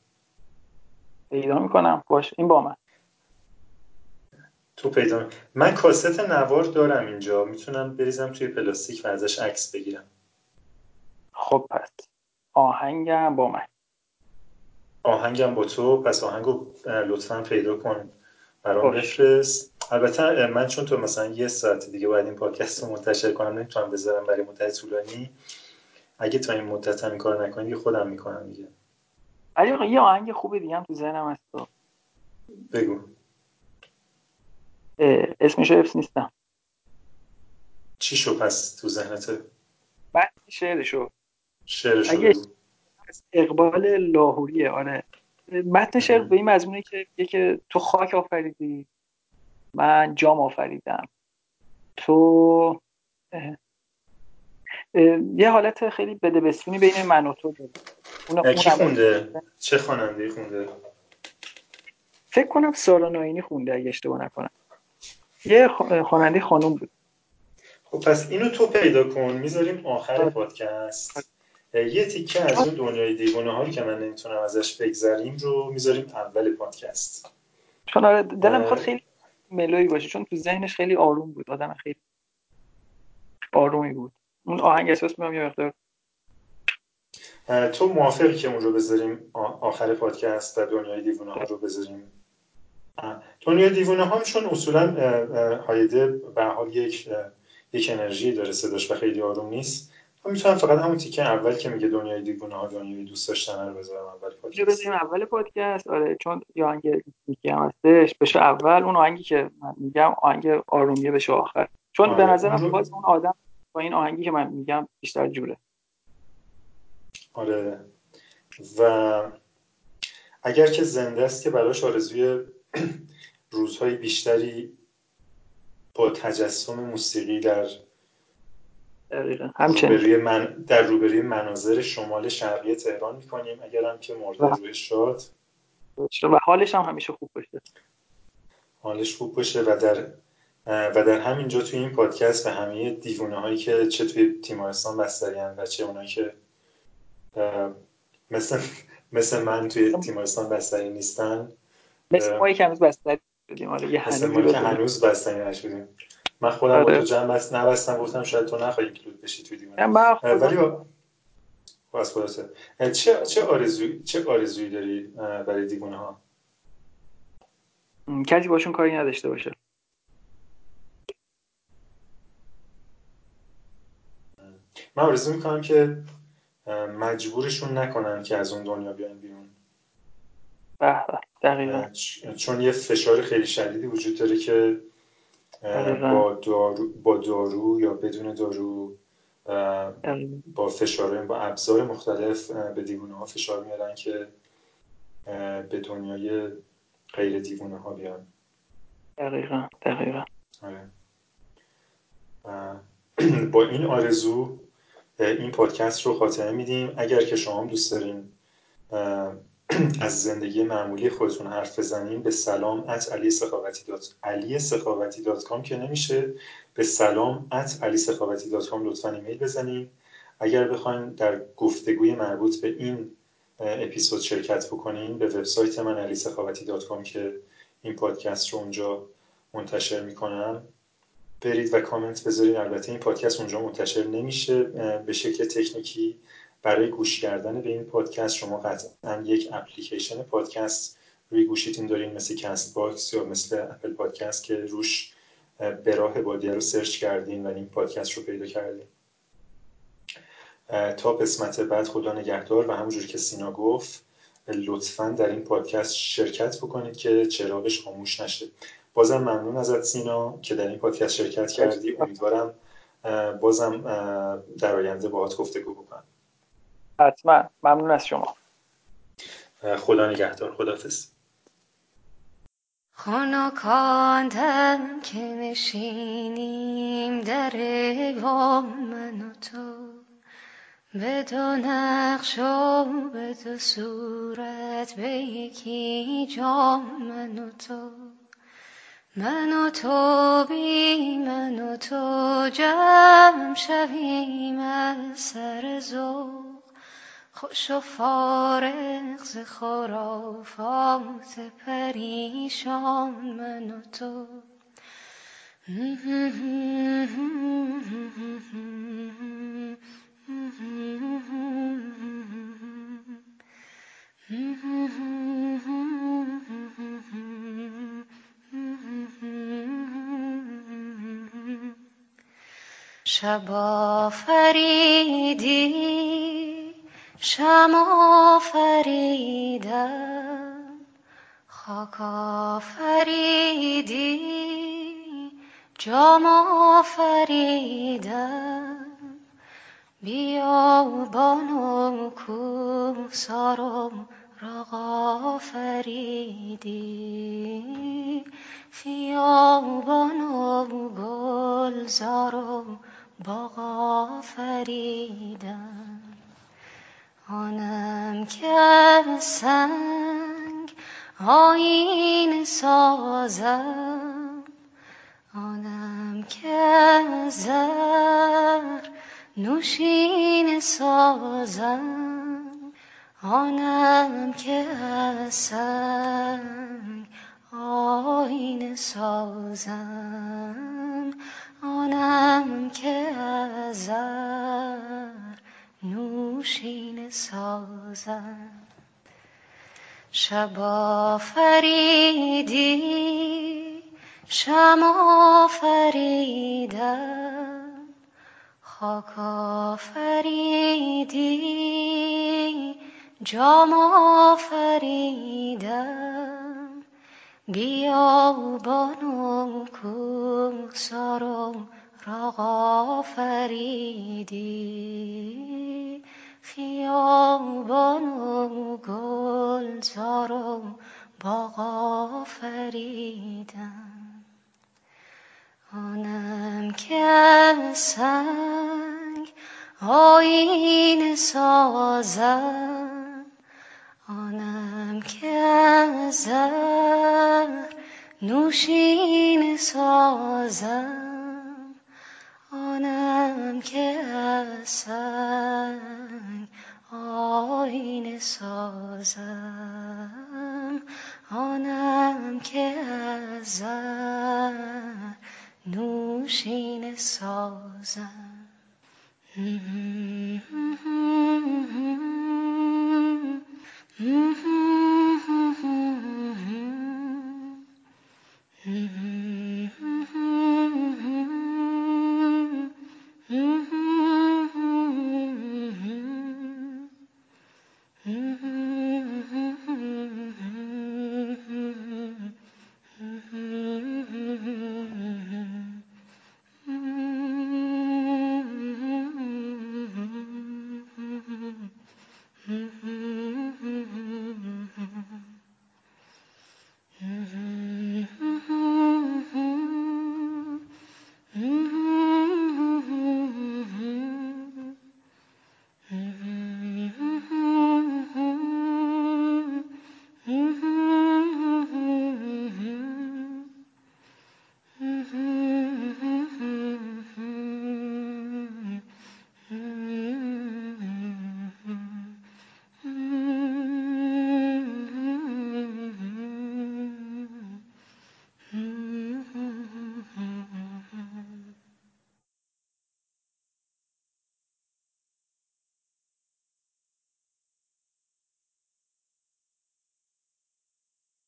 پیدا می‌کنم. باش این با من. تو پیدا من کاست نوار دارم اینجا. می‌تونم بریزم توی پلاستیک و ازش عکس بگیرم. خب پس. آهنگم با من. آهنگم با تو. پس آهنگو لطفا پیدا کن. برام بفرست. البته من چون تو مثلا یه ساعت دیگه باید این پادکست رو منتشر کنم نمی‌تونم بذارم برای مدت طولانی. اگه تا این مدت هم این کار نکنی خودم می‌کنم دیگه. علی یه آهنگ خوبی دیگه هم تو ذهنم هست. بگو. اسمش حفظ نیستم. چی شو پس تو ذهنته بعد شعرشو شعرشو اگه اقبال لاهوریه آره. متن شعر به این مضمونه که که تو خاک آفریدی من جام آفریدم. تو یه حالت خیلی بده بسونی بین من و تو داره کی خونده؟ چه خواننده خونده؟ فکر کنم سارا ناینی خونده اگه اشتباه نکنم. یه خواننده خانم بود. خب پس اینو تو پیدا کن. می‌ذاریم آخر پادکست. یه تیکه از اون دنیای دیوانه هایی که من نمی‌تونم ازش بگذریم رو می‌ذاریم اول پادکست. چون آره دلم می‌خواد خیلی ملوی باشه چون تو ذهنش خیلی آروم بود. آدم خیلی آرومی بود. اون آهنگ احساس می‌کنم یه مقدار تو موافقی که اون رو بذاریم آخر پادکست و دنیای دیوانه ها رو بذاریم دنیای دیوانه ها چون اصولا هایده به حال یک یک انرژی داره صداش و خیلی آروم نیست. من می‌تونم فقط همون تیکه اول که میگه دنیای دیوونه ها دنیای دوست داشتن رو بذارم اول پادکست. بذاریم اول پادکست؟ آره چون یه آهنگ میگم هستش. بشه اول اون آهنگی که من میگم آهنگ آرومیه بشه آخر. چون آره. به نظرم رو... باز اون آدم با این آهنگی که من میگم بیشتر جوره. آره. و اگر که زنده است که براش آرزوی روزهای بیشتری با تجسم موسیقی در روبروی من در روبروی مناظر شمال شرقی تهران می‌کنیم. اگر هم که مرده روی شاد. و حالش هم همیشه خوب باشه. حالش خوب باشه و در و در همین جا توی این پادکست به همه دیوونه هایی که چه توی تیمارستان بسترین و چه اونایی که مثل مثل من توی تیمارستان بستری نیستن مثل ما که هنوز بستری مثل ما که هنوز بستری نشدیم. من خودم با تو آره. جمع بست نبستم گفتم شاید تو نخواهی کلود بشی توی دیوونه ولی چه چه آرزوی چه آرزویی داری برای دیوونه ها کسی باشون کاری نداشته باشه. من آرزو می‌کنم که مجبورشون نکنن که از اون دنیا بیان بیرون. دقیقا. چون یه فشار خیلی شدیدی وجود داره که با دارو, با دارو یا بدون دارو با فشار با ابزار مختلف به دیوونه ها فشار میارن که به دنیای غیر دیوونه ها بیان. دقیقا دقیقا. آره. با این آرزو این پادکست رو خاتمه میدیم. اگر که شما دوست دارین از زندگی معمولی خودتون حرف بزنیم به سلام at علی سخاوتی dot علی سخاوتی dot com که نمیشه. به سلام at علی سخاوتی dot com لطفا ایمیل بزنیم اگر بخواین در گفتگوی مربوط به این اپیزود شرکت بکنین به وبسایت من علی سخاوتی dot com که این پادکست رو اونجا منتشر می‌کنم. برید و کامنت بذارید البته این پادکست اونجا منتشر نمیشه به شکل تکنیکی برای گوش کردن به این پادکست شما قطعا یک اپلیکیشن پادکست روی گوشیتون دارین مثل CastBox یا مثل Apple Podcast که روش به راه بادیه رو سرچ کردین و این پادکست رو پیدا کردین. تا قسمت بعد خدا نگهدار و همونجور که سینا گفت لطفا در این پادکست شرکت بکنید که چراغش خاموش نشه. بازم ممنون ازت سینا که در این پادکست شرکت کردی. امیدوارم بازم در آینده باهات گفتگو بکنم. حتما. ممنون از شما. خدا نگهدار. خدافز خاناکاندم که نشینیم در وام من و تو. به دو نقش و به دو صورت به یکی جام من و تو. من و تو بی من و تو جمع شویم از سر ذوق خوش و فارغ ز خرافات پریشان من و تو. شب فریدی شما فریدم خاک فریدی جام فریدم بیابان و کوسار و رقا فریدی خیابان و گلزار و باغ فریدم آنم که سنگ آین سازم. آنم که زر نوشین سازم. آنم که سنگ آین سازم. آنم که زر نوشین سازم شب فریدی شما فریدم خاک فریدی جام فریدم بیابان و کوسار و راغ فریدی خیابان و گلزار و باغ فریدم آنم که سنگ آین سازم. آنم که زر نوشین سازم. آنم که از آینه سازم آنم که از نوشین سازم Mm-hmm. Mm-hmm.